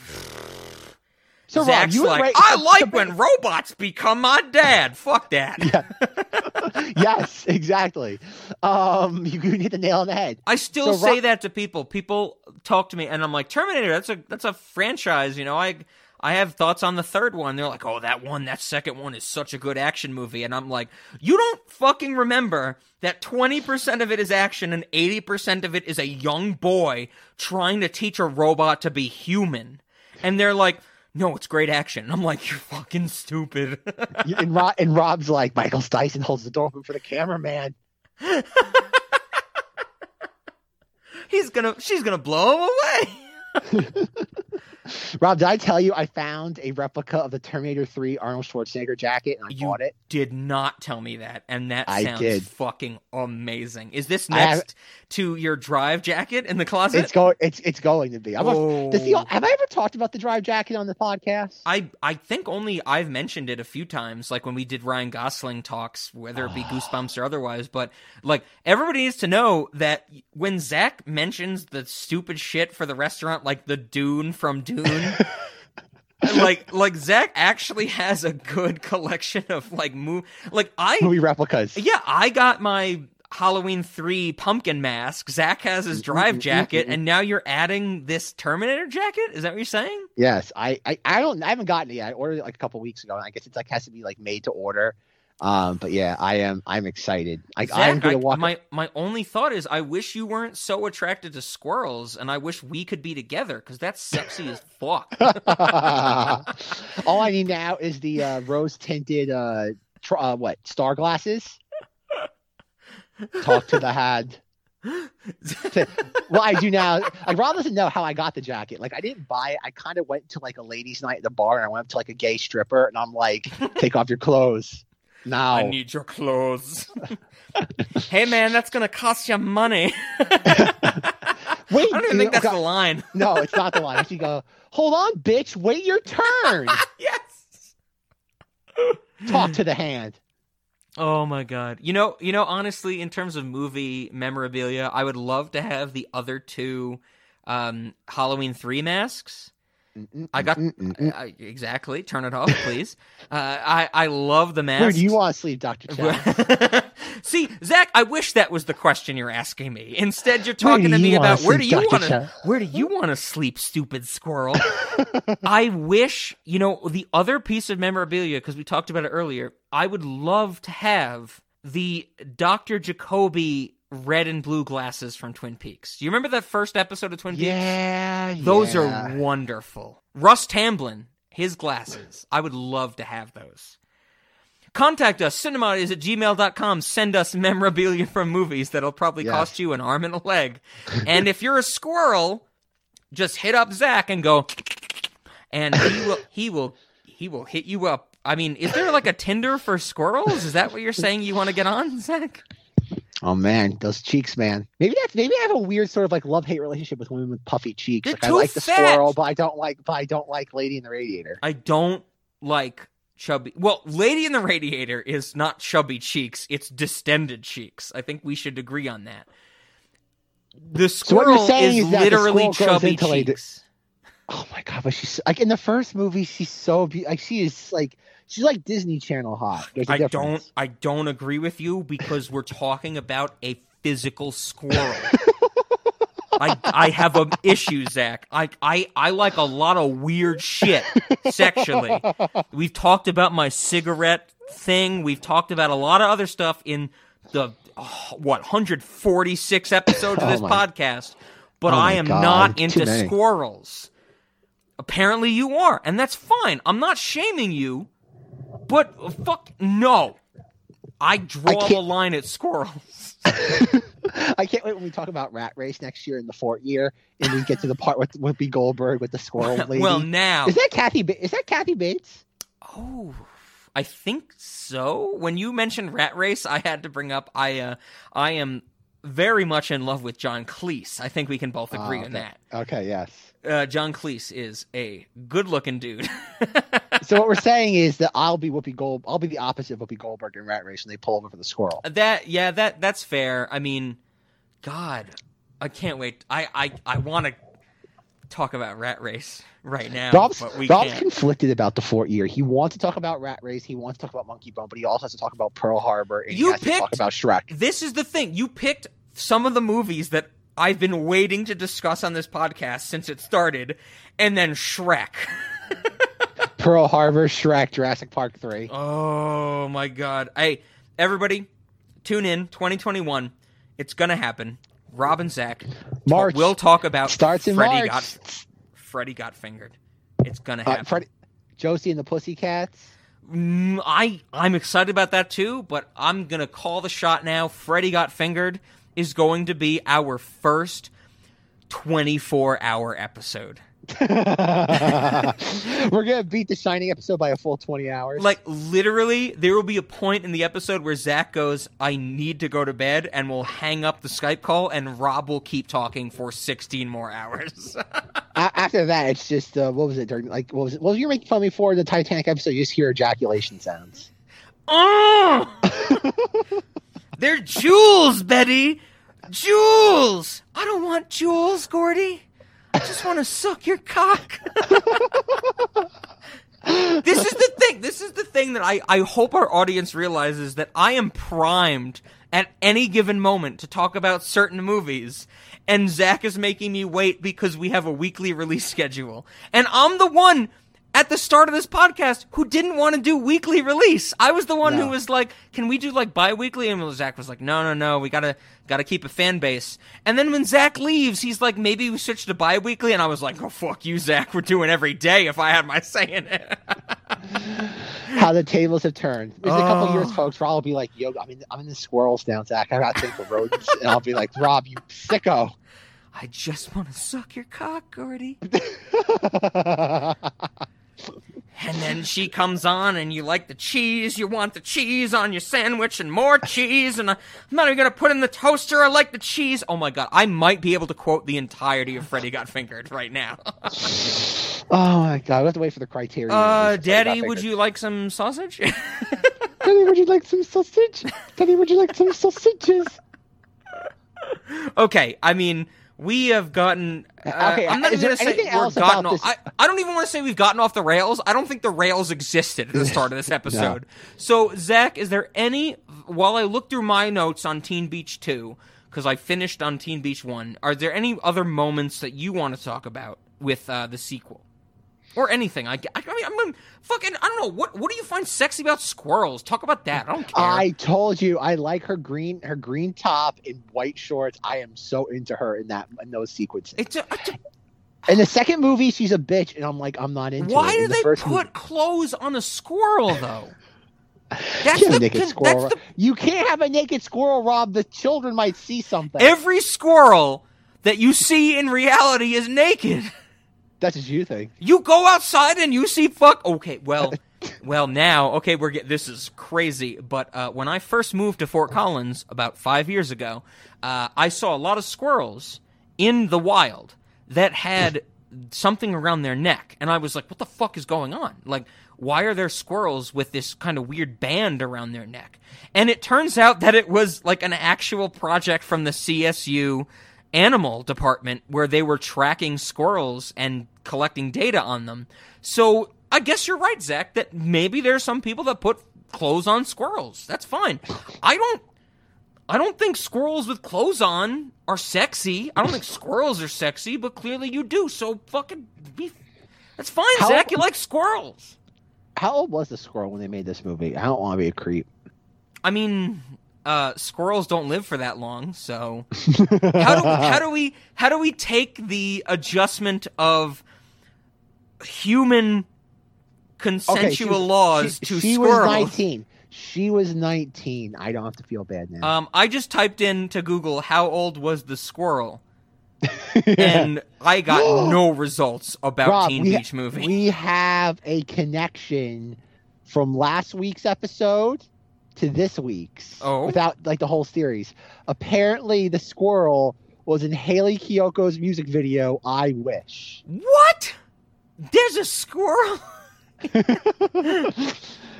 so Rob, Zach's you like, right. I so- like so- when robots become my dad. Fuck that. yes, exactly. Um, you hit the nail on the head. I still say Rob- that to people. People talk to me, and I'm like, Terminator. That's a that's a franchise. You know, I I have thoughts on the third one. They're like, oh, that one, that second one is such a good action movie, and I'm like, you don't fucking remember that 20% of it is action and 80% of it is a young boy trying to teach a robot to be human, and they're like. No, it's great action. And I'm like, you're fucking stupid. And, Rob, and Rob's like, Michael Dyson holds the door open for the cameraman. He's gonna, she's gonna blow him away. Rob, did I tell you I found a replica of the Terminator 3 Arnold Schwarzenegger jacket and I You bought it? did not tell me that, and that I sounds did. fucking amazing. Is this I have- next to your drive jacket in the closet? It's going. It's it's going to be. I'm a, does the, Oh. have I ever talked about the drive jacket on the podcast? I I think only I've mentioned it a few times, like when we did Ryan Gosling talks, whether it be Goosebumps or otherwise. But like everybody needs to know that when Zach mentions the stupid shit for the restaurant, like the Dune from Like like Zach actually has a good collection of like move like I Movie replicas. Yeah, I got my Halloween 3 pumpkin mask. Zach has his drive mm-hmm, jacket, mm-hmm. and now you're adding this Terminator jacket? Is that what you're saying? Yes, I, I I don't I haven't gotten it yet. I ordered it like a couple weeks ago, and I guess it's like has to be like made to order. Um, but yeah, I am I'm excited. I, I'm gonna I- walk. my my only thought is I wish you weren't so attracted to squirrels, and I wish we could be together because that's sexy as fuck. All I need now is the uh, rose tinted uh, tr- uh what star glasses. Talk to the hand. well, I do now. Like Rob doesn't know how I got the jacket. Like I didn't buy it. I kind of went to like a ladies' night at the bar, and I went up to like a gay stripper, and I'm like, "Take off your clothes now." I need your clothes. hey man, that's gonna cost you money. Wait, I don't even think that's the line. no, it's not the line. She go, "Hold on, bitch. Wait your turn." yes. Talk to the hand. Oh my god. You know, you know honestly in terms of movie memorabilia, I would love to have the other two um Halloween 3 masks. I got I, exactly. Turn it off, please. uh, I I love the masks. Where do you want to sleep, Doctor Chow? See, Zach, I wish that was the question you're asking me. Instead, you're talking to me you about where do you want to where do you want to sleep, stupid squirrel? I wish, you know, the other piece of memorabilia because we talked about it earlier. I would love to have the Dr. Jacoby red and blue glasses from Twin Peaks. Do you remember that first episode of Twin Peaks? Yeah, Those are wonderful. Russ Tamblyn, his glasses. I would love to have those. Contact us, cinema is at gmail.com. Send us memorabilia from movies that'll probably Yes. cost you an arm and a leg. and if you're a squirrel, just hit up Zach and go, and he will, he will, he will hit you up. I mean, is there like a Tinder for squirrels? Is that what you're saying you want to get on, Zach? Oh man, those cheeks, man. Maybe that's maybe I have a weird sort of like love hate relationship with women with puffy cheeks. They're like I like the fat. squirrel, but I don't like but I don't like Lady in the Radiator. I don't like chubby. Well, Lady in the Radiator is not chubby cheeks; it's distended cheeks. I think we should agree on that. The So squirrel saying is is literally squirrel chubby into, like, the- cheeks. Oh my god, but she's like in the first movie, she's so be- like she is like she's like Disney Channel hot. There's a I difference. don't. I don't agree with you because we're talking about a physical squirrel. I I have an issue, Zach. I, I I like a lot of weird shit sexually. We've talked about my cigarette thing. We've talked about a lot of other stuff in the oh, what 146 episodes of Oh this my- podcast. But Oh I am God, not into squirrels. Apparently, you are, and that's fine. I'm not shaming you, uh, fuck no. I draw the line at squirrels. I can't wait when we talk about Rat Race next year in the Fort year, and we get to the part with Whoopi Goldberg with the squirrel lady. well, now is that Kathy? Ba- Is that Kathy Bates? Oh, I think so. When you mentioned Rat Race, I had to bring up I uh, I am very much in love with John Cleese. I think we can both agree Oh, on that. Okay, yes. Uh, John Cleese is a good-looking dude. So what we're saying is that I'll be Whoopi Gold. I'll be the opposite of Whoopi Goldberg in Rat Race, and they pull over for the squirrel. that yeah, that that's fair. I mean, God, I can't wait. I I I want to talk about Rat Race right now, Rob's, but we Rob's conflicted about the Fort year. He wants to talk about Rat Race. He wants to talk about Monkey Bone, but he also has to talk about Pearl Harbor. And You he has to talk picked- about Shrek. This is the thing. You picked some of the movies that I've been waiting to discuss on this podcast since it started, and then Shrek. Pearl Harbor, Shrek, Jurassic Park three. Oh my god. Hey, everybody, tune in 2021. It's gonna happen. Rob and Zach. March. We'll talk about Starts in Freddy March. got Freddy got fingered. It's gonna Uh, happen. Freddy, Josie and the Pussycats. Mm, I I'm excited about that too, but I'm gonna call the shot now. Freddy got fingered is going to be our first 24 hour episode. We're gonna beat the Shining episode by a full twenty hours. Like literally, there will be a point in the episode where Zach goes, "I need to go to bed," and we'll hang up the Skype call, and Rob will keep talking for 16 more hours. After that, it's just uh, what was it during? Like what was it? What was you making fun of me for the Titanic episode? You just hear ejaculation sounds. oh, they're jewels, Betty. Jewels. I don't want jewels, Gordy. I just want to suck your cock. this is the thing. This is the thing that I, I hope our audience realizes that I am primed at any given moment to talk about certain movies. And Zach is making me wait because we have a weekly release schedule. And I'm the one at the start of this podcast who didn't want to do weekly release. I was the one who was like, "Can we do like bi-weekly?" And Zach was like, "No, no, no. We gotta gotta keep a fan base." And then when Zach leaves, he's like, "Maybe we switch to bi-weekly." And I was like, "Oh fuck you, Zach. We're doing every day if I had my say in it." how the tables have turned. There's a couple Oh. years, folks, where I'll be like, "Yo, I'm in, I'm in the squirrels down, Zach. I got thing for rodents," and I'll be like, "Rob, you sicko." I just want to suck your cock, Gordy. And then she comes on, and you like the cheese. You want the cheese on your sandwich and more cheese. And I'm not even gonna put in the toaster. I like the cheese. Oh my god, I might be able to quote the entirety of Freddy Got Fingered right now. Oh my god, we have to wait for the criteria. uh, Daddy, would you like some sausage? Daddy, would you like some sausage? Daddy, would you like some sausages? okay, I mean, we have gotten. Uh, Okay, I'm not even gonna say we're else gotten off. I, I don't even want to say we've gotten off the rails. I don't think the rails existed at the start of this episode. So, Zach, is there any? While I look through my notes on Teen Beach Two, because I finished on Teen Beach One, are there any other moments that you want to talk about with uh, the sequel? Or anything. I, I, I mean, I'm fucking. I don't know. What What do you find sexy about squirrels? Talk about that. I don't care. I told you I like her green her green top and white shorts. I am so into her in that in those sequences. It's a, in the second movie, she's a bitch, and I'm like, I'm not into Why it. do the they put movie- clothes on a squirrel though? That's a the, naked squirrel. that's the You can't have a naked squirrel, Rob. The children might see something. every squirrel that you see in reality is naked. That's just you think. You go outside and you see fuck. Okay, well, well now, okay, we're get this is crazy. But uh, when I first moved to Fort Collins about five years ago, uh, I saw a lot of squirrels in the wild that had something around their neck, and I was like, "What the fuck is going on? Like, why are there squirrels with this kind of weird band around their neck?" And it turns out that it was like an actual project from the CSU animal department where they were tracking squirrels and collecting data on them. So I guess you're right, Zach, that maybe there's some people that put clothes on squirrels. That's fine. I don't I don't think squirrels with clothes on are sexy. I don't think squirrels are sexy, but clearly you do. So fucking be That's fine, How- Zach. You like squirrels. How old was the squirrel when they made this movie? I don't want to be a creep. I mean, uh, squirrels don't live for that long, so how do how do we how do we take the adjustment of human consensual she- laws she, to she squirrels? was 19. She was 19. I don't have to feel bad now. Um, I just typed into Google how old was the squirrel, and I got no results about Rob, Teen Beach movie. we have a connection from last week's episode to this week's. Oh. Without like the whole series. Apparently, the squirrel was in Hayley Kiyoko's music video, I Wish. What? There's a squirrel.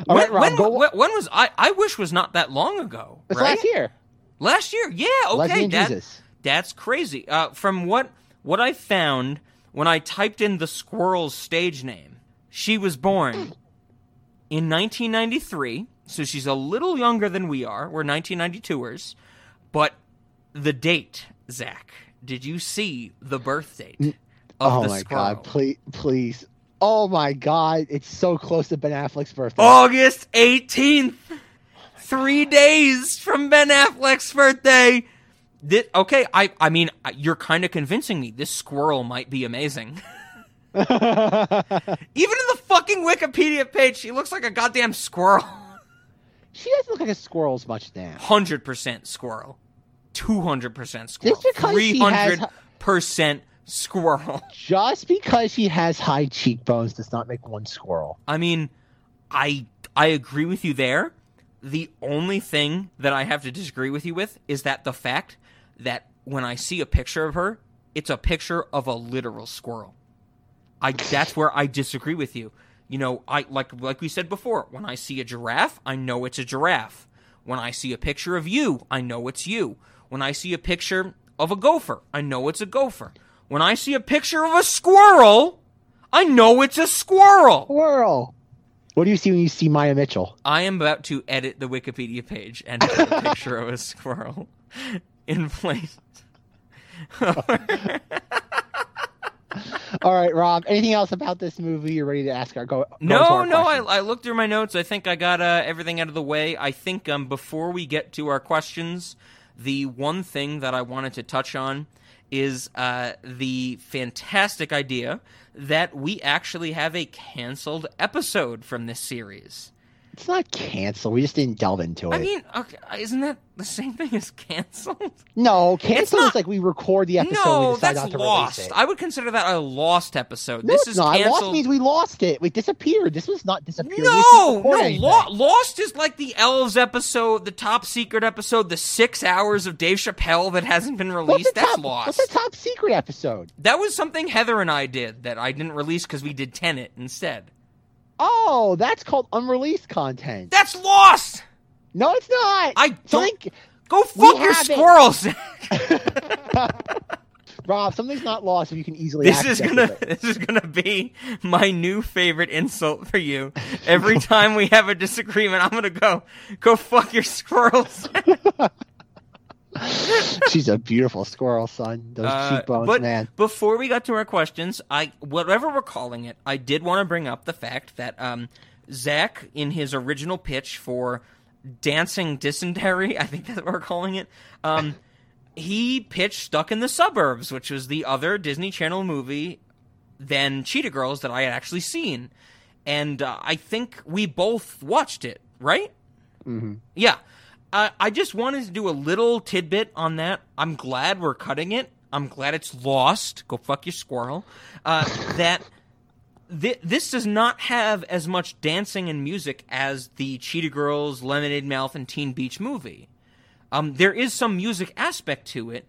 All when, right, Rob, when, go- when, was I? I wish was not that long ago. It's right? last year. Last year, yeah, okay, that, that's crazy. Uh, from what what I found when I typed in the squirrel's stage name, she was born in 1993, so she's a little younger than we are. We're 1992ers, but the date, Zach, did you see the birth date oh my squirrel? god, please please. Oh my god, it's so close to Ben Affleck's birthday. August 18th. Three days from Ben Affleck's birthday. Thi- okay, I I mean, you're kind of convincing me. This squirrel might be amazing. Even in the fucking Wikipedia page, she looks like a goddamn squirrel. She doesn't look like a squirrel as much now. 100% squirrel. 200% squirrel. Just because has- 300% squirrel. Just because she has high cheekbones does not make one squirrel. I mean, I I agree with you there. The only thing that I have to disagree with you with is that the fact that when I see a picture of her, it's a picture of a literal squirrel. I that's where I disagree with you. You know, I like like we said before, when I see a giraffe, I know it's a giraffe. When I see a picture of you, I know it's you. When I see a picture of a gopher, I know it's a gopher. When I see a picture of a squirrel, I know it's a squirrel. Squirrel. What do you see when you see Maia Mitchell? I am about to edit the Wikipedia page and put a picture of a squirrel in place. All right, Rob. Anything else about this movie you're ready to ask our go? go No, our no, I. I looked through my notes. I think I got uh, everything out of the way. I think um, before we get to our questions, the one thing that I wanted to touch on is uh, the fantastic idea that we actually have a canceled episode from this series. It's not cancel. We just didn't delve into it. I mean, okay, isn't that the same thing as canceled? no, canceled is like we record the episode. no, we decide that's not to lost. I would consider that a lost episode. No, this is not. canceled. Lost means we lost it. We disappeared. This was not disappeared. No, just didn't record no. Lo- Lost is like the Elves episode, the top secret episode, the six hours of Dave Chappelle that hasn't been released. That's top, lost. What's the top secret episode? That was something Heather and I did that I didn't release because we did Tenet instead. Oh, that's called unreleased content. That's lost. No, it's not. I don't. Go fuck your squirrels. Rob, something's not lost if you can easily. This is gonna it. this is gonna be my new favorite insult for you. Every time we have a disagreement, I'm gonna go go fuck your squirrels. She's a beautiful squirrel, son. Those Uh, cheekbones, but man. before we got to our questions, I whatever we're calling it, I did want to bring up the fact that um, Zach, in his original pitch for dancing dysentery, I think that's what we're calling it. Um, he pitched "Stuck in the Suburbs," which was the other Disney Channel movie than Cheetah Girls that I had actually seen, and uh, I think we both watched it, right? hmm Yeah. Uh, I just wanted to do a little tidbit on that. I'm glad we're cutting it. I'm glad it's lost. Go fuck your squirrel. Uh, that thi- this does not have as much dancing and music as the Cheetah Girls, Lemonade Mouth, and Teen Beach movie. Um, there is some music aspect to it,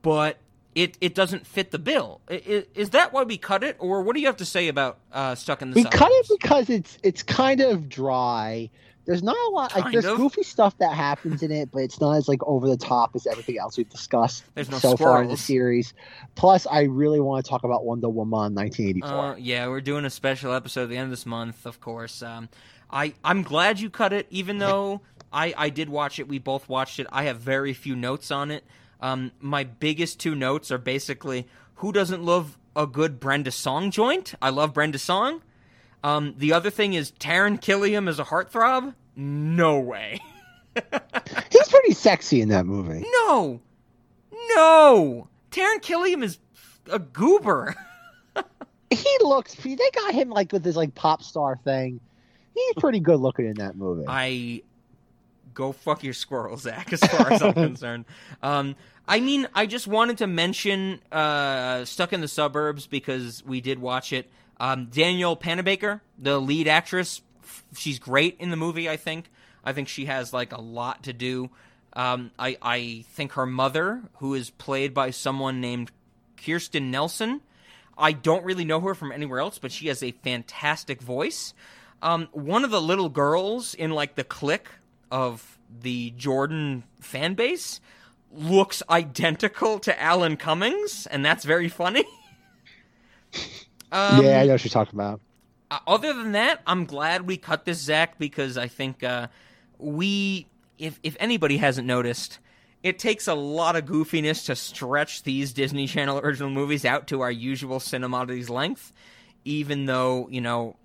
but it, it doesn't fit the bill. I- i- Is that why we cut it, or what do you have to say about uh, Stuck in the We cut it because it's it's kind of dry. There's not a lot. Like, Kind there's of. goofy stuff that happens in it, but it's not as like over the top as everything else we've discussed There's no so far in the series. Plus, I really want to talk about Wonder Woman 1984. Uh, yeah, we're doing a special episode at the end of this month, of course. Um, I I'm glad you cut it, even though I I did watch it. We both watched it. I have very few notes on it. Um, my biggest two notes are basically who doesn't love a good Brenda Song joint? I love Brenda Song. Um, the other thing is Taran Killam is a heartthrob. No way. He's pretty sexy in that movie. No, no. Taran Killam is a goober. He looks. They got him like with this like pop star thing. He's pretty good looking in that movie. I go fuck your squirrel, Zach. As far as I'm concerned, um, I mean, I just wanted to mention uh, "Stuck in the Suburbs" because we did watch it. Um, Danielle Panabaker, the lead actress, f- she's great in the movie. I think. I think she has like a lot to do. Um, I I think her mother, who is played by someone named Kirsten Nelson. I don't really know her from anywhere else, but she has a fantastic voice. Um, one of the little girls in like the clique of the Jordan fan base looks identical to Alan Cummings, and that's very funny. um, yeah, I know what you're talking about. uh, other than that, I'm glad we cut this, Zach, because I think uh, we, if if anybody hasn't noticed, it takes a lot of goofiness to stretch these Disney Channel original movies out to our usual cinematics length. Even though you know,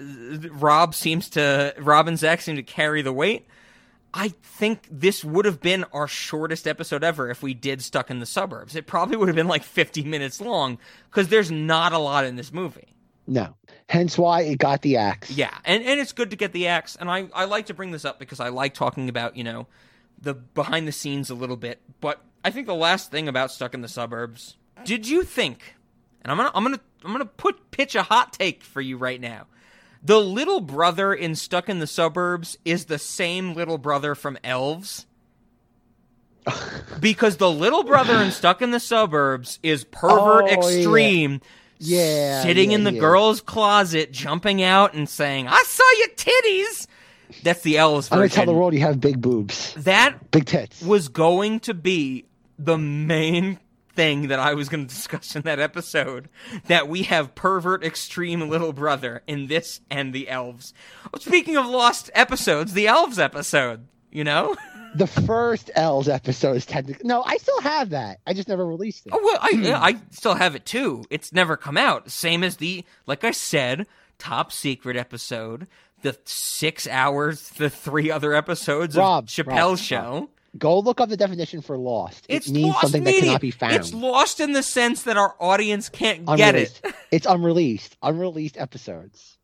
Rob seems to Rob and Zach seem to carry the weight. I think this would have been our shortest episode ever if we did Stuck in the Suburbs. It probably would have been like 50 minutes long because there's not a lot in this movie. No, hence why it got the axe. Yeah, and, and it's good to get the axe. And I, I like to bring this up because I like talking about, you know, the behind the scenes a little bit. But I think the last thing about Stuck in the Suburbs, did you think and I'm gonna I'm gonna I'm gonna put pitch a hot take for you right now. The little brother in Stuck in the Suburbs is the same little brother from Elves. because the little brother in Stuck in the Suburbs is pervert Oh, extreme. Yeah, Sitting yeah, in the yeah. girl's closet, jumping out and saying, I saw your titties. That's the Elves I'm gonna tell the world you have big boobs, that big tits. was going to be the main thing that I was going to discuss in that episode. That we have pervert extreme little brother in this and the elves. Speaking of lost episodes, the elves episode, you know? The first elves episode is technically no. I still have that. I just never released it. Oh, well, I, hmm. I still have it too. It's never come out. Same as the, like I said, top secret episode, the six hours, the three other episodes Rob, of Chappelle Rob, Show. Go look up the definition for lost. It's it means lost something media. that cannot be found. It's lost in the sense that our audience can't get it. it's unreleased. Unreleased episodes.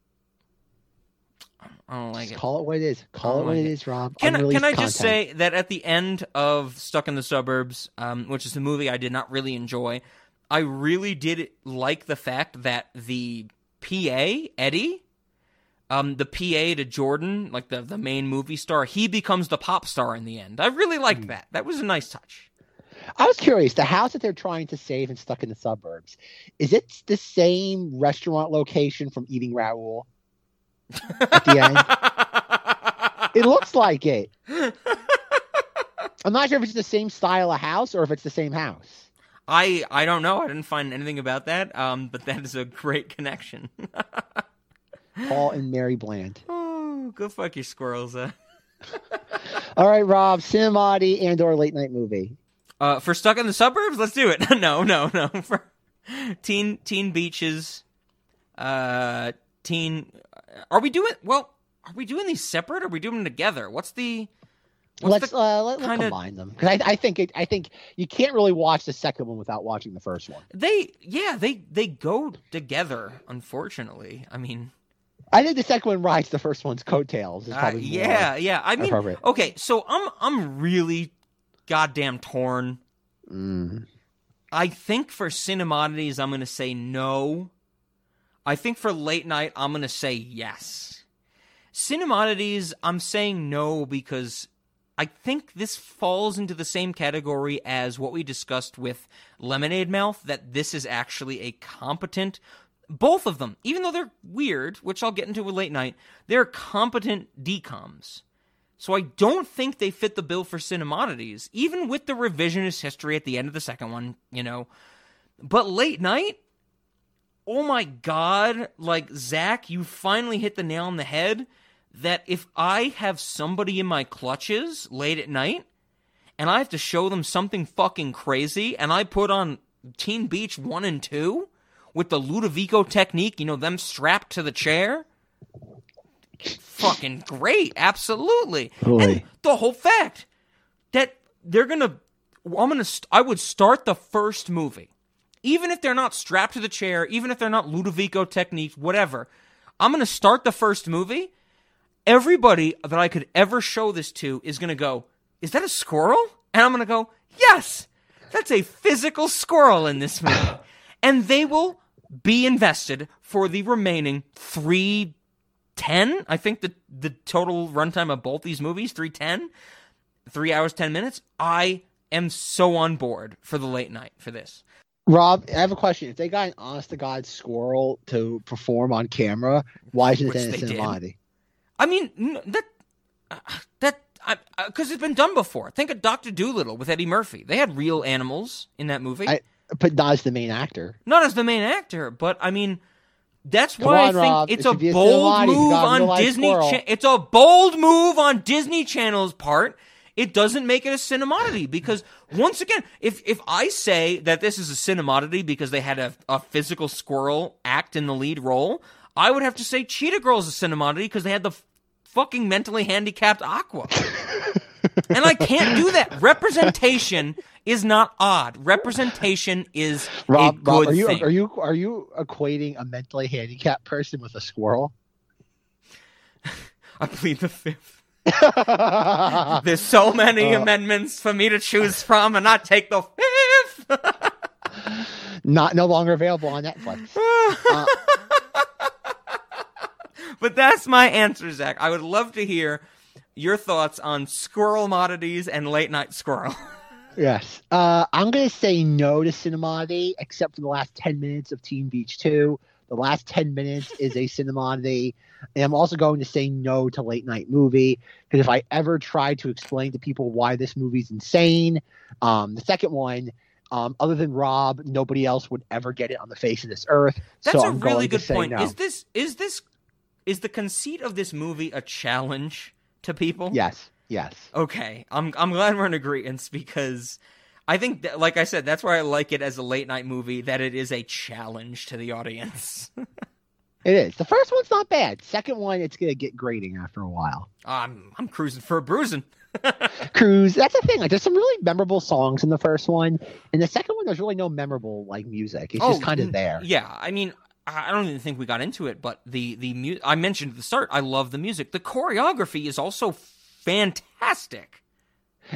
I don't like Just it. call it what it is. Call it what like it is, Rob. Can, I- Unreleased can I just content. say that at the end of Stuck in the Suburbs, um, which is a movie I did not really enjoy, I really did like the fact that the PA, Eddie, um, the PA to Jordan, like the, the main movie star, he becomes the pop star in the end. I really liked Hmm. that. That was a nice touch. I was curious. The house that they're trying to save and stuck in the suburbs, is it the same restaurant location from Eating Raoul? At the end, it looks like it. I'm not sure if it's the same style of house or if it's the same house. I I don't know. I didn't find anything about that. Um, but that is a great connection. Paul and Mary Bland. oh, go fuck your squirrels. Uh. All right, Rob, Cinemati and or late night movie. Uh, for stuck in the suburbs, let's do it. no, no, no. For teen teen beaches, uh, teen. Are we doing well? Are we doing these separate? or Are we doing them together? What's the? What's let's the uh, let, kinda- combine them because I, I think it, I think you can't really watch the second one without watching the first one. They yeah they they go together. Unfortunately, I mean I think the second one rides the first one's coattails. Is uh, yeah yeah. I mean okay, so I'm I'm really goddamn torn. Mm. I think for cinemodities, I'm going to say no. I think for late night, I'm going to say yes. Cinemodities, I'm saying no because I think this falls into the same category as what we discussed with Lemonade Mouth, that this is actually a competent. Both of them, even though they're weird, which I'll get into with late night, they're competent DCOMs. So I don't think they fit the bill for cinemodities, even with the revisionist history at the end of the second one, you know. But late night, oh my god, like Zach, you finally hit the nail on the head that if I have somebody in my clutches late at night and I have to show them something fucking crazy and I put on Teen Beach 1 and 2 with the Ludovico technique, you know, them strapped to the chair, fucking great, absolutely. And the whole fact that they're gonna, I'm gonna, st- I would start the first movie, even if they're not strapped to the chair, even if they're not Ludovico techniques, whatever. I'm gonna start the first movie. Everybody that I could ever show this to is gonna go, "Is that a squirrel?" And I'm gonna go, "Yes, that's a physical squirrel in this movie," and they will be invested for the remaining 310. i think the the total runtime of both these movies 310 3 hours 10 minutes i am so on board for the late night for this Rob, I have a question. If they got an honest to God squirrel to perform on camera, why isn't Which it in a they did. cinemati? i mean that uh, that because it's been done before think of dr dolittle with eddie murphy they had real animals in that movie I, but not as the main actor. not as the main actor but i mean that's Come why on, I think Rob. it's It a should be a bold. Move on Disney. Cha- it's a bold move on Disney Channel's part. It doesn't make it a cinemodity because once again, if if I say that this is a cinemodity because they had a, a physical squirrel act in the lead role, I would have to say Cheetah Girl is a cinemodity because they had the f- fucking mentally handicapped Aqua. and I can't do that. Representation is not odd. Representation is Rob, a good Rob, are you thing. are you are you equating a mentally handicapped person with a squirrel? I plead the fifth. There's so many Uh, amendments for me to choose from, and I take the fifth. Not no longer available on Netflix. Uh, but that's my answer, Zach. I would love to hear your thoughts on squirrel oddities and late night squirrel. Yes. Uh, I'm going to say no to Cinemati, except for the last 10 minutes of Teen Beach 2. The last 10 minutes is a Cinemati. And I'm also going to say no to Late Night Movie, because if I ever try to explain to people why this movie's insane, um, the second one, um, other than Rob, nobody else would ever get it on the face of this earth. That's so a I'm really good point. no. Is this is this is the conceit of this movie a challenge to people? Yes. Yes. Okay, I'm I'm glad we're in agreement because I think that, like I said, that's why I like it as a late night movie. That it is a challenge to the audience. It is. The first one's not bad. Second one, it's going to get grating after a while. I'm I'm cruising for a bruising. Cruise. That's the thing. Like, there's some really memorable songs in the first one, and the second one, there's really no memorable like music. It's just Oh, kind of there. Yeah, I mean, I don't even think we got into it, but the the mu- I mentioned at the start. I love the music. The choreography is also fantastic.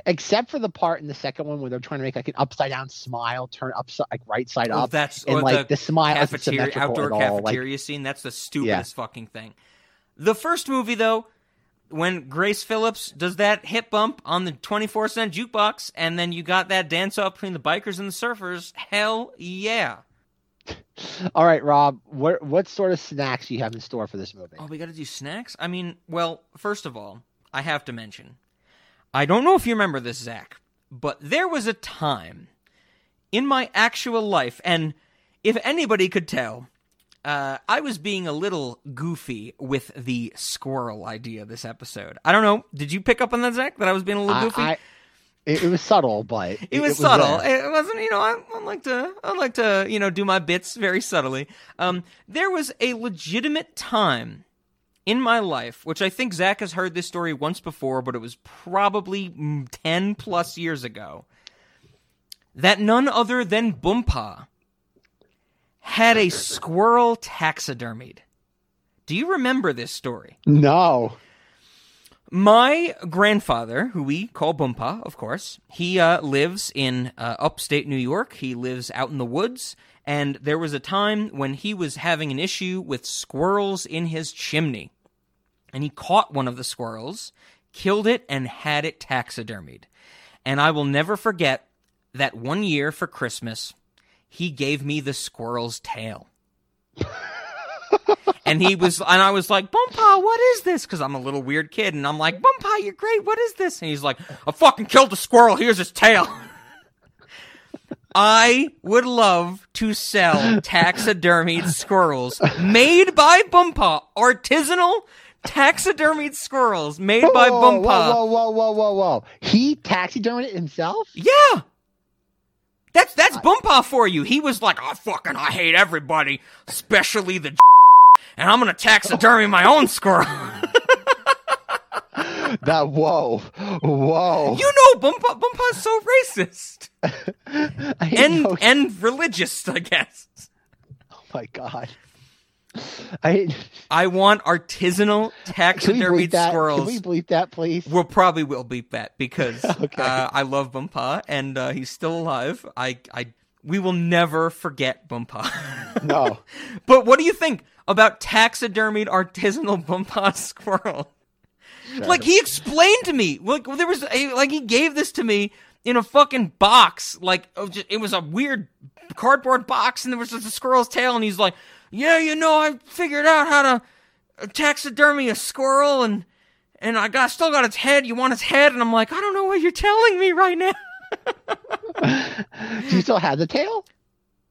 Except for the part in the second one where they're trying to make like an upside down smile, turn upside like right side Oh, up. that's and oh, like the, smile isn't cafeteria, outdoor all. Like, cafeteria scene. That's the stupidest fucking thing. The first movie, though, when Grace Phipps does that hip bump on the twenty four cent jukebox, and then you got that dance off between the bikers and the surfers. Hell yeah! all right, Rob, what what sort of snacks do you have in store for this movie? Oh, we got to do snacks. I mean, well, first of all, I have to mention. I don't know if you remember this, Zach, but there was a time in my actual life, and if anybody could tell, uh, I was being a little goofy with the squirrel idea this episode. I don't know. Did you pick up on that, Zach? That I was being a little I- goofy. I- it, it was subtle, but it was subtle. there. It wasn't, you know. I, I like to, I like to, you know, do my bits very subtly. Um, there was a legitimate time in my life, which I think Zach has heard this story once before, but it was probably mm, ten plus years ago. That none other than Boompa had a squirrel taxidermied. Do you remember this story? No. My grandfather, who we call Boompa, of course, he uh, lives in uh, upstate New York. He lives out in the woods. And there was a time when he was having an issue with squirrels in his chimney. And he caught one of the squirrels, killed it, and had it taxidermied. And I will never forget that one year for Christmas, he gave me the squirrel's tail. and he was, and I was like, Bumpa, what is this? Because I'm a little weird kid, and I'm like, Bumpa, you're great. What is this? And he's like, I fucking killed a squirrel. Here's his tail. I would love to sell taxidermied squirrels made by Bumpa, artisanal taxidermied squirrels made by Bumpa. Whoa, whoa, whoa, whoa, whoa, whoa! He taxidermied it himself. Yeah. That's that's Bumpa for you. He was like, I fucking I hate everybody, especially the and I'm gonna taxidermy my own squirrel. That whoa, whoa! you know Bumpa Bumpa's so racist. And know- and religious, I guess. Oh my god! I I want artisanal taxidermied bleep squirrels. Can we bleep that, please? We'll probably will beep that because uh, I love Bumpa and uh, he's still alive. I, I, we will never forget Bumpa. No. but what do you think about taxidermied artisanal Bumpa squirrel? Like he explained to me, like there was a, like he gave this to me in a fucking box. Like it was it was a weird cardboard box, and there was just a squirrel's tail, and he's like, "Yeah, you know, I figured out how to taxidermy a squirrel, and and I got still got its head. You want its head?" And I'm like, "I don't know what you're telling me right now." Do you still have the tail?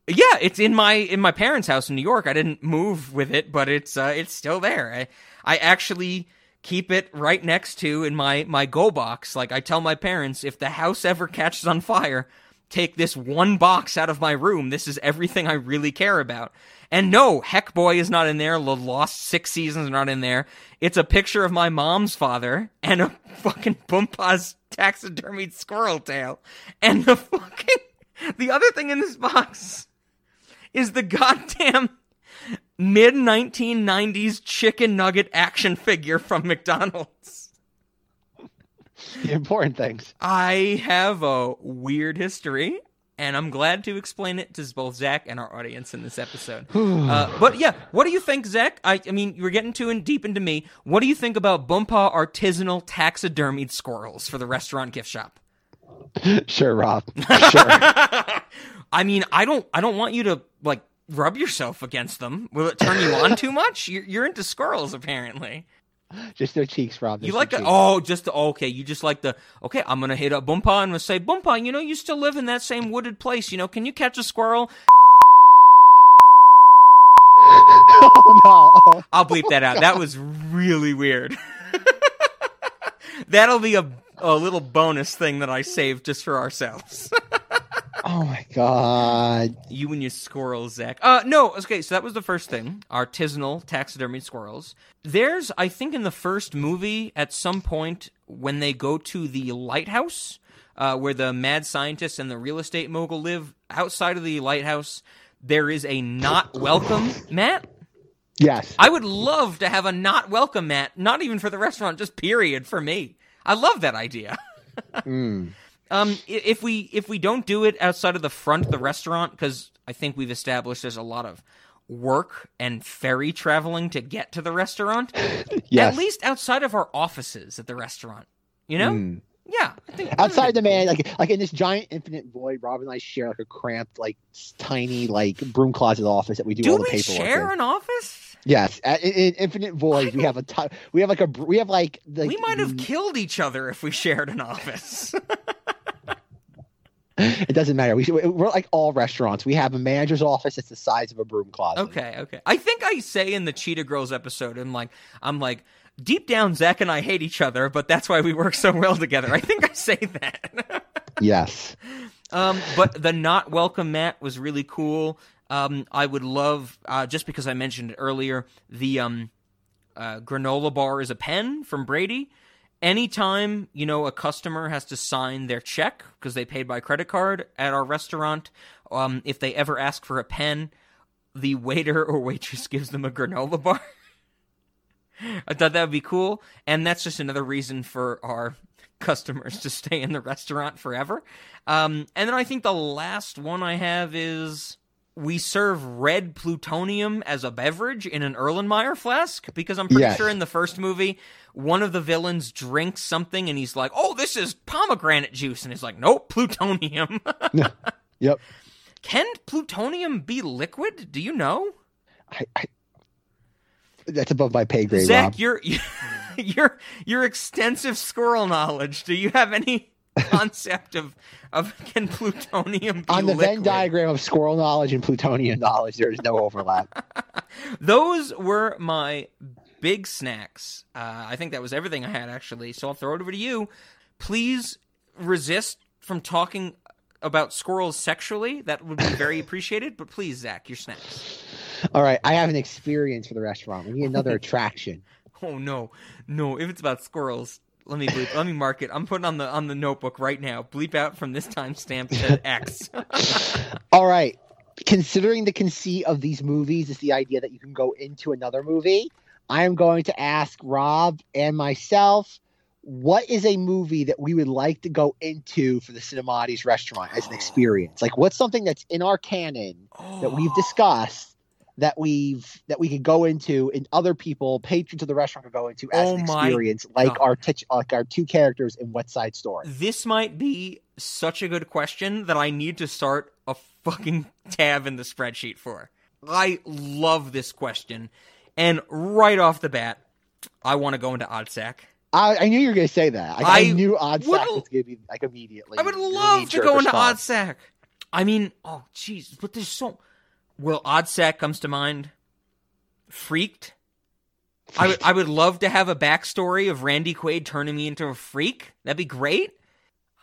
Yeah, it's in my in my parents' house in New York. I didn't move with it, but it's uh, it's still there. I I actually keep it right next to in my my go box. Like I tell my parents, if the house ever catches on fire, take this one box out of my room. This is everything I really care about. And no, Heck Boy is not in there. The Lost Six Seasons are not in there. It's a picture of my mom's father and a fucking Boompa's taxidermied squirrel tail. And the fucking the other thing in this box is the goddamn mid 1990s chicken nugget action figure from McDonald's. The important things. I have a weird history, and I'm glad to explain it to both Zach and our audience in this episode. uh, but yeah, what do you think, Zach? I, I mean, you're getting too in deep into me. What do you think about Bumpa artisanal taxidermied squirrels for the restaurant gift shop? Sure, Rob. Sure. I mean, I don't, I don't want you to like rub yourself against them. Will it turn you on too much? You're, you're into squirrels, apparently. Just their cheeks, Rob. You like the oh, just the okay. You just like the okay. I'm gonna hit up Bumpa and say Bumpa. You know, you still live in that same wooded place. You know, can you catch a squirrel? oh no! I'll bleep that out. That was really weird. That'll be a a little bonus thing that I saved just for ourselves. Oh my god! you and your squirrels, Zach. Uh, no, okay. So that was the first thing. Artisanal taxidermy squirrels. There's, I think, in the first movie, at some point when they go to the lighthouse, uh, where the mad scientist and the real estate mogul live, outside of the lighthouse, there is a not welcome mat. Yes. I would love to have a not welcome mat, not even for the restaurant, just period for me. I love that idea. Mm. Um, if we if we don't do it outside of the front of the restaurant, because I think we've established there's a lot of work and ferry traveling to get to the restaurant. Yes. At least outside of our offices at the restaurant, you know. Mm. Yeah. I think Outside the man, like like in this giant infinite void, Rob and I share like a cramped, like tiny, like broom closet office that we do, Do all the paperwork. Do we share in. an office? Yes, at, in, in infinite void, we have a we have like a we have like, like we might have killed each other if we shared an office. It doesn't matter. We we're like all restaurants. We have a manager's office that's the size of a broom closet. Okay, okay. I think I say in the Cheetah Girls episode, I'm like, I'm like, deep down, Zach and I hate each other, but that's why we work so well together. I think I say that. Yes. um, but the not welcome mat was really cool. Um, I would love, uh, just because I mentioned it earlier, the um, uh, granola bar is a pen from Brady. Anytime you know a customer has to sign their check because they paid by credit card at our restaurant, um, if they ever ask for a pen, the waiter or waitress gives them a granola bar. I thought that would be cool, and that's just another reason for our customers to stay in the restaurant forever. Um, and then I think the last one I have is we serve red plutonium as a beverage in an Erlenmeyer flask because I'm pretty Yes. sure in the first movie one of the villains drinks something and he's like, "Oh, this is pomegranate juice," and he's like, "Nope, plutonium." Yep. Can plutonium be liquid? Do you know? That's above my pay grade, Zach, Rob. your your your extensive squirrel knowledge. Do you have any concept of of can plutonium be On the Venn diagram of squirrel knowledge and plutonium knowledge, there is no overlap. Those were my big snacks. Uh, I think that was everything I had actually. So I'll throw it over to you. Please resist from talking about squirrels sexually. That would be very appreciated. But please, Zach, your snacks. All right, I have an experience for the restaurant. We need another attraction. Oh no, no! If it's about squirrels, let me bleep. let me mark it. I'm putting on the on the notebook right now. Bleep out from this timestamp to X. All right. Considering the conceit of these movies is the idea that you can go into another movie, I am going to ask Rob and myself what is a movie that we would like to go into for the Cinemati's restaurant as an oh. experience? Like what's something that's in our canon that we've oh. discussed that we've that we could go into and other people, patrons of the restaurant could go into as Oh an experience, like God. our tit- like our two characters in Wet Side Story. this might be such a good question that I need to start a fucking tab in the spreadsheet for. I love this question, and right off the bat, I want to go into Oddsac. I, I knew you were going to say that. Like, I, I knew Odd would- Sack was going to be like immediately. I would love to go into response. Oddsac. I mean, oh jeez, but there's so. Well, Oddsac comes to mind. Freaked. I would I would love to have a backstory of Randy Quaid turning me into a freak. That'd be great.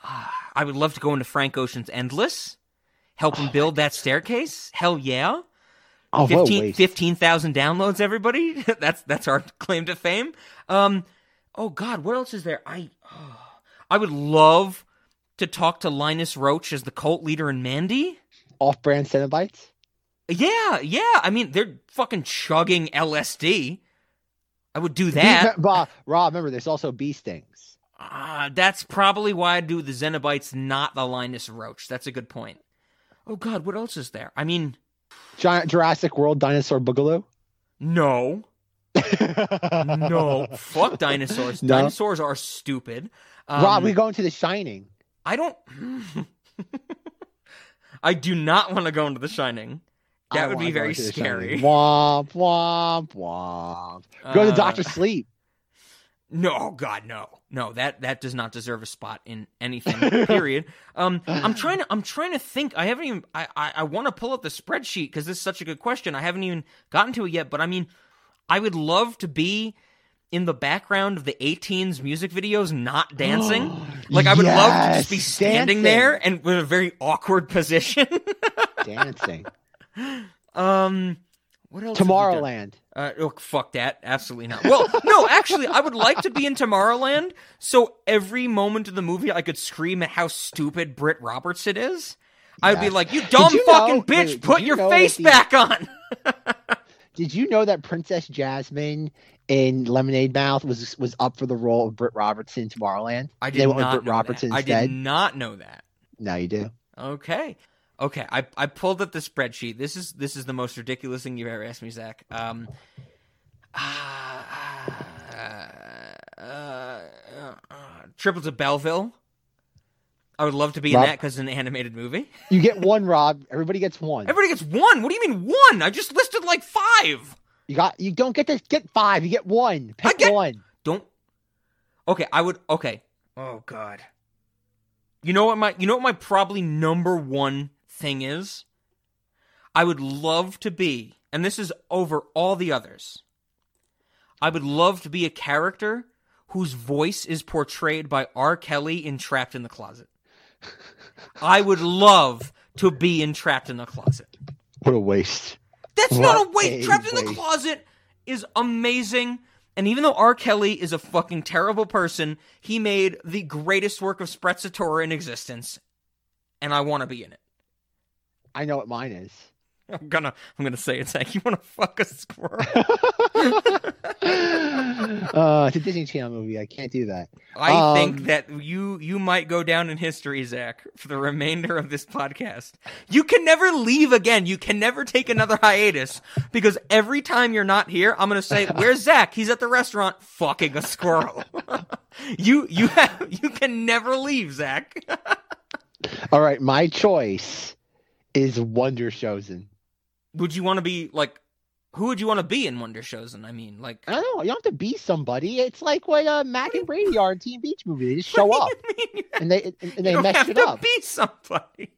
Ah, I would love to go into Frank Ocean's Endless. Help him build that staircase. Hell yeah. Oh, what a 15 15,000 downloads everybody. that's that's our claim to fame. Um oh god, what else is there? I oh, I would love to talk to Linus Roach as the cult leader in Mandy. Off-brand Cenobites. Yeah, yeah. I mean, they're fucking chugging LSD. I would do that. Bee, Rob, Rob, remember, there's also bee stings. Uh, that's probably why I do the Cenobites, not the Linus Roach. That's a good point. Oh God, what else is there? I mean, Giant Jurassic World Dinosaur Boogaloo. no, no, fuck dinosaurs. No? Dinosaurs are stupid. Um, Rob, we going to The Shining. I don't. I do not want to go into The Shining. That would be very scary. Womp womp womp. Go to Uh, Doctor Sleep. No, oh God, no, no. That that does not deserve a spot in anything. period. Um, I'm trying to I'm trying to think. I haven't even. I I, I want to pull up the spreadsheet because this is such a good question. I haven't even gotten to it yet. But I mean, I would love to be in the background of the 18s music videos, not dancing. like I would love to just be standing dancing. there and with a very awkward position. Dancing. um, what else? have we done? Tomorrowland. Uh, oh, fuck that. Absolutely not. Well, no, actually, I would like to be in Tomorrowland so every moment of the movie I could scream at how stupid Britt Roberts it is. I'd be like, "You dumb you fucking know- bitch, wait, put you your face the- back on." Did you know that Princess Jasmine in Lemonade Mouth was was up for the role of Britt Robertson in Tomorrowland? I they did went with not Britt know Robertson that. I did not know that. Now you do. Okay. Okay. I, I pulled up the spreadsheet. This is this is the most ridiculous thing you've ever asked me, Zach. Um uh, uh, uh, Triplets of Belleville. I would love to be in that because it's an animated movie. You get one, Rob. Everybody gets one. Everybody gets one. What do you mean one? I just listed like five. You got. You don't get to get five. You get one. Pick get- one. Don't. Okay, I would. Okay. Oh God. You know what my you know what my probably number one thing is? I would love to be, and this is over all the others. I would love to be a character whose voice is portrayed by R. Kelly in Trapped in the Closet. I would love to be in Trapped in the Closet. What a waste. That's What not a waste. a Trapped in the. Closet is amazing. And even though R. Kelly is a fucking terrible person, he made the greatest work of sprezzatura in existence. And I want to be in it. I know what mine is. I'm gonna, I'm gonna say it's like you want to fuck a squirrel. uh, it's a Disney Channel movie. I can't do that. I Um, think that you, you might go down in history, Zach, for the remainder of this podcast. You can never leave again. You can never take another hiatus because every time you're not here, I'm gonna say, "Where's Zach? He's at the restaurant fucking a squirrel." you, you have, you can never leave, Zach. All right, my choice is Wonder Chosen. would you want to be like? Who would you want to be in Wonder Chosen? I mean, like, I don't know. You don't have to be somebody. It's like what uh, Mac and Brady are in Teen Beach movie. They just show up and they and, and they mess have it to up. be somebody.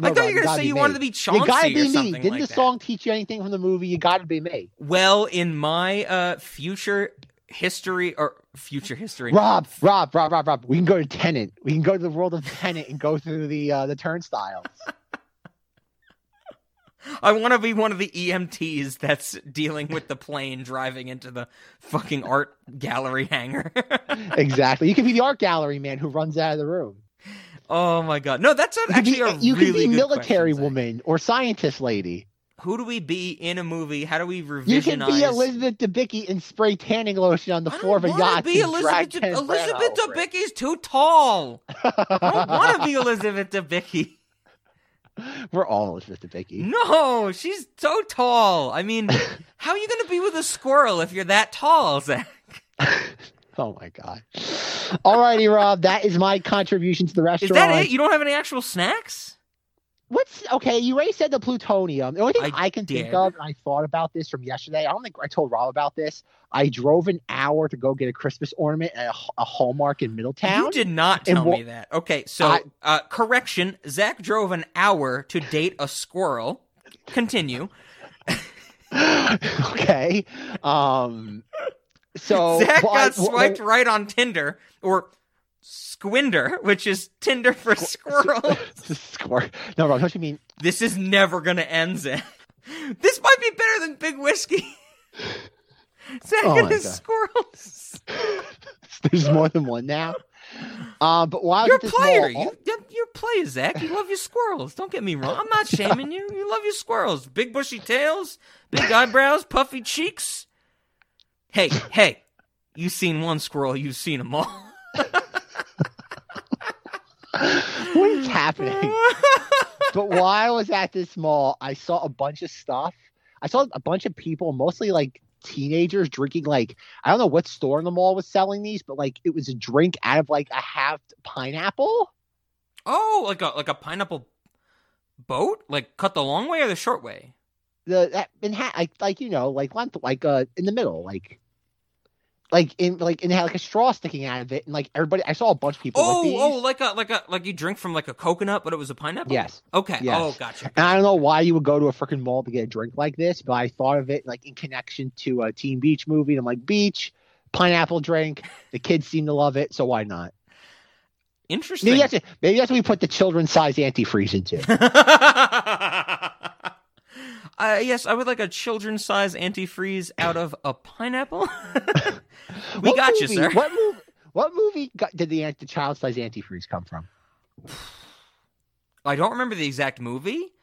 No, I thought you were gonna say you me. wanted to be Chauncey You gotta be or me. Didn't like the that. song teach you anything from the movie? You gotta be me. Well, in my uh, future history or future history, Rob, Rob, Rob, Rob, Rob. We can go to Tenet. We can go to the world of Tenet and go through the uh, the turnstiles. I want to be one of the EMTs that's dealing with the plane driving into the fucking art gallery hangar. exactly. You can be the art gallery man who runs out of the room. oh my god, no, that's a, You can actually be, a you really can be military question, woman or scientist lady. Who do we be in a movie? How do we revisionize? You can be Elizabeth Debicki and spray tanning lotion on the floor of a yacht. be Elizabeth. De- Elizabeth. Debicki's too tall. I don't want to be Elizabeth Debicki. We're all Elizabeth Debicki. No, she's so tall. I mean, how are you going to be with a squirrel if you're that tall, Zach? Oh my god. Alrighty, Rob. That is my contribution to the restaurant. Is that it? You don't have any actual snacks? What's okay? You already said the plutonium. The only thing I I, can think of, and I thought about this from yesterday. I don't think I told Rob about this. I drove an hour to go get a Christmas ornament at a, a Hallmark in Middletown. You did not tell wha- me that. Okay, so I- uh, correction: Zach drove an hour to date a squirrel. Continue. okay. Um. So Zach well, I- got well, swiped right on Tinder or Squinder, which is Tinder for squirrels. Squirrel. No, Rob. Don't you mean? This is never gonna end, Zach. This might be better than Big Whiskey. Zach Oh and his God. squirrels. There's more than one now. Um. But why? You're a player. mall- You, you're- you're a player, Zach. You love your squirrels. Don't get me wrong. I'm not shaming you. You love your squirrels. Big bushy tails, big eyebrows, puffy cheeks. Hey, hey. You've seen one squirrel. You've seen them all. What is happening? but while I was at this mall, I saw a bunch of stuff. I saw a bunch of people, mostly like teenagers, drinking like I don't know what store in the mall was selling these, but like it was a drink out of like a half pineapple. Oh, like a like a pineapple boat? Like cut the long way or the short way? The that in ha- like like you know like length like uh in the middle like. Like in like and it had like a straw sticking out of it, and like everybody, I saw a bunch of people. with Oh, these. oh, like a like a like you drink from like a coconut, but it was a pineapple. Yes. Okay. Yes. Oh, gotcha. And I don't know why you would go to a freaking mall to get a drink like this, but I thought of it like in connection to a Teen Beach movie. And I'm like, beach, pineapple drink. The kids seem to love it, so why not? Interesting. Maybe that's. Maybe that's what we put the children's size antifreeze into. Uh, yes, I would like a children's size antifreeze out of a pineapple. we What got you, sir. What movie? What movie got, did the the child size antifreeze come from? I don't remember the exact movie,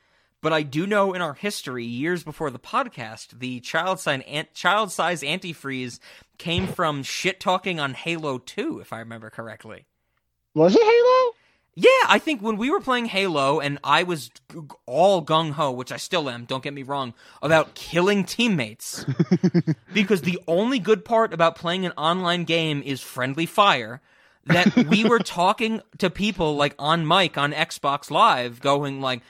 but I do know in our history, years before the podcast, the child size ant- child size antifreeze came from shit talking on Halo 2, if I remember correctly. Was it Halo? Yeah, I think when we were playing Halo and I was all gung ho, which I still am, don't get me wrong, about killing teammates. because the only good part about playing an online game is friendly fire. That we were talking to people like on mic on Xbox Live, going like,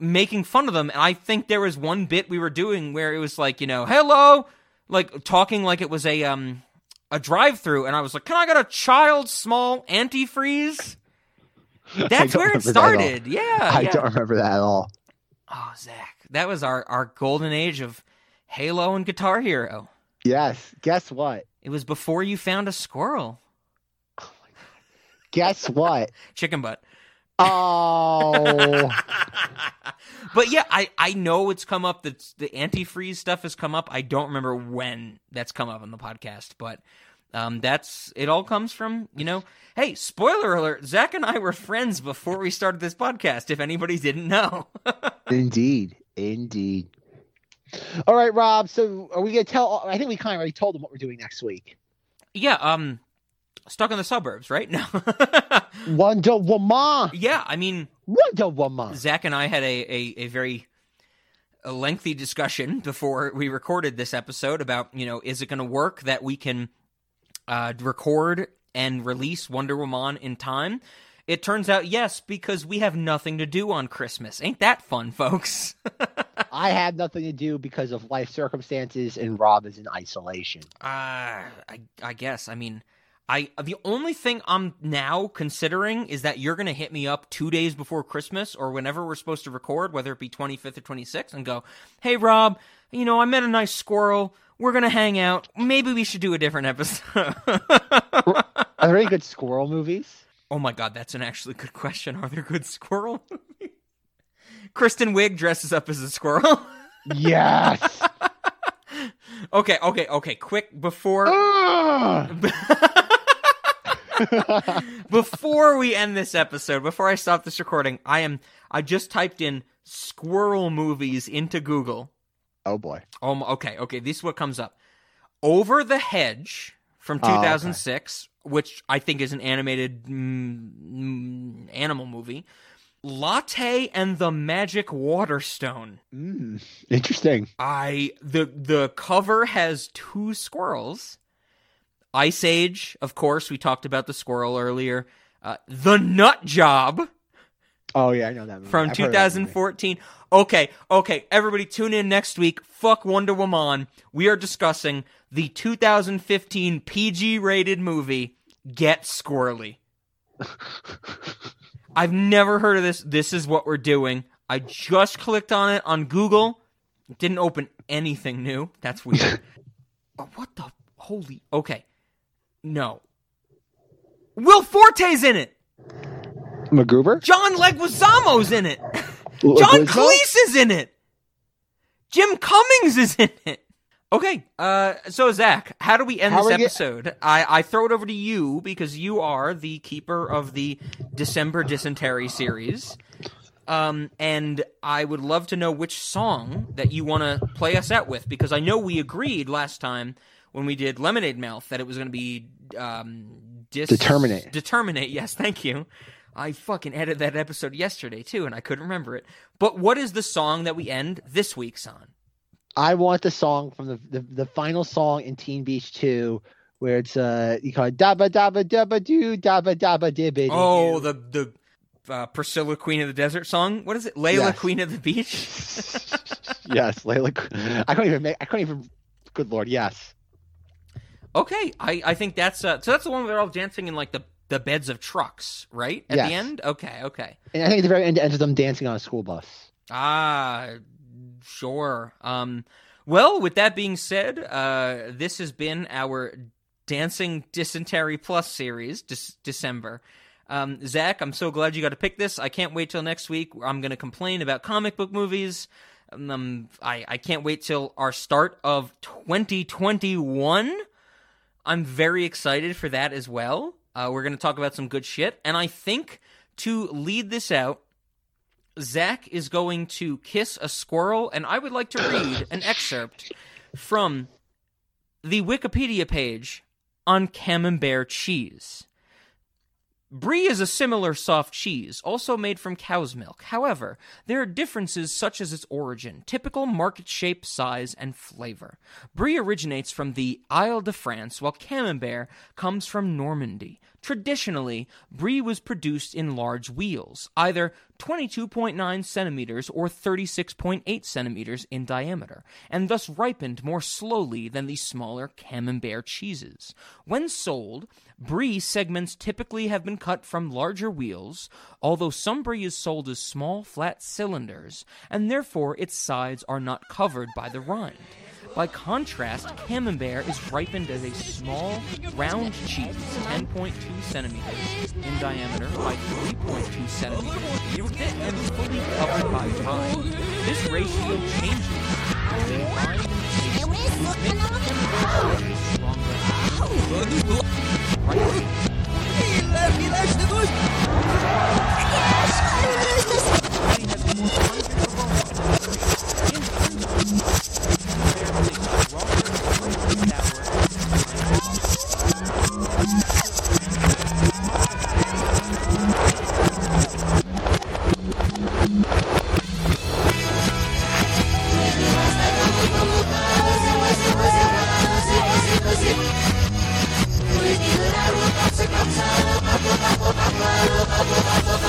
making fun of them. And I think there was one bit we were doing where it was like, you know, hello, like talking like it was a um a drive through, and I was like, can I get a child small antifreeze? I That's where it remember that at all. started. Yeah, I yeah. don't remember that at all. Oh, Zach, that was our our golden age of Halo and Guitar Hero. Yes. Guess what? It was before you found a squirrel. Guess what? Chicken butt. Oh. But yeah, I, I know it's come up. That the antifreeze stuff has come up. I don't remember when that's come up on the podcast, but um, that's it. All comes from you know. Hey, spoiler alert! Zach and I were friends before we started this podcast. If anybody didn't know, Indeed. Indeed. All right, Rob. So are we gonna tell? I think we kind of already told them what we're doing next week. yeah. Um, stuck in the suburbs, right? No. Wonder Woman. yeah, I mean, Wonder Woman. Zach and I had a, a, a very a lengthy discussion before we recorded this episode about, you know, is it going to work that we can uh, record and release Wonder Woman in time? It turns out yes, because we have nothing to do on Christmas. Ain't that fun, folks? I have nothing to do because of life circumstances, and Rob is in isolation. Uh, I, I guess. I mean, I the only thing I'm now considering is that you're gonna hit me up two days before Christmas or whenever we're supposed to record, whether it be 25th or 26th, and go, "Hey, Rob, you know I met a nice squirrel. We're gonna hang out. Maybe we should do a different episode." Are there any good squirrel movies? oh my god, that's an actually good question. Are there good squirrel? movies? Kristen Wiig dresses up as a squirrel. Yes. okay, okay, okay. Quick before. Ah! Before we end this episode, before I stop this recording, I am I just typed in squirrel movies into Google. Oh boy. Um, okay, okay, this is what comes up. Over the Hedge from Oh, okay. 2006, which I think is an animated mm, mm, animal movie. Latte and the Magic Waterstone. Mm, interesting. I the the cover has two squirrels. Ice Age, of course, we talked about the squirrel earlier. Uh, the Nut Job Oh yeah, I know that movie. from I've heard of that movie. 2014. Okay, okay, everybody tune in next week. Fuck Wonder Woman. We are discussing the 2015 PG rated movie Get Squirrely. I've never heard of this. This is what we're doing. I just clicked on it on Google. It didn't open anything new. That's weird. oh, what the holy? Okay, no. Will Forte's in it. MacGruber. John Leguizamo's in it. L- John Leguizamo? Cleese is in it. Jim Cummings is in it. Okay, uh, so Zach, how do we end How this we get- episode? I, I throw it over to you because you are the keeper of the December Dysentery series. Um, and I would love to know which song that you want to play us out with because I know we agreed last time when we did Lemonade Mouth that it was going to be um, dis- Determinate. Determinate, yes, thank you. I fucking edited that episode yesterday too, and I couldn't remember it. But what is the song that we end this week's on? I want the song from the, the the final song in Teen Beach 2 where it's uh you call it dabba dabba dabba doo dabba dabba dibba Oh, the the uh, Priscilla Queen of the Desert song. What is it? Layla Yes. Queen of the Beach. yes, Layla. I couldn't even make. I couldn't even. Good lord, yes. Okay, I, I think that's uh, so. That's the one where they're all dancing in like the, the beds of trucks, right? At the end. Okay, okay. And I think at the very end ends with them dancing on a school bus. Ah, sure. Um, well, with that being said, uh, this has been our Dancing Dysentery Plus series, Dec- December. Um, Zach, I'm so glad you got to pick this. I can't wait till next week. I'm going to complain about comic book movies. Um, I, I can't wait till our start of 2021. I'm very excited for that as well. Uh, we're going to talk about some good shit. And I think to lead this out, Zach is going to kiss a squirrel, and I would like to read an excerpt from the Wikipedia page on Camembert cheese. Brie is a similar soft cheese, also made from cow's milk. However, there are differences such as its origin, typical market shape, size, and flavor. Brie originates from the Île-de-France, while Camembert comes from Normandy. Traditionally, Brie was produced in large wheels, either 22.9 centimeters or 36.8 centimeters in diameter, and thus ripened more slowly than the smaller Camembert cheeses. When sold, Brie segments typically have been cut from larger wheels, although some Brie is sold as small, flat cylinders, and therefore its sides are not covered by the rind. By contrast, Camembert is ripened as a small, round cheese, 10.2 centimeters in diameter by 3.2 centimeters, thick and fully covered by rind. This ratio changes as they bind and taste, which makes Camembert